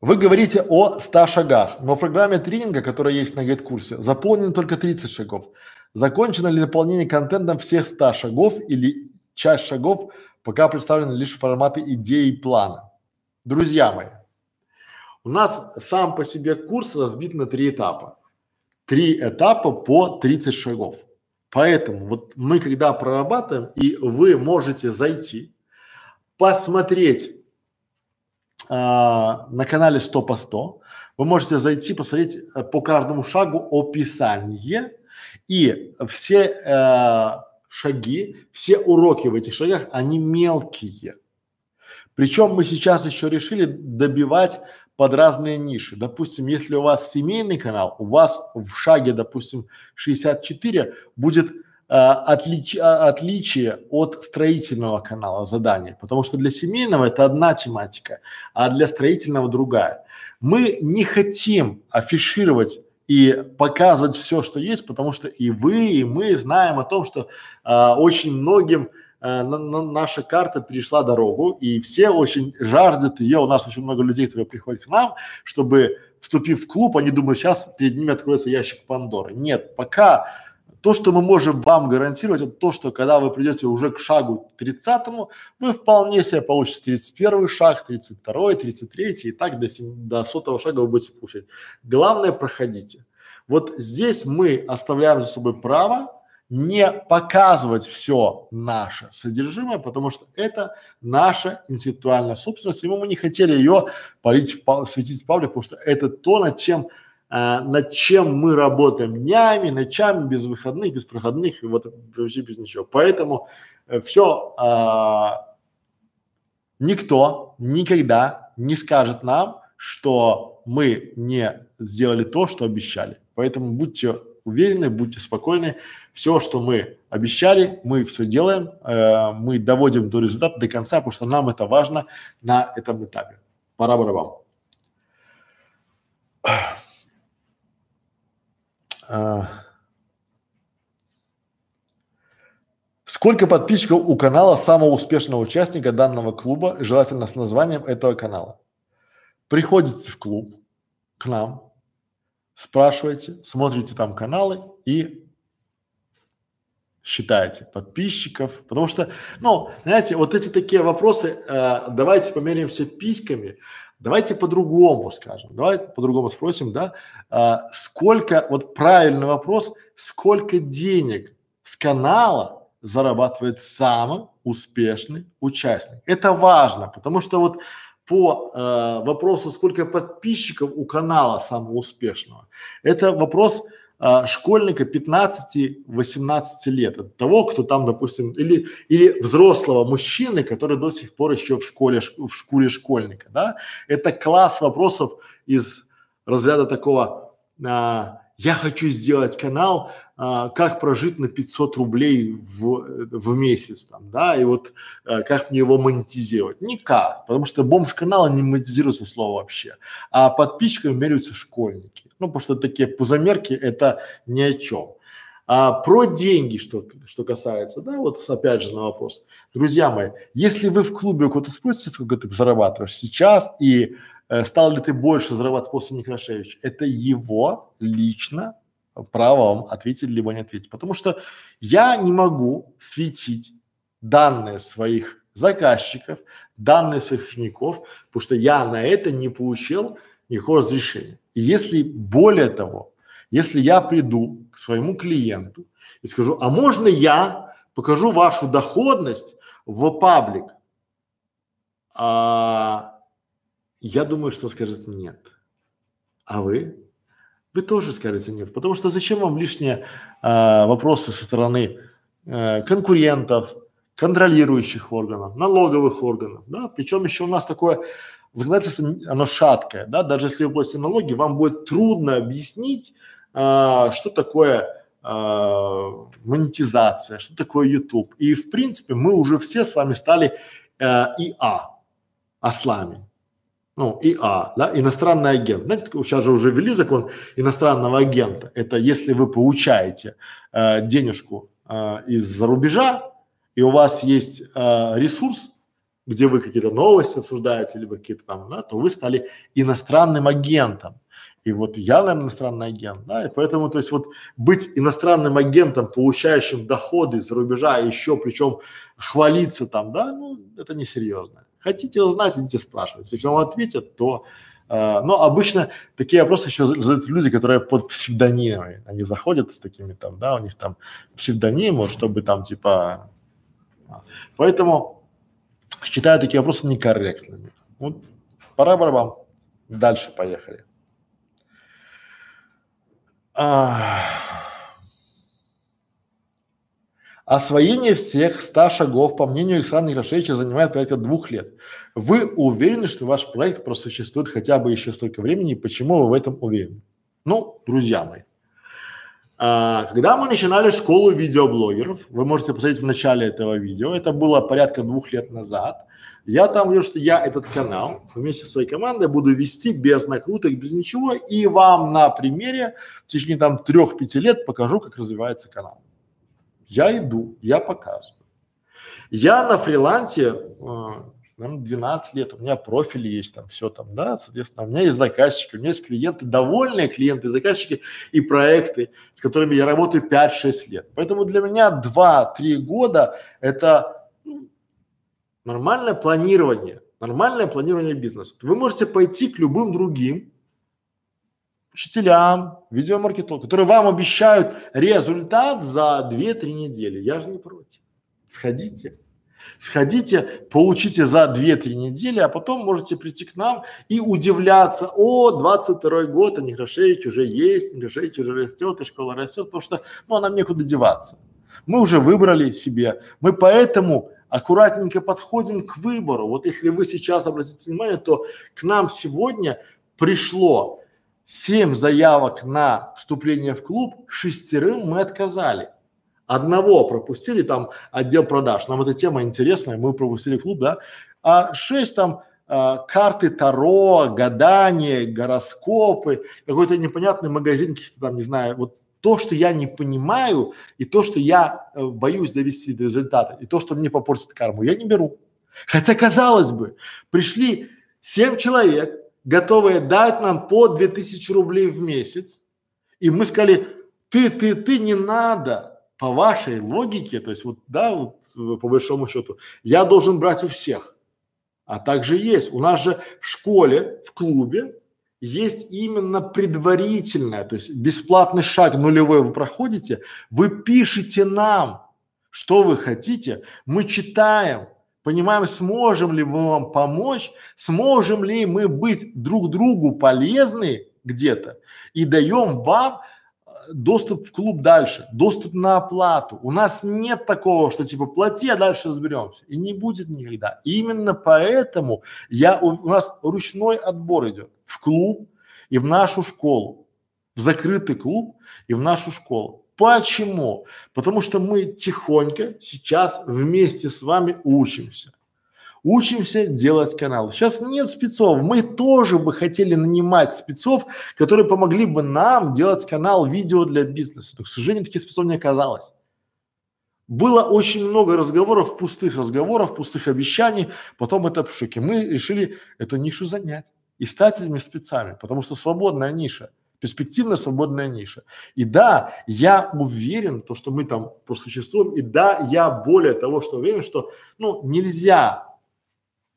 Вы говорите о 100 шагах, но в программе тренинга, которая есть на гайд-курсе, заполнено только 30 шагов. Закончено ли наполнение контентом всех 100 шагов или часть шагов пока представлены лишь форматы идеи и плана? Друзья мои, у нас сам по себе курс разбит на три этапа. Три этапа по 30 шагов. Поэтому вот мы когда прорабатываем, и вы можете зайти, посмотреть а, на канале 100 по 100. Вы можете зайти, посмотреть э, по каждому шагу описание и все э, шаги, все уроки в этих шагах, они мелкие. Причем мы сейчас еще решили добивать под разные ниши. Допустим, если у вас семейный канал, у вас в шаге, допустим, 64 будет а, отлич, а, отличие от строительного канала задания, потому что для семейного это одна тематика, а для строительного другая. Мы не хотим афишировать и показывать все, что есть, потому что и вы, и мы знаем о том, что а, очень многим а, на, на, наша карта перешла дорогу, и все очень жаждут ее. У нас очень много людей, которые приходят к нам, чтобы, вступив в клуб, они думают, сейчас перед ними откроется ящик Пандоры. Нет, пока то, что мы можем вам гарантировать, это то, что когда вы придете уже к шагу 30 вы вполне себе получите 31 шаг, 32 33 и так до, 7, до сотого шага вы будете получать. Главное проходите. Вот здесь мы оставляем за собой право не показывать все наше содержимое, потому что это наша интеллектуальная собственность, и мы, не хотели ее полить в, светить в паблик, потому что это то, над чем а, над чем мы работаем днями, ночами, без выходных, без проходных и вот вообще без ничего. Поэтому э, все, а, никто никогда не скажет нам, что мы не сделали то, что обещали. Поэтому будьте уверены, будьте спокойны. Все, что мы обещали, мы все делаем, э, мы доводим до результата до конца, потому что нам это важно на этом этапе. Пора барабан. А, сколько подписчиков у канала самого успешного участника данного клуба, желательно с названием этого канала? Приходите в клуб к нам, спрашивайте, смотрите там каналы и считаете подписчиков, потому что, ну, знаете, вот эти такие вопросы, э, давайте померяемся письками, Давайте по-другому скажем, давайте по-другому спросим, да, а, сколько, вот правильный вопрос, сколько денег с канала зарабатывает самый успешный участник. Это важно, потому что вот по э, вопросу, сколько подписчиков у канала самого успешного, это вопрос а, школьника 15-18 лет, от того, кто там, допустим, или, или взрослого мужчины, который до сих пор еще в школе, в школе школьника, да, это класс вопросов из разряда такого, а, я хочу сделать канал, а, как прожить на 500 рублей в, в месяц там, да, и вот а, как мне его монетизировать? Никак, потому что бомж канала не монетизируется слово вообще, а подписчиками меряются школьники. Ну, потому что такие пузомерки это ни о чем. А про деньги, что, что касается, да, вот опять же на вопрос. Друзья мои, если вы в клубе у кого-то спросите, сколько ты зарабатываешь сейчас и стал ли ты больше зарабатывать после Некрашевича, это его лично право вам ответить либо не ответить. Потому что я не могу светить данные своих заказчиков, данные своих учеников, потому что я на это не получил никакого разрешения. И если более того, если я приду к своему клиенту и скажу, а можно я покажу вашу доходность в паблик, а, я думаю, что скажет нет. А вы? Вы тоже скажете нет, потому что зачем вам лишние а, вопросы со стороны а, конкурентов, контролирующих органов, налоговых органов, да, причем еще у нас такое законодательство, оно шаткое, да, даже если вы платите налоги, вам будет трудно объяснить, а, что такое а, монетизация, что такое YouTube. И в принципе мы уже все с вами стали а, ИА, ослами. Ну, ИА, да, иностранный агент. Знаете, сейчас же уже ввели закон иностранного агента. Это если вы получаете э, денежку э, из-за рубежа, и у вас есть э, ресурс, где вы какие-то новости обсуждаете, либо какие-то там, да, то вы стали иностранным агентом. И вот я, наверное, иностранный агент, да, и поэтому, то есть вот быть иностранным агентом, получающим доходы из-за рубежа, еще причем хвалиться там, да, ну, это несерьезно. Хотите узнать, идите спрашивать. Если вам ответят, то э, но обычно такие вопросы еще задают люди, которые под псевдонимами. Они заходят с такими там, да, у них там псевдонимы, чтобы там типа. А. Поэтому считаю такие вопросы некорректными. Вот пора барабан. Дальше поехали. А, Освоение всех ста шагов, по мнению Александра Ярошевича, занимает порядка двух лет. Вы уверены, что ваш проект просуществует хотя бы еще столько времени? Почему вы в этом уверены? Ну, друзья мои, а, когда мы начинали школу видеоблогеров, вы можете посмотреть в начале этого видео, это было порядка двух лет назад, я там говорю, что я этот канал вместе с своей командой буду вести без накруток, без ничего, и вам на примере в течение там трех-пяти лет покажу, как развивается канал. Я иду, я показываю. Я на фрилансе, э, 12 лет, у меня профиль есть, там все там, да, соответственно, у меня есть заказчики, у меня есть клиенты, довольные клиенты, заказчики и проекты, с которыми я работаю 5-6 лет. Поэтому для меня 2-3 года это ну, нормальное планирование, нормальное планирование бизнеса. Вы можете пойти к любым другим учителям, видеомаркетологам, которые вам обещают результат за 2-3 недели. Я же не против. Сходите, Сходите, получите за 2-3 недели, а потом можете прийти к нам и удивляться, о, 22 год, а Неграшевич уже есть, Неграшевич уже растет, и школа растет, потому что, ну, нам некуда деваться. Мы уже выбрали себе, мы поэтому аккуратненько подходим к выбору. Вот если вы сейчас обратите внимание, то к нам сегодня пришло 7 заявок на вступление в клуб, шестерым мы отказали. Одного пропустили там отдел продаж. Нам эта тема интересная, мы пропустили клуб, да. А шесть там а, карты Таро, гадания, гороскопы, какой-то непонятный магазин, каких-то там, не знаю, вот то, что я не понимаю, и то, что я э, боюсь довести до результата, и то, что мне попортит карму, я не беру. Хотя, казалось бы, пришли семь человек, готовые дать нам по 2000 рублей в месяц, и мы сказали, ты, ты, ты, не надо, по вашей логике, то есть вот, да, вот, по большому счету, я должен брать у всех. А также есть. У нас же в школе, в клубе есть именно предварительное, то есть бесплатный шаг нулевой вы проходите, вы пишете нам, что вы хотите, мы читаем, понимаем, сможем ли мы вам помочь, сможем ли мы быть друг другу полезны где-то и даем вам доступ в клуб дальше, доступ на оплату. У нас нет такого, что типа плати, а дальше разберемся. И не будет никогда. И именно поэтому я, у, у нас ручной отбор идет в клуб и в нашу школу, в закрытый клуб и в нашу школу. Почему? Потому что мы тихонько сейчас вместе с вами учимся учимся делать канал. Сейчас нет спецов, мы тоже бы хотели нанимать спецов, которые помогли бы нам делать канал видео для бизнеса, но, к сожалению, таких спецов не оказалось. Было очень много разговоров, пустых разговоров, пустых обещаний, потом это шоке. Мы решили эту нишу занять и стать этими спецами, потому что свободная ниша, перспективная свободная ниша. И да, я уверен, то, что мы там просуществуем, и да, я более того, что уверен, что ну нельзя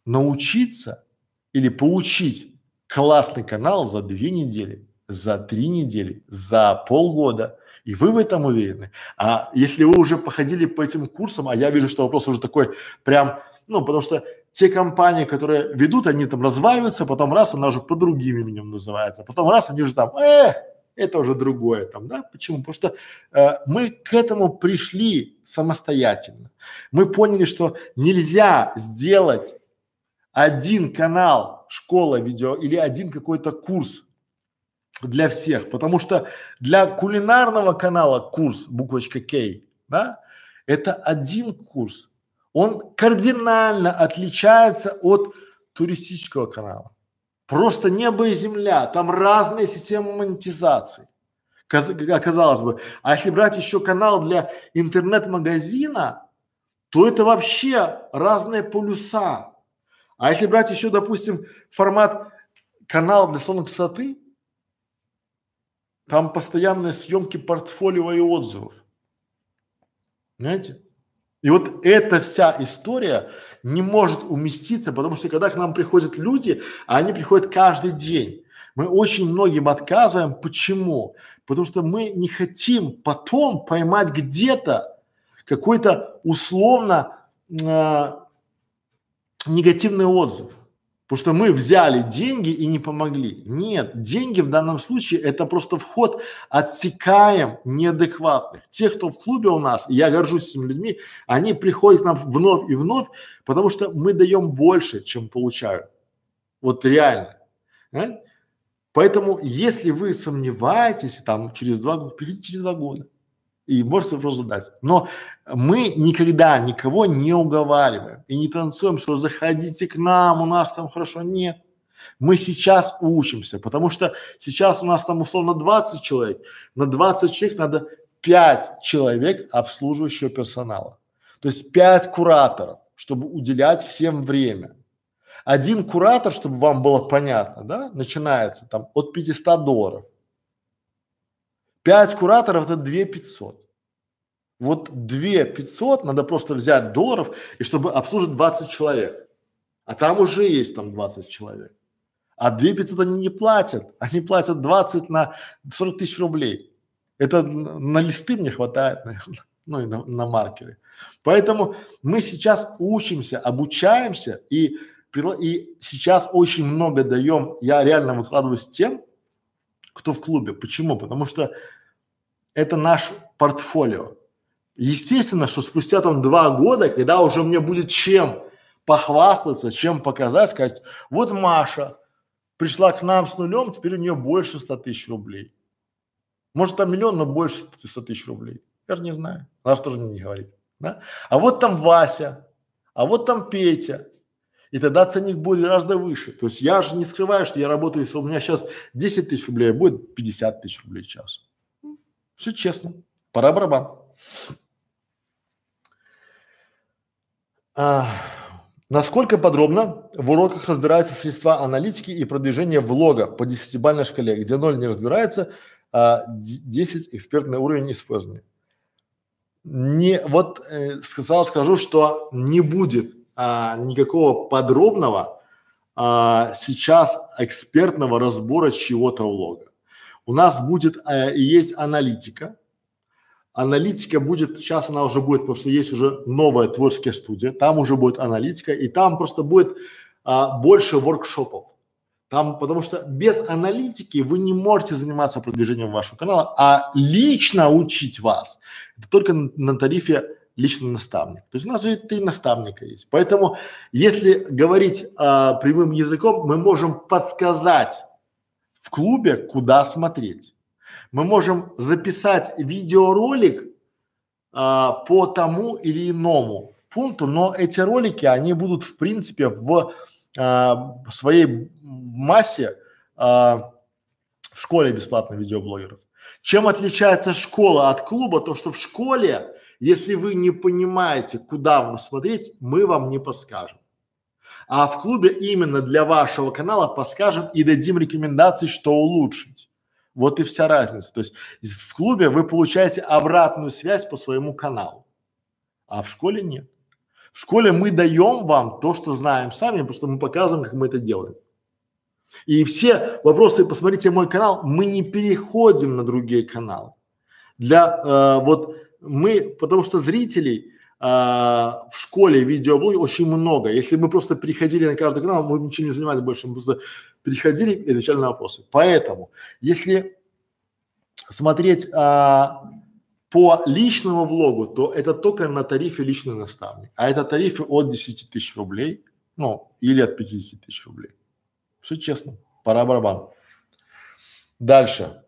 научиться или получить классный канал за две недели, за три недели, за полгода. И вы в этом уверены. А если вы уже походили по этим курсам, а я вижу, что вопрос уже такой прям, ну, потому что те компании, которые ведут, они там разваливаются, потом раз, она уже по другим именем называется, потом раз, они уже там, э, это уже другое там, да? Почему? Потому что э, мы к этому пришли самостоятельно. Мы поняли, что нельзя сделать один канал школа видео или один какой-то курс для всех, потому что для кулинарного канала курс буквочка К, да, это один курс, он кардинально отличается от туристического канала. Просто небо и земля, там разные системы монетизации. Казалось бы, а если брать еще канал для интернет-магазина, то это вообще разные полюса. А если брать еще, допустим, формат канал для салона красоты, там постоянные съемки портфолио и отзывов. Понимаете? И вот эта вся история не может уместиться, потому что когда к нам приходят люди, а они приходят каждый день, мы очень многим отказываем. Почему? Потому что мы не хотим потом поймать где-то какой-то условно э, негативный отзыв. Потому что мы взяли деньги и не помогли. Нет, деньги в данном случае это просто вход, отсекаем неадекватных. Те, кто в клубе у нас, я горжусь этими людьми, они приходят к нам вновь и вновь, потому что мы даем больше, чем получают. Вот реально. А? Поэтому, если вы сомневаетесь, там через два года, через два года и можете вопрос задать. Но мы никогда никого не уговариваем и не танцуем, что заходите к нам, у нас там хорошо. Нет. Мы сейчас учимся, потому что сейчас у нас там условно 20 человек, на 20 человек надо 5 человек обслуживающего персонала. То есть 5 кураторов, чтобы уделять всем время. Один куратор, чтобы вам было понятно, да, начинается там от 500 долларов. Пять кураторов это две пятьсот. Вот две пятьсот надо просто взять долларов и чтобы обслужить 20 человек. А там уже есть там 20 человек. А две пятьсот они не платят. Они платят 20 на 40 тысяч рублей. Это на листы мне хватает, наверное, ну и на, на маркеры. Поэтому мы сейчас учимся, обучаемся и, и сейчас очень много даем. Я реально выкладываюсь тем, кто в клубе. Почему? Потому что это наш портфолио. Естественно, что спустя там два года, когда уже мне будет чем похвастаться, чем показать, сказать, вот Маша пришла к нам с нулем, теперь у нее больше 100 тысяч рублей. Может там миллион, но больше 100 тысяч рублей. Я же не знаю, она же тоже не говорит. Да? А вот там Вася, а вот там Петя. И тогда ценник будет гораздо выше. То есть я же не скрываю, что я работаю, если у меня сейчас 10 тысяч рублей, а будет 50 тысяч рублей в час. Все честно. Пора барабан. А, насколько подробно в уроках разбираются средства аналитики и продвижения влога по десятибалльной шкале, где 0 не разбирается, а 10 экспертный уровень использования? Не, вот э, сказал, скажу, что не будет а, никакого подробного а, сейчас экспертного разбора чего-то влога. У нас будет э, есть аналитика. Аналитика будет, сейчас она уже будет, потому что есть уже новая творческая студия, там уже будет аналитика, и там просто будет а, больше воркшопов. Там, потому что без аналитики вы не можете заниматься продвижением вашего канала, а лично учить вас это только на, на тарифе личный наставник. То есть у нас же три наставника есть. Поэтому, если говорить а, прямым языком, мы можем подсказать в клубе, куда смотреть. Мы можем записать видеоролик а, по тому или иному пункту, но эти ролики, они будут в принципе в а, своей массе а, в школе бесплатных видеоблогеров. Чем отличается школа от клуба? То, что в школе, если вы не понимаете, куда вам смотреть, мы вам не подскажем. А в клубе именно для вашего канала подскажем и дадим рекомендации, что улучшить. Вот и вся разница. То есть в клубе вы получаете обратную связь по своему каналу, а в школе нет. В школе мы даем вам то, что знаем сами, просто мы показываем, как мы это делаем. И все вопросы, посмотрите мой канал, мы не переходим на другие каналы. Для э, вот мы, потому что зрителей а, в школе видеоблоги очень много. Если мы просто переходили на каждый канал, мы ничем не занимались больше, мы просто переходили и отвечали на вопросы. Поэтому, если смотреть а, по личному влогу, то это только на тарифе личный наставник, а это тарифы от 10 тысяч рублей, ну, или от 50 тысяч рублей. Все честно, пора барабан. Дальше.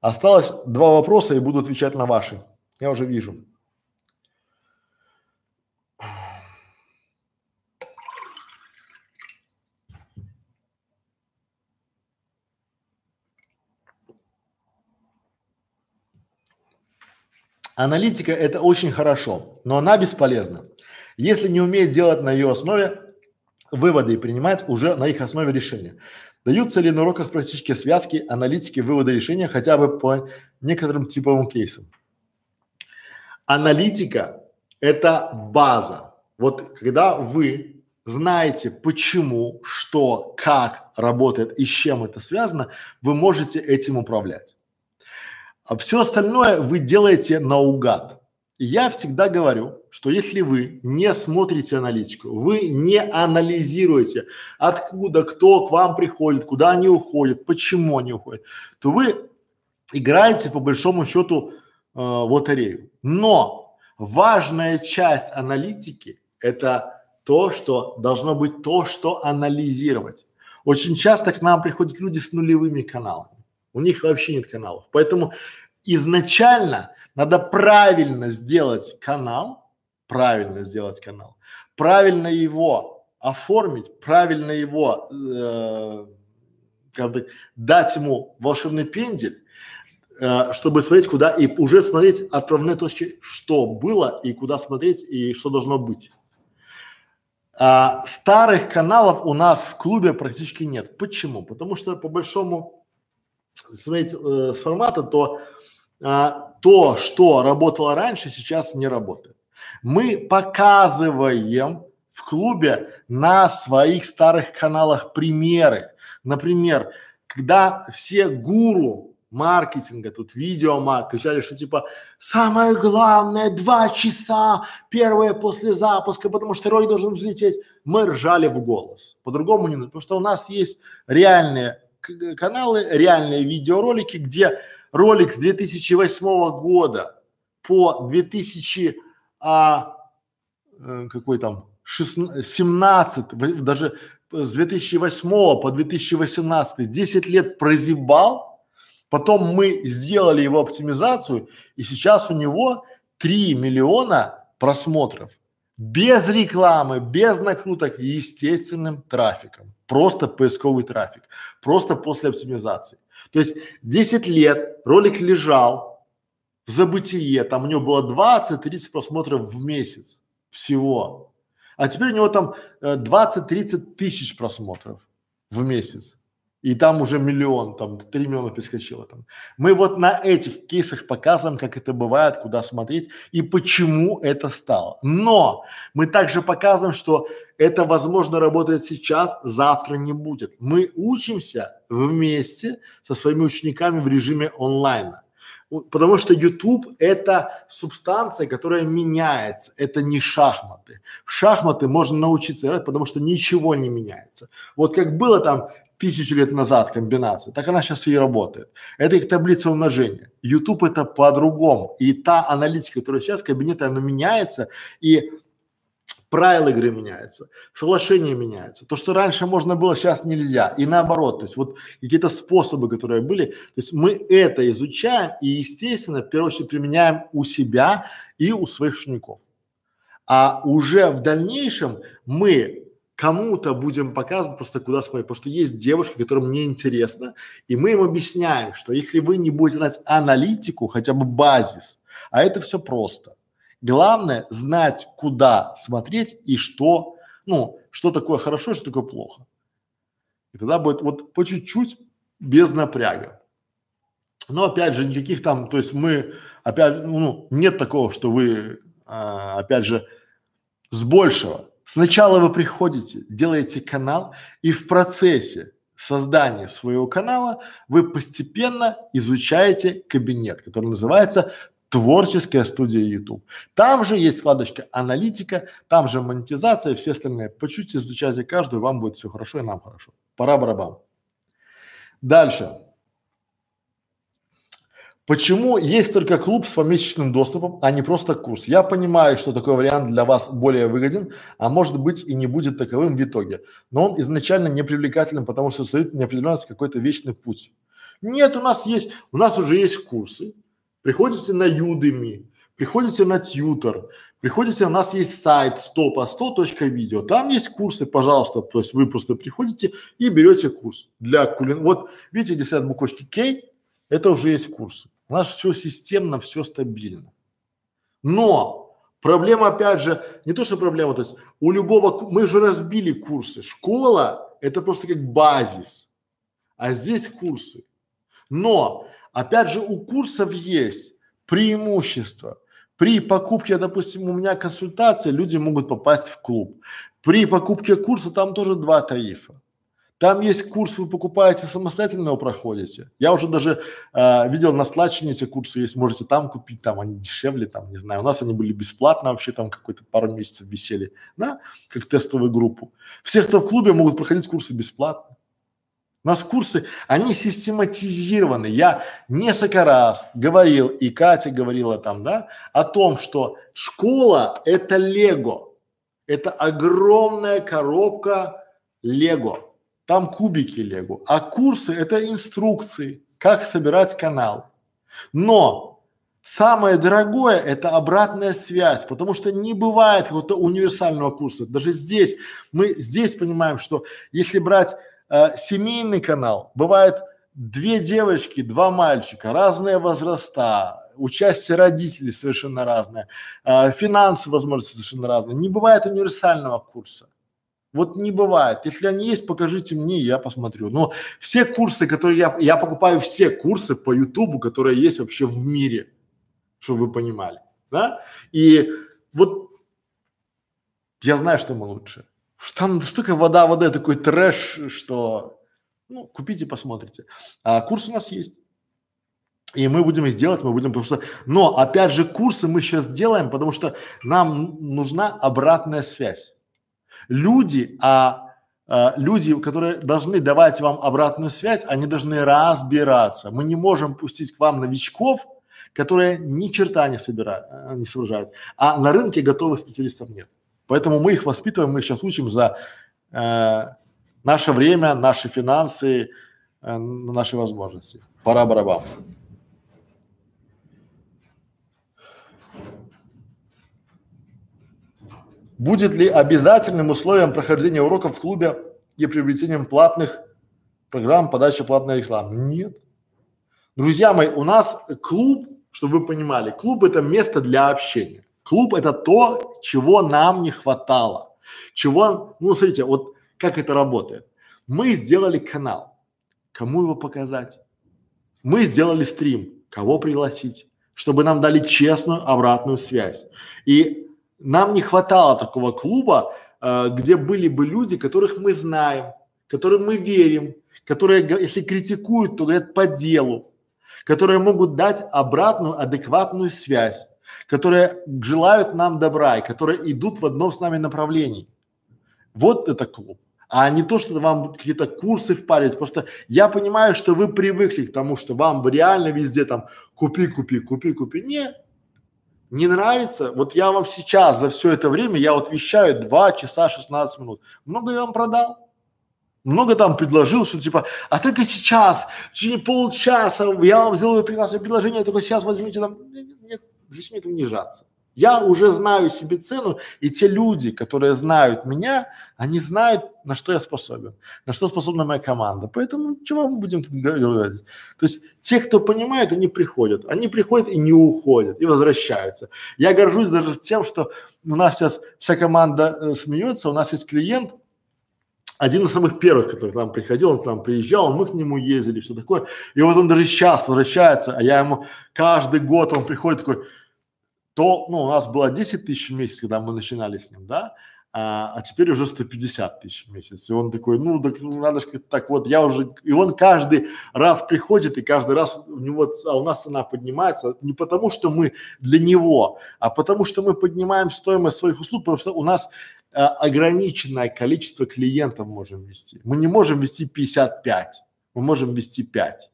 Осталось два вопроса и буду отвечать на ваши. Я уже вижу. Аналитика – это очень хорошо, но она бесполезна. Если не умеет делать на ее основе выводы и принимать уже на их основе решения. Даются ли на уроках практические связки, аналитики, выводы решения хотя бы по некоторым типовым кейсам? Аналитика – это база. Вот когда вы знаете, почему, что, как работает и с чем это связано, вы можете этим управлять. А все остальное вы делаете наугад. я всегда говорю, что если вы не смотрите аналитику, вы не анализируете, откуда, кто к вам приходит, куда они уходят, почему они уходят, то вы играете по большому счету э, в лотерею. Но важная часть аналитики – это то, что должно быть то, что анализировать. Очень часто к нам приходят люди с нулевыми каналами. У них вообще нет каналов. Поэтому изначально надо правильно сделать канал, правильно сделать канал, правильно его оформить, правильно его, э, как бы дать ему волшебный пендель, э, чтобы смотреть куда и уже смотреть отправные точки, что было и куда смотреть и что должно быть. А, старых каналов у нас в клубе практически нет. Почему? Потому что по большому смотреть э, формата, то а, то, что работало раньше, сейчас не работает. Мы показываем в клубе на своих старых каналах примеры. Например, когда все гуру маркетинга, тут видеомарк, кричали, что типа самое главное два часа первое после запуска, потому что ролик должен взлететь. Мы ржали в голос. По-другому не потому что у нас есть реальные каналы, реальные видеоролики, где ролик с 2008 года по 2000, а, э, какой там, 16, 17, даже с 2008 по 2018, 10 лет прозябал, потом мы сделали его оптимизацию, и сейчас у него 3 миллиона просмотров без рекламы, без накруток, естественным трафиком, просто поисковый трафик, просто после оптимизации. То есть 10 лет ролик лежал в забытие, там у него было 20-30 просмотров в месяц всего. А теперь у него там э, 20-30 тысяч просмотров в месяц. И там уже миллион, там 3 миллиона перескочило там. Мы вот на этих кейсах показываем, как это бывает, куда смотреть и почему это стало. Но мы также показываем, что это возможно работает сейчас, завтра не будет. Мы учимся вместе со своими учениками в режиме онлайна. Потому что YouTube это субстанция, которая меняется, это не шахматы. В шахматы можно научиться играть, потому что ничего не меняется. Вот как было там тысячу лет назад комбинация, так она сейчас и работает. Это их таблица умножения. YouTube это по-другому. И та аналитика, которая сейчас кабинет, она меняется, и правила игры меняются, соглашения меняются. То, что раньше можно было, сейчас нельзя. И наоборот, то есть вот какие-то способы, которые были, то есть мы это изучаем и, естественно, в первую очередь применяем у себя и у своих учеников. А уже в дальнейшем мы кому-то будем показывать просто куда смотреть, потому что есть девушки, которым не интересно, и мы им объясняем, что если вы не будете знать аналитику, хотя бы базис, а это все просто. Главное знать, куда смотреть и что, ну, что такое хорошо, что такое плохо. И тогда будет вот по чуть-чуть без напряга. Но опять же, никаких там, то есть мы, опять, ну, нет такого, что вы, а, опять же, с большего Сначала вы приходите, делаете канал, и в процессе создания своего канала вы постепенно изучаете кабинет, который называется творческая студия YouTube. Там же есть вкладочка аналитика, там же монетизация, все остальные. По чуть-чуть изучайте каждую, вам будет все хорошо и нам хорошо. Пора барабан. Дальше. Почему есть только клуб с помесячным доступом, а не просто курс? Я понимаю, что такой вариант для вас более выгоден, а может быть и не будет таковым в итоге. Но он изначально не привлекателен, потому что создает неопределенность какой-то вечный путь. Нет, у нас есть, у нас уже есть курсы. Приходите на Udemy, приходите на Tutor, приходите, у нас есть сайт стопа100.видео, там есть курсы, пожалуйста, то есть вы просто приходите и берете курс для кулин. Вот видите, где стоят буквочки K, это уже есть курсы. У нас все системно, все стабильно. Но проблема, опять же, не то, что проблема, то есть у любого, мы же разбили курсы. Школа – это просто как базис, а здесь курсы. Но, опять же, у курсов есть преимущество. При покупке, допустим, у меня консультация, люди могут попасть в клуб. При покупке курса там тоже два тарифа. Там есть курс, вы покупаете самостоятельно его проходите. Я уже даже э, видел на складчине эти курсы есть, можете там купить, там они дешевле, там, не знаю. У нас они были бесплатно вообще, там какой-то пару месяцев висели, да, как тестовую группу. Все, кто в клубе, могут проходить курсы бесплатно. У нас курсы, они систематизированы. Я несколько раз говорил, и Катя говорила там, да, о том, что школа – это лего. Это огромная коробка лего. Там кубики лего. А курсы – это инструкции, как собирать канал. Но самое дорогое – это обратная связь, потому что не бывает какого-то универсального курса. Даже здесь, мы здесь понимаем, что если брать э, семейный канал, бывает две девочки, два мальчика, разные возраста, участие родителей совершенно разное, э, финансы, возможности совершенно разные. Не бывает универсального курса. Вот не бывает. Если они есть, покажите мне, я посмотрю. Но все курсы, которые я, я покупаю все курсы по Ютубу, которые есть вообще в мире, чтобы вы понимали, да? И вот я знаю, что мы лучше. Там столько вода, вода, такой трэш, что ну, купите, посмотрите. А курс у нас есть. И мы будем их делать, мы будем, что, но опять же курсы мы сейчас делаем, потому что нам нужна обратная связь. Люди, а, а люди, которые должны давать вам обратную связь, они должны разбираться. Мы не можем пустить к вам новичков, которые ни черта не собирают, э, не соображают, а на рынке готовых специалистов нет. Поэтому мы их воспитываем, мы их сейчас учим за э, наше время, наши финансы, э, наши возможности. Пора барабан. Будет ли обязательным условием прохождения уроков в клубе и приобретением платных программ подачи платной рекламы? Нет. Друзья мои, у нас клуб, чтобы вы понимали, клуб это место для общения. Клуб это то, чего нам не хватало. Чего, ну смотрите, вот как это работает. Мы сделали канал. Кому его показать? Мы сделали стрим. Кого пригласить? Чтобы нам дали честную обратную связь. И нам не хватало такого клуба, э, где были бы люди, которых мы знаем, которым мы верим, которые, если критикуют, то говорят по делу, которые могут дать обратную адекватную связь, которые желают нам добра и которые идут в одном с нами направлении. Вот это клуб. А не то, что вам какие-то курсы впарить. Просто я понимаю, что вы привыкли к тому, что вам реально везде там купи, купи, купи, купи. Нет, не нравится, вот я вам сейчас за все это время, я вот вещаю 2 часа 16 минут. Много я вам продал? Много там предложил, что типа, а только сейчас, в течение полчаса я вам сделаю прекрасное предложение, только сейчас возьмите там. Нет, зачем это унижаться? Я уже знаю себе цену, и те люди, которые знают меня, они знают, на что я способен, на что способна моя команда. Поэтому чего мы будем тут говорить? То есть те, кто понимает, они приходят, они приходят и не уходят, и возвращаются. Я горжусь даже тем, что у нас сейчас вся команда э, смеется, у нас есть клиент, один из самых первых, который к нам приходил, он к нам приезжал, мы к нему ездили, все такое. И вот он даже сейчас возвращается, а я ему каждый год он приходит такой, то, ну, у нас было 10 тысяч в месяц, когда мы начинали с ним, да, а, а теперь уже 150 тысяч в месяц. И он такой, ну, так, ну надо же так вот, я уже, и он каждый раз приходит, и каждый раз у него, а у нас цена поднимается не потому, что мы для него, а потому, что мы поднимаем стоимость своих услуг, потому что у нас а, ограниченное количество клиентов можем вести. Мы не можем вести 55, мы можем вести 5.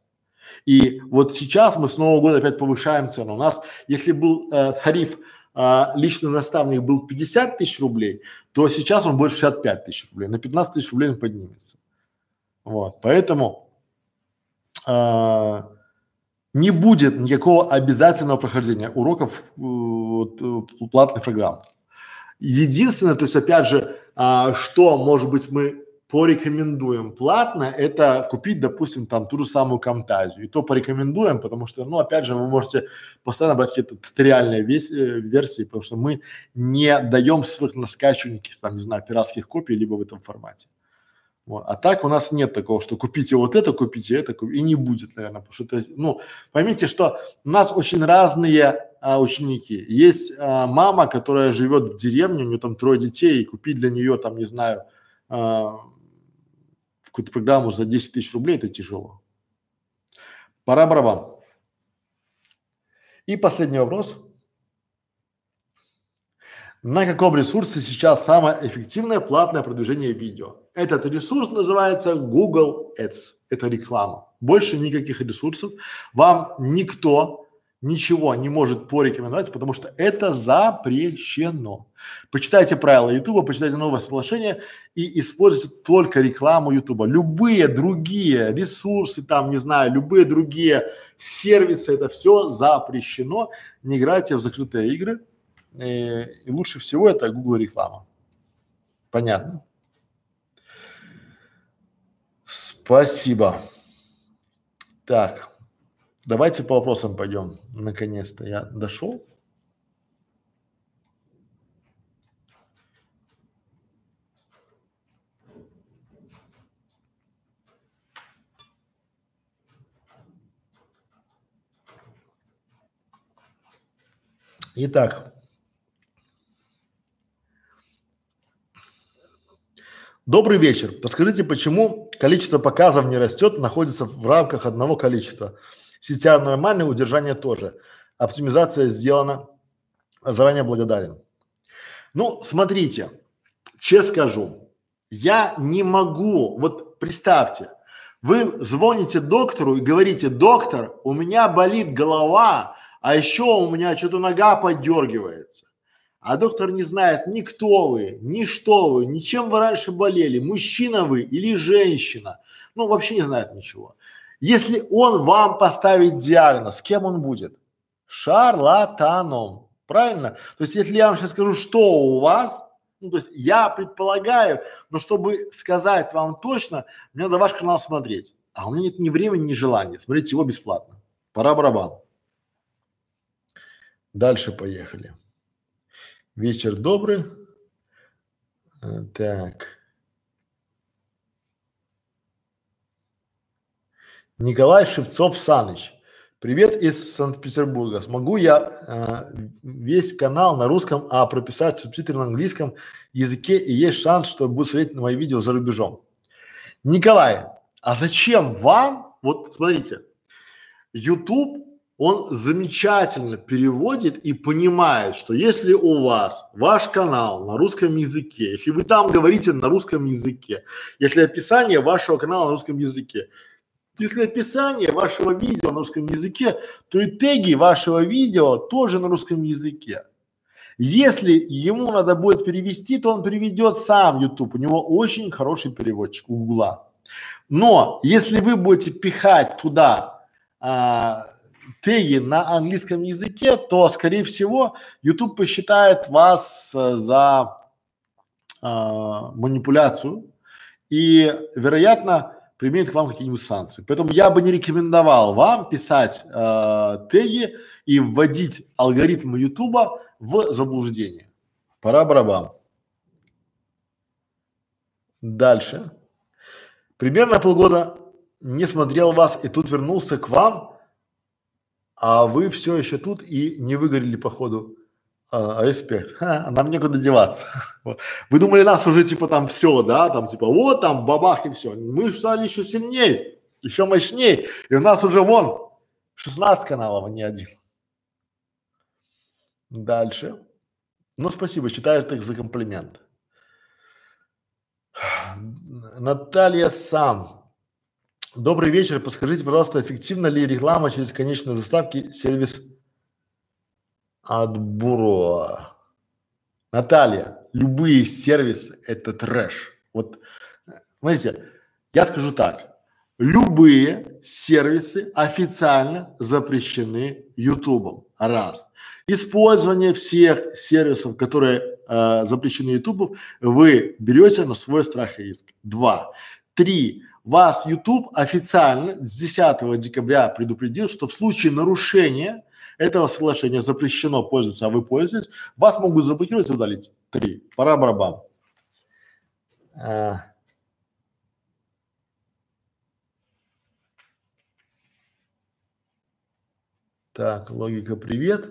И вот сейчас мы с Нового года опять повышаем цену. У нас, если был э, тариф э, личный наставник был 50 тысяч рублей, то сейчас он будет 65 тысяч рублей. На 15 тысяч рублей он поднимется. Вот, поэтому э, не будет никакого обязательного прохождения уроков э, э, платных программ. Единственное, то есть опять же, а, что, может быть, мы порекомендуем платно, это купить, допустим, там ту же самую Камтазию. И то порекомендуем, потому что, ну, опять же, вы можете постоянно брать какие-то туториальные весь, э, версии, потому что мы не даем ссылок на скачивание, там, не знаю, пиратских копий, либо в этом формате. Вот. А так у нас нет такого, что купите вот это, купите это, купите, и не будет, наверное, потому что это, ну, поймите, что у нас очень разные а, ученики. Есть а, мама, которая живет в деревне, у нее там трое детей, и купить для нее там, не знаю, а, какую-то программу за 10 тысяч рублей, это тяжело. Пора барабан. И последний вопрос. На каком ресурсе сейчас самое эффективное платное продвижение видео? Этот ресурс называется Google Ads. Это реклама. Больше никаких ресурсов. Вам никто ничего не может порекомендовать, потому что это запрещено. Почитайте правила Ютуба, почитайте новое соглашение и используйте только рекламу Ютуба. Любые другие ресурсы, там, не знаю, любые другие сервисы, это все запрещено. Не играйте в закрытые игры. И, э, и лучше всего это Google реклама. Понятно? Спасибо. Так. Давайте по вопросам пойдем. Наконец-то я дошел. Итак, добрый вечер. Подскажите, почему количество показов не растет, находится в рамках одного количества? CTR нормальный, удержание тоже. Оптимизация сделана. Заранее благодарен. Ну, смотрите, честно скажу, я не могу, вот представьте, вы звоните доктору и говорите, доктор, у меня болит голова, а еще у меня что-то нога подергивается. А доктор не знает ни кто вы, ни что вы, ни чем вы раньше болели, мужчина вы или женщина. Ну, вообще не знает ничего. Если он вам поставит диагноз, кем он будет? Шарлатаном. Правильно? То есть, если я вам сейчас скажу, что у вас, ну, то есть я предполагаю, но чтобы сказать вам точно, мне надо ваш канал смотреть. А у меня нет ни времени, ни желания. Смотрите его бесплатно. Пора барабан. Дальше поехали. Вечер добрый. А, так. Николай Шевцов Саныч. Привет из Санкт-Петербурга. Смогу я э, весь канал на русском, а прописать субтитры на английском языке и есть шанс, что будут смотреть на мои видео за рубежом. Николай, а зачем вам, вот смотрите, YouTube, он замечательно переводит и понимает, что если у вас ваш канал на русском языке, если вы там говорите на русском языке, если описание вашего канала на русском языке, если описание вашего видео на русском языке, то и теги вашего видео тоже на русском языке. Если ему надо будет перевести, то он переведет сам YouTube. У него очень хороший переводчик у Гугла. Но если вы будете пихать туда а, теги на английском языке, то, скорее всего, YouTube посчитает вас а, за а, манипуляцию и, вероятно, применит к вам какие-нибудь санкции. Поэтому я бы не рекомендовал вам писать э, теги и вводить алгоритмы Ютуба в заблуждение. Пора барабан. Дальше. Примерно полгода не смотрел вас и тут вернулся к вам, а вы все еще тут и не выгорели по ходу. А, респект. Ха, нам некуда деваться. Вы думали, нас уже типа там все, да, там типа вот там бабах и все. Мы стали еще сильнее, еще мощнее. И у нас уже вон 16 каналов, а не один. Дальше. Ну, спасибо, считаю это за комплимент. Наталья Сам. Добрый вечер. Подскажите, пожалуйста, эффективна ли реклама через конечные заставки сервис от Буро. Наталья, любые сервисы – это трэш. Вот, смотрите, я скажу так. Любые сервисы официально запрещены Ютубом. Раз. Использование всех сервисов, которые э, запрещены Ютубом, вы берете на свой страх и риск. Два. Три. Вас YouTube официально с 10 декабря предупредил, что в случае нарушения этого соглашения запрещено пользоваться, а вы пользуетесь, вас могут заблокировать и удалить. Три. Пора барабан. А. Так, логика, привет.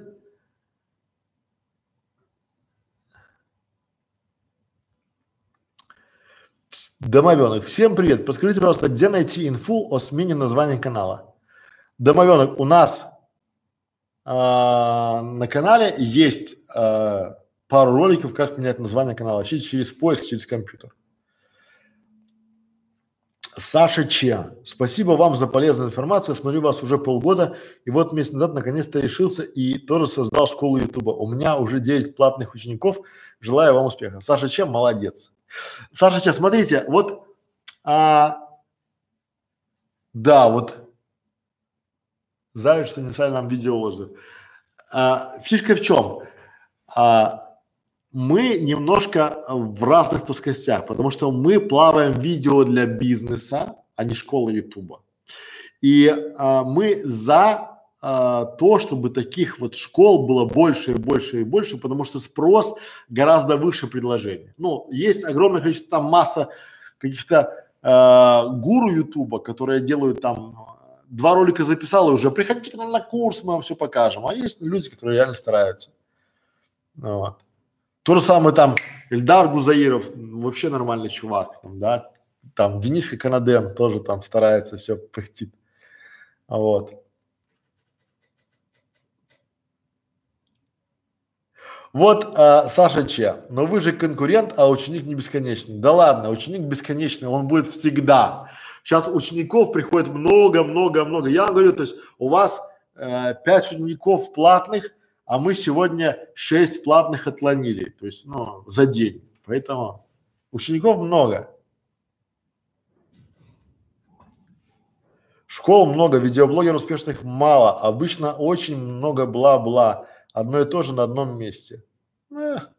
Домовенок. Всем привет. Подскажите, пожалуйста, где найти инфу о смене названия канала? Домовенок, у нас на канале есть а, пару роликов, как менять название канала через, через поиск, через компьютер. Саша Че, спасибо вам за полезную информацию. Смотрю вас уже полгода, и вот месяц назад наконец-то решился и тоже создал школу Ютуба. У меня уже 9 платных учеников. Желаю вам успехов. Саша Че, молодец. Саша Че, смотрите, вот, а, да, вот, Заяц, что не нам видеоложи. А, фишка в чем? А, мы немножко в разных плоскостях, потому что мы плаваем видео для бизнеса, а не школы Ютуба. И а, мы за а, то, чтобы таких вот школ было больше и больше и больше, потому что спрос гораздо выше предложения. Ну, есть огромное количество, там масса каких-то а, гуру Ютуба, которые делают там два ролика записал и уже приходите к нам на курс, мы вам все покажем. А есть люди, которые реально стараются. Вот. То же самое там Эльдар Гузаиров, вообще нормальный чувак, там, да, там Денис Канаден тоже там старается, все пыхтит. Вот. Вот а, Саша Че, но вы же конкурент, а ученик не бесконечный. Да ладно, ученик бесконечный, он будет всегда. Сейчас учеников приходит много-много-много. Я вам говорю, то есть у вас э, пять учеников платных, а мы сегодня шесть платных отлонили, то есть, ну, за день. Поэтому учеников много. Школ много, видеоблогеров успешных мало. Обычно очень много бла-бла. Одно и то же на одном месте. Эх.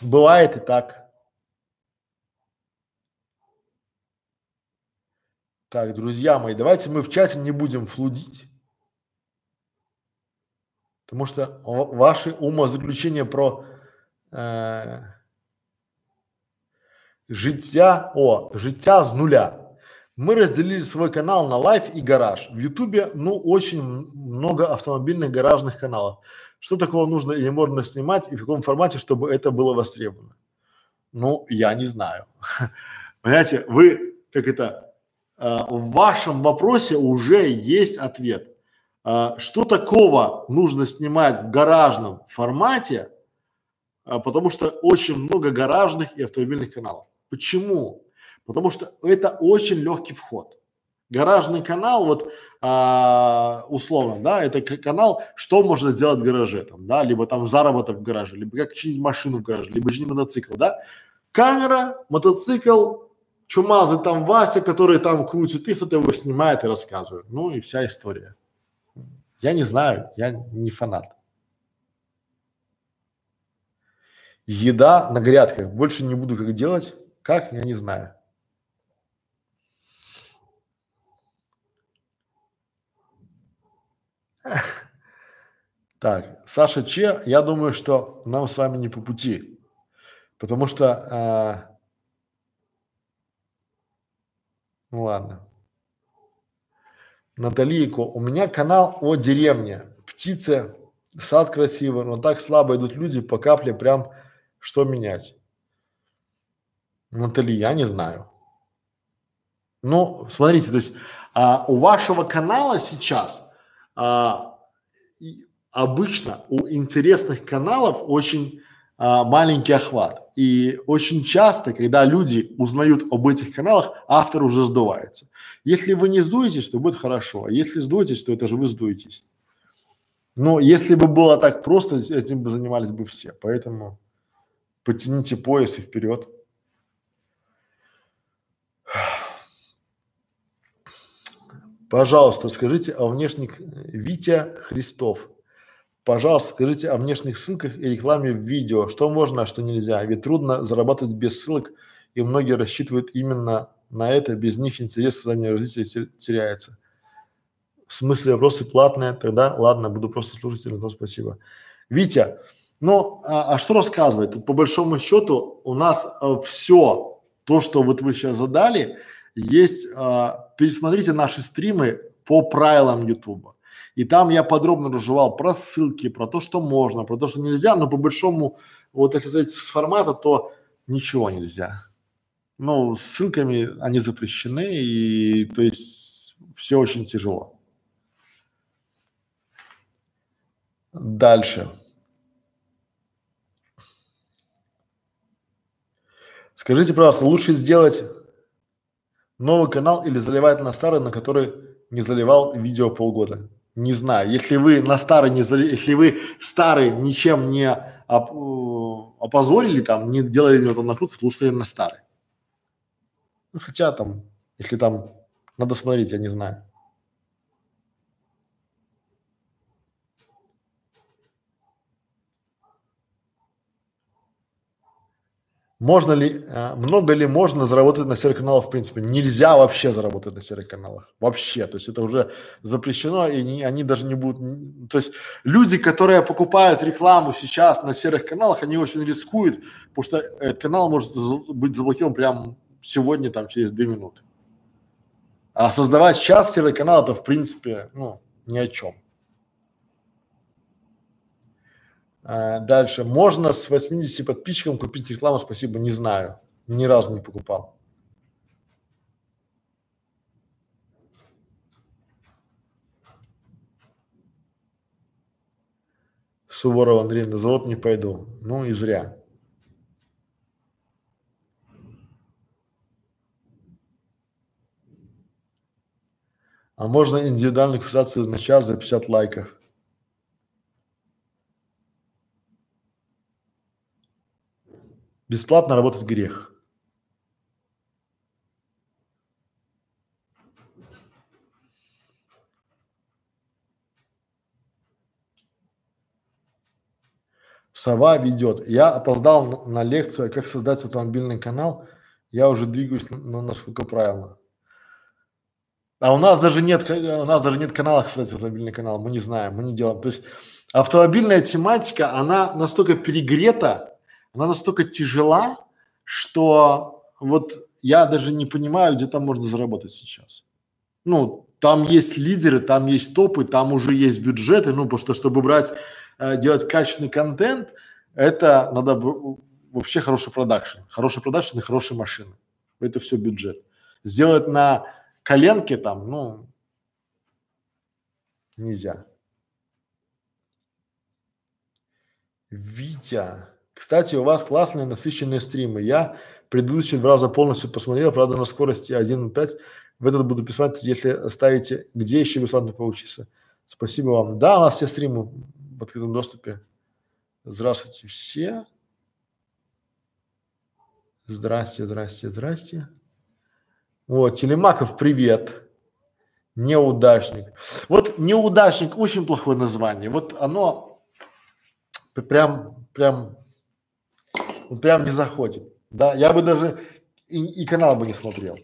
Бывает и так. Так, друзья мои, давайте мы в чате не будем флудить. Потому что ваши умозаключения про э, життя, о, життя с нуля. Мы разделили свой канал на лайф и гараж. В Ютубе, ну, очень много автомобильных гаражных каналов. Что такого нужно или можно снимать и в каком формате, чтобы это было востребовано? Ну, я не знаю. Понимаете, вы, как это, в вашем вопросе уже есть ответ. А, что такого нужно снимать в гаражном формате, а, потому что очень много гаражных и автомобильных каналов. Почему? Потому что это очень легкий вход. Гаражный канал, вот а, условно, да, это канал, что можно сделать в гараже, там, да, либо там заработок в гараже, либо как чинить машину в гараже, либо чинить мотоцикл, да. Камера, мотоцикл, чумазы там Вася, который там крутит, и кто-то его снимает и рассказывает. Ну и вся история. Я не знаю, я не фанат. Еда на грядках. Больше не буду как делать. Как, я не знаю. Так, Саша Че, я думаю, что нам с вами не по пути, потому что, а... ну ладно. Наталийко, у меня канал о деревне, птицы, сад красивый, но так слабо идут люди по капле, прям что менять? Натали, я не знаю. Ну, смотрите, то есть а, у вашего канала сейчас а, обычно у интересных каналов очень а, маленький охват. И очень часто, когда люди узнают об этих каналах, автор уже сдувается. Если вы не сдуетесь, то будет хорошо. А если сдуетесь, то это же вы сдуетесь. Но если бы было так просто, этим бы занимались бы все. Поэтому потяните пояс и вперед. Пожалуйста, скажите о внешних Витя Христов. Пожалуйста, скажите о внешних ссылках и рекламе в видео, что можно, а что нельзя. Ведь трудно зарабатывать без ссылок, и многие рассчитывают именно на это, без них интерес создания развития теряется. В смысле вопросы платные, тогда ладно, буду просто слушателем, но спасибо. Витя, ну а, а что рассказывать? Тут по большому счету у нас а, все то, что вот вы сейчас задали, есть, а, пересмотрите наши стримы по правилам Ютуба. И там я подробно разжевал про ссылки, про то, что можно, про то, что нельзя, но по большому, вот если сказать с формата, то ничего нельзя. Ну, ссылками они запрещены, и то есть все очень тяжело. Дальше. Скажите, пожалуйста, лучше сделать новый канал или заливать на старый, на который не заливал видео полгода? Не знаю. Если вы на старый не если вы старый ничем не оп, опозорили там, не делали него там накрутки, лучше, наверное, старый. Ну, хотя там, если там, надо смотреть, я не знаю. Можно ли, а, много ли можно заработать на серых каналах в принципе? Нельзя вообще заработать на серых каналах. Вообще. То есть это уже запрещено, и не, они даже не будут. То есть люди, которые покупают рекламу сейчас на серых каналах, они очень рискуют, потому что этот канал может быть заблокирован прямо сегодня, там, через две минуты. А создавать сейчас серый канал, это в принципе, ну, ни о чем. А, дальше. Можно с 80 подписчиком купить рекламу? Спасибо, не знаю. Ни разу не покупал. Суворов Андрей, на завод не пойду. Ну и зря. А можно индивидуальную фиксацию на час за 50 лайков. Бесплатно работать грех. Сова ведет. Я опоздал на, лекцию, как создать автомобильный канал. Я уже двигаюсь, ну, насколько правильно. А у нас даже нет, у нас даже нет канала, кстати, автомобильный канал. Мы не знаем, мы не делаем. То есть автомобильная тематика, она настолько перегрета, она настолько тяжела, что вот я даже не понимаю, где там можно заработать сейчас. Ну, там есть лидеры, там есть топы, там уже есть бюджеты, ну, потому что, чтобы брать, э, делать качественный контент, это надо вообще хороший продакшн, хороший продакшн и хорошие машины. Это все бюджет. Сделать на коленке там, ну, нельзя. Витя. Кстати, у вас классные насыщенные стримы. Я предыдущие два раза полностью посмотрел, правда, на скорости 1.5. В этот буду писать, если ставите, где еще бесплатно поучиться. Спасибо вам. Да, у нас все стримы в открытом доступе. Здравствуйте все. Здрасте, здрасте, здрасте. Вот, Телемаков, привет. Неудачник. Вот неудачник очень плохое название. Вот оно прям, прям вот прям не заходит. Да, я бы даже и, и канал бы не смотрел.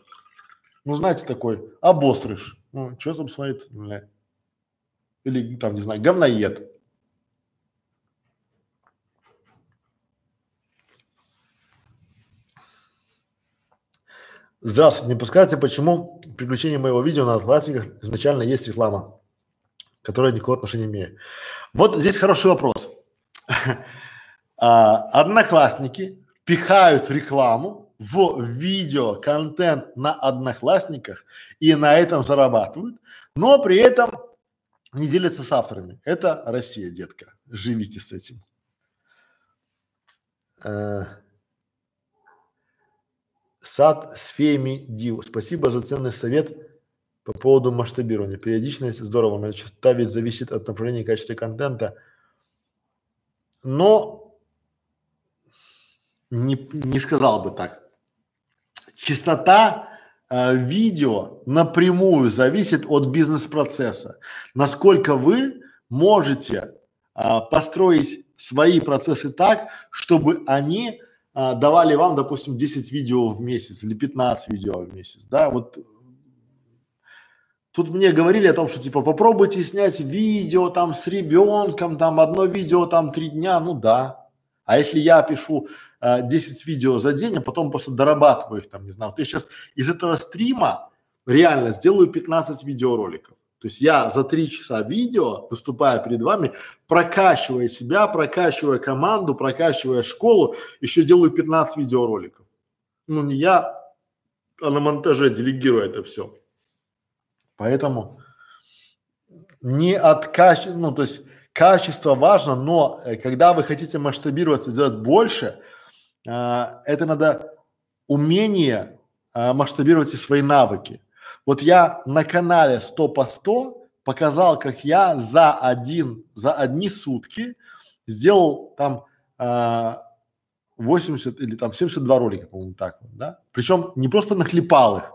Ну, знаете, такой обострыш. Ну, что там смотрит? Или там, не знаю, говноед. Здравствуйте, не пускайте, почему приключение моего видео на классиках изначально есть реклама, которая никакого отношения не имеет. Вот здесь хороший вопрос. а, одноклассники пихают рекламу в видео, контент на одноклассниках и на этом зарабатывают, но при этом не делятся с авторами. Это Россия, детка. Живите с этим. А, сад с феями Див. Спасибо за ценный совет по поводу масштабирования. Периодичность здорово, но частота ведь зависит от направления и качества контента. Но не, не сказал бы так. Частота э, видео напрямую зависит от бизнес-процесса. Насколько вы можете э, построить свои процессы так, чтобы они э, давали вам, допустим, 10 видео в месяц или 15 видео в месяц, да, вот Тут мне говорили о том, что типа попробуйте снять видео там с ребенком, там одно видео там три дня, ну да. А если я пишу э, 10 видео за день, а потом просто дорабатываю их там, не знаю. Вот я сейчас из этого стрима реально сделаю 15 видеороликов. То есть я за три часа видео, выступая перед вами, прокачивая себя, прокачивая команду, прокачивая школу, еще делаю 15 видеороликов. Ну не я, а на монтаже делегирую это все. Поэтому не от качества, ну то есть качество важно, но э, когда вы хотите масштабироваться, сделать больше, это надо умение э, масштабировать и свои навыки. Вот я на канале 100 по 100 показал, как я за один, за одни сутки сделал там э, 80 или там 72 ролика, по-моему, так вот, да. Причем не просто нахлепал их,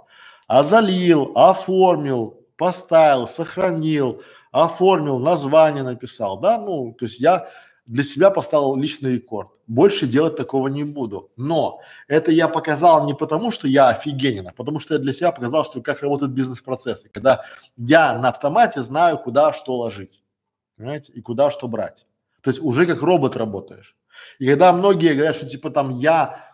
а залил, оформил, поставил, сохранил, оформил, название написал, да, ну, то есть я для себя поставил личный рекорд. Больше делать такого не буду. Но это я показал не потому, что я офигенен, а потому что я для себя показал, что как работают бизнес-процессы. Когда я на автомате знаю, куда что ложить, понимаете, и куда что брать. То есть уже как робот работаешь. И когда многие говорят, что типа там я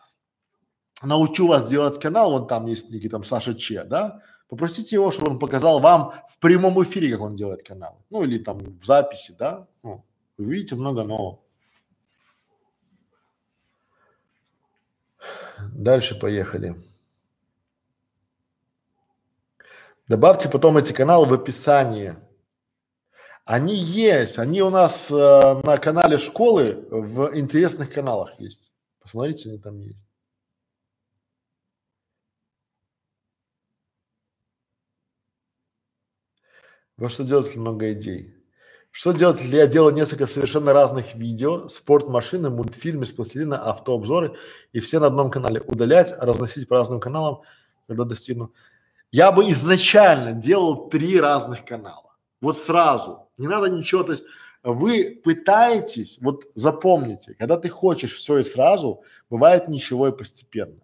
научу вас делать канал, вон там есть некий там Саша Че, да, попросите его, чтобы он показал вам в прямом эфире, как он делает канал. Ну или там в записи, да. Ну, вы видите много нового. Дальше поехали. Добавьте потом эти каналы в описание. Они есть, они у нас э, на канале школы в интересных каналах есть. Посмотрите, они там есть. Во что делать, много идей? Что делать, если я делаю несколько совершенно разных видео, спорт машины, мультфильмы с пластилина, автообзоры и все на одном канале? Удалять, разносить по разным каналам, когда достигну. Я бы изначально делал три разных канала. Вот сразу. Не надо ничего, то есть вы пытаетесь, вот запомните, когда ты хочешь все и сразу, бывает ничего и постепенно.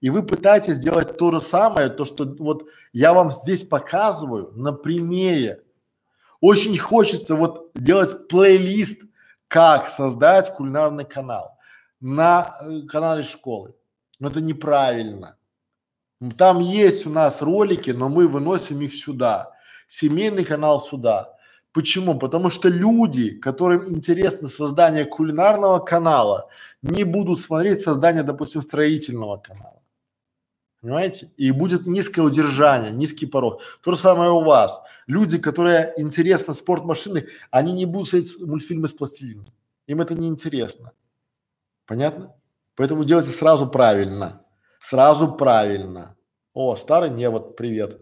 И вы пытаетесь сделать то же самое, то, что вот я вам здесь показываю на примере. Очень хочется вот делать плейлист, как создать кулинарный канал на э, канале школы. Но это неправильно. Там есть у нас ролики, но мы выносим их сюда. Семейный канал сюда. Почему? Потому что люди, которым интересно создание кулинарного канала, не будут смотреть создание, допустим, строительного канала. Понимаете? И будет низкое удержание, низкий порог. То же самое у вас. Люди, которые интересны спорт машины, они не будут смотреть мультфильмы с пластилином. Им это не интересно. Понятно? Поэтому делайте сразу правильно. Сразу правильно. О, старый невод, привет.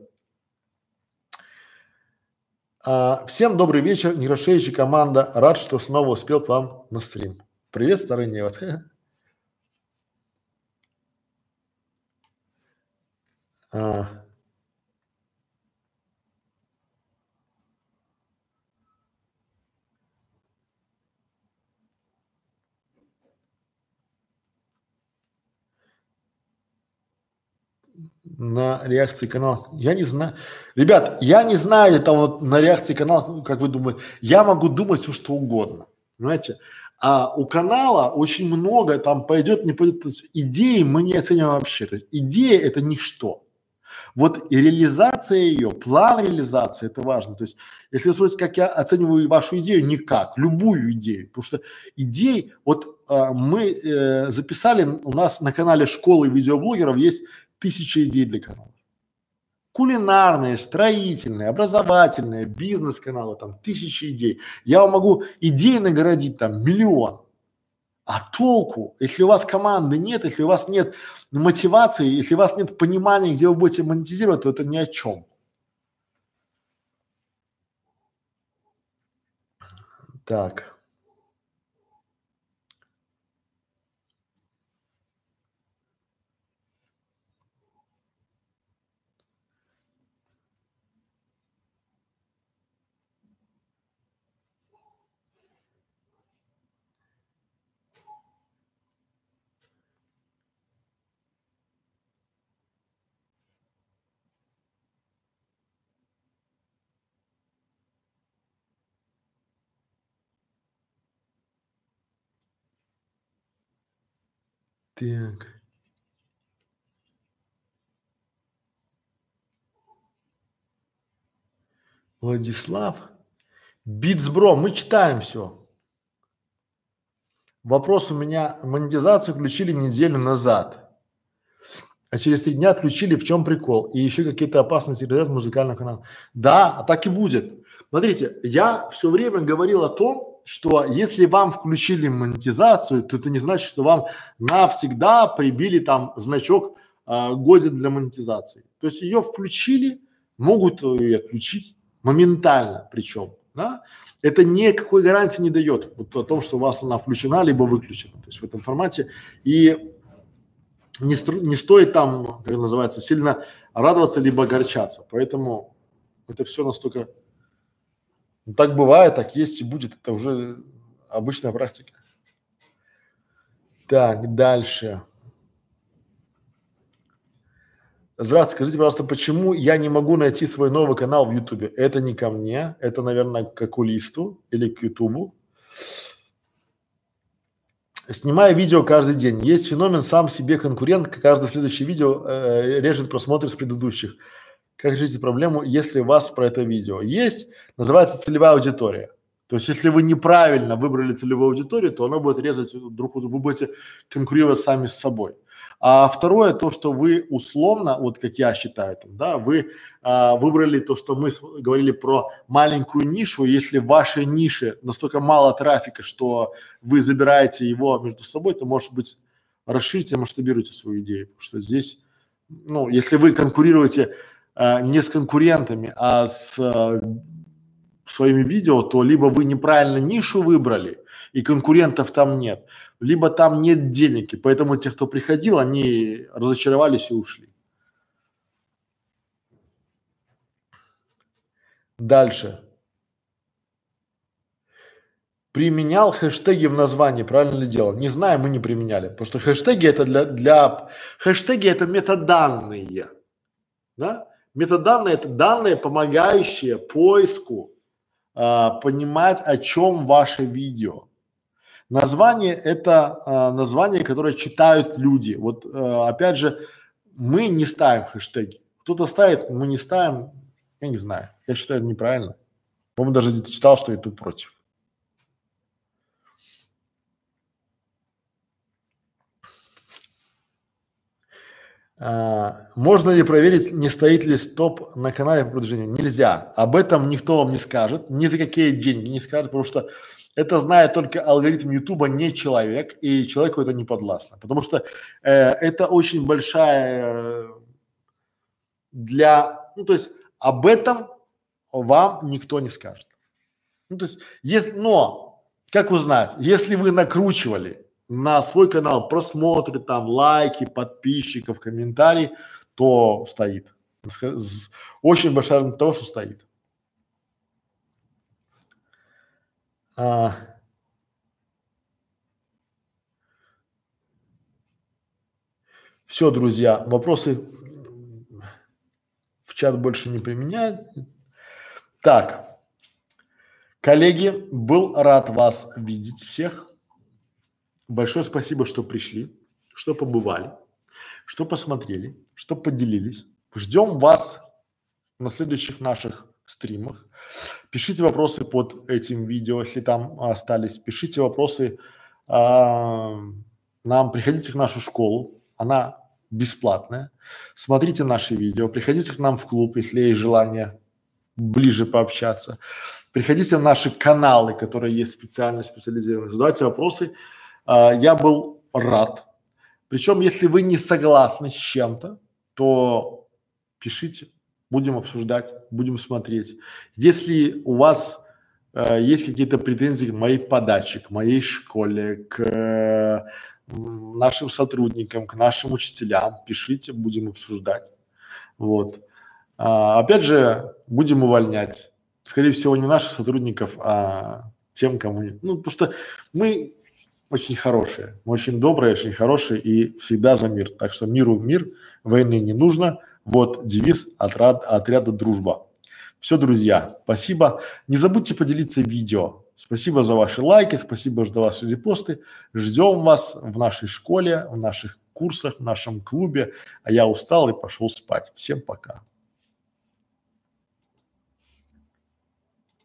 А, всем добрый вечер, нейрошеющий команда. Рад, что снова успел к вам на стрим. Привет, старый невод. А, на реакции канала. Я не знаю. Ребят, я не знаю там вот на реакции канала, как вы думаете. Я могу думать все что угодно. Понимаете? А у канала очень много там пойдет, не пойдет. То есть идеи мы не оцениваем вообще. То есть идея это ничто. Вот и реализация ее, план реализации, это важно. То есть, если вы спросите, как я оцениваю вашу идею, никак, любую идею, потому что идей, вот а, мы э, записали, у нас на канале школы видеоблогеров есть тысяча идей для канала. Кулинарные, строительные, образовательные, бизнес-каналы, там тысячи идей. Я вам могу идеи наградить там миллион. А толку, если у вас команды нет, если у вас нет мотивации, если у вас нет понимания, где вы будете монетизировать, то это ни о чем. Так. Так. Владислав. Битсбро, мы читаем все. Вопрос у меня, монетизацию включили неделю назад, а через три дня отключили, в чем прикол? И еще какие-то опасности грозят музыкальным каналам. Да, так и будет. Смотрите, я все время говорил о том, что если вам включили монетизацию, то это не значит, что вам навсегда прибили там значок а, годен для монетизации. То есть ее включили, могут ее отключить моментально причем, да, это никакой гарантии не дает вот о том, что у вас она включена либо выключена, то есть в этом формате. И не, стру, не стоит там, как называется, сильно радоваться либо огорчаться, поэтому это все настолько, ну, так бывает, так есть и будет, это уже обычная практика. Так, дальше. Здравствуйте, скажите, пожалуйста, почему я не могу найти свой новый канал в Ютубе? Это не ко мне, это, наверное, к окулисту или к Ютубу. Снимаю видео каждый день. Есть феномен сам себе конкурент, каждое следующее видео э, режет просмотры с предыдущих. Как решить проблему, если у вас про это видео? Есть, называется целевая аудитория. То есть, если вы неправильно выбрали целевую аудиторию, то она будет резать друг друга, вы будете конкурировать сами с собой. А второе, то, что вы условно, вот как я считаю, там, да, вы а, выбрали то, что мы говорили про маленькую нишу. Если в вашей нише настолько мало трафика, что вы забираете его между собой, то, может быть, расширите, масштабируйте свою идею. Потому что здесь, ну, если вы конкурируете а, не с конкурентами, а с а, своими видео, то либо вы неправильно нишу выбрали и конкурентов там нет, либо там нет денег, и поэтому те, кто приходил, они разочаровались и ушли. Дальше. Применял хэштеги в названии, правильно ли делал? Не знаю, мы не применяли, потому что хэштеги это для, для хэштеги это метаданные, да? Метаданные это данные, помогающие поиску а, понимать, о чем ваше видео. Название это а, название, которое читают люди. Вот а, опять же, мы не ставим хэштеги. Кто-то ставит, мы не ставим. Я не знаю. Я считаю, это неправильно. По-моему, даже где-то читал, что YouTube против. А, можно ли проверить, не стоит ли стоп на канале по продвижению? Нельзя. Об этом никто вам не скажет, ни за какие деньги не скажет, потому что это знает только алгоритм Ютуба, не человек, и человеку это не подвластно. Потому что э, это очень большая э, для, ну то есть об этом вам никто не скажет. Ну то есть, есть, но как узнать, если вы накручивали на свой канал просмотры, там лайки, подписчиков, комментарии, то стоит. Очень большая вероятность того, что стоит. А, все, друзья, вопросы в чат больше не применяют. Так, коллеги, был рад вас видеть всех. Большое спасибо, что пришли, что побывали, что посмотрели, что поделились. Ждем вас на следующих наших стримах. Пишите вопросы под этим видео, если там остались. Пишите вопросы а, нам, приходите в нашу школу, она бесплатная. Смотрите наши видео, приходите к нам в клуб, если есть желание ближе пообщаться. Приходите в наши каналы, которые есть специально специализированные, задавайте вопросы, а, я был рад. Причем, если вы не согласны с чем-то, то пишите, будем обсуждать, будем смотреть. Если у вас э, есть какие-то претензии к моей подаче, к моей школе, к э, нашим сотрудникам, к нашим учителям, пишите, будем обсуждать. Вот. А, опять же, будем увольнять. Скорее всего, не наших сотрудников, а тем, кому. Ну, потому что мы очень хорошие, мы очень добрые, очень хорошие и всегда за мир. Так что миру мир, войны не нужно. Вот девиз отряд, отряда дружба. Все, друзья, спасибо. Не забудьте поделиться видео. Спасибо за ваши лайки, спасибо за ваши репосты. Ждем вас в нашей школе, в наших курсах, в нашем клубе. А я устал и пошел спать. Всем пока.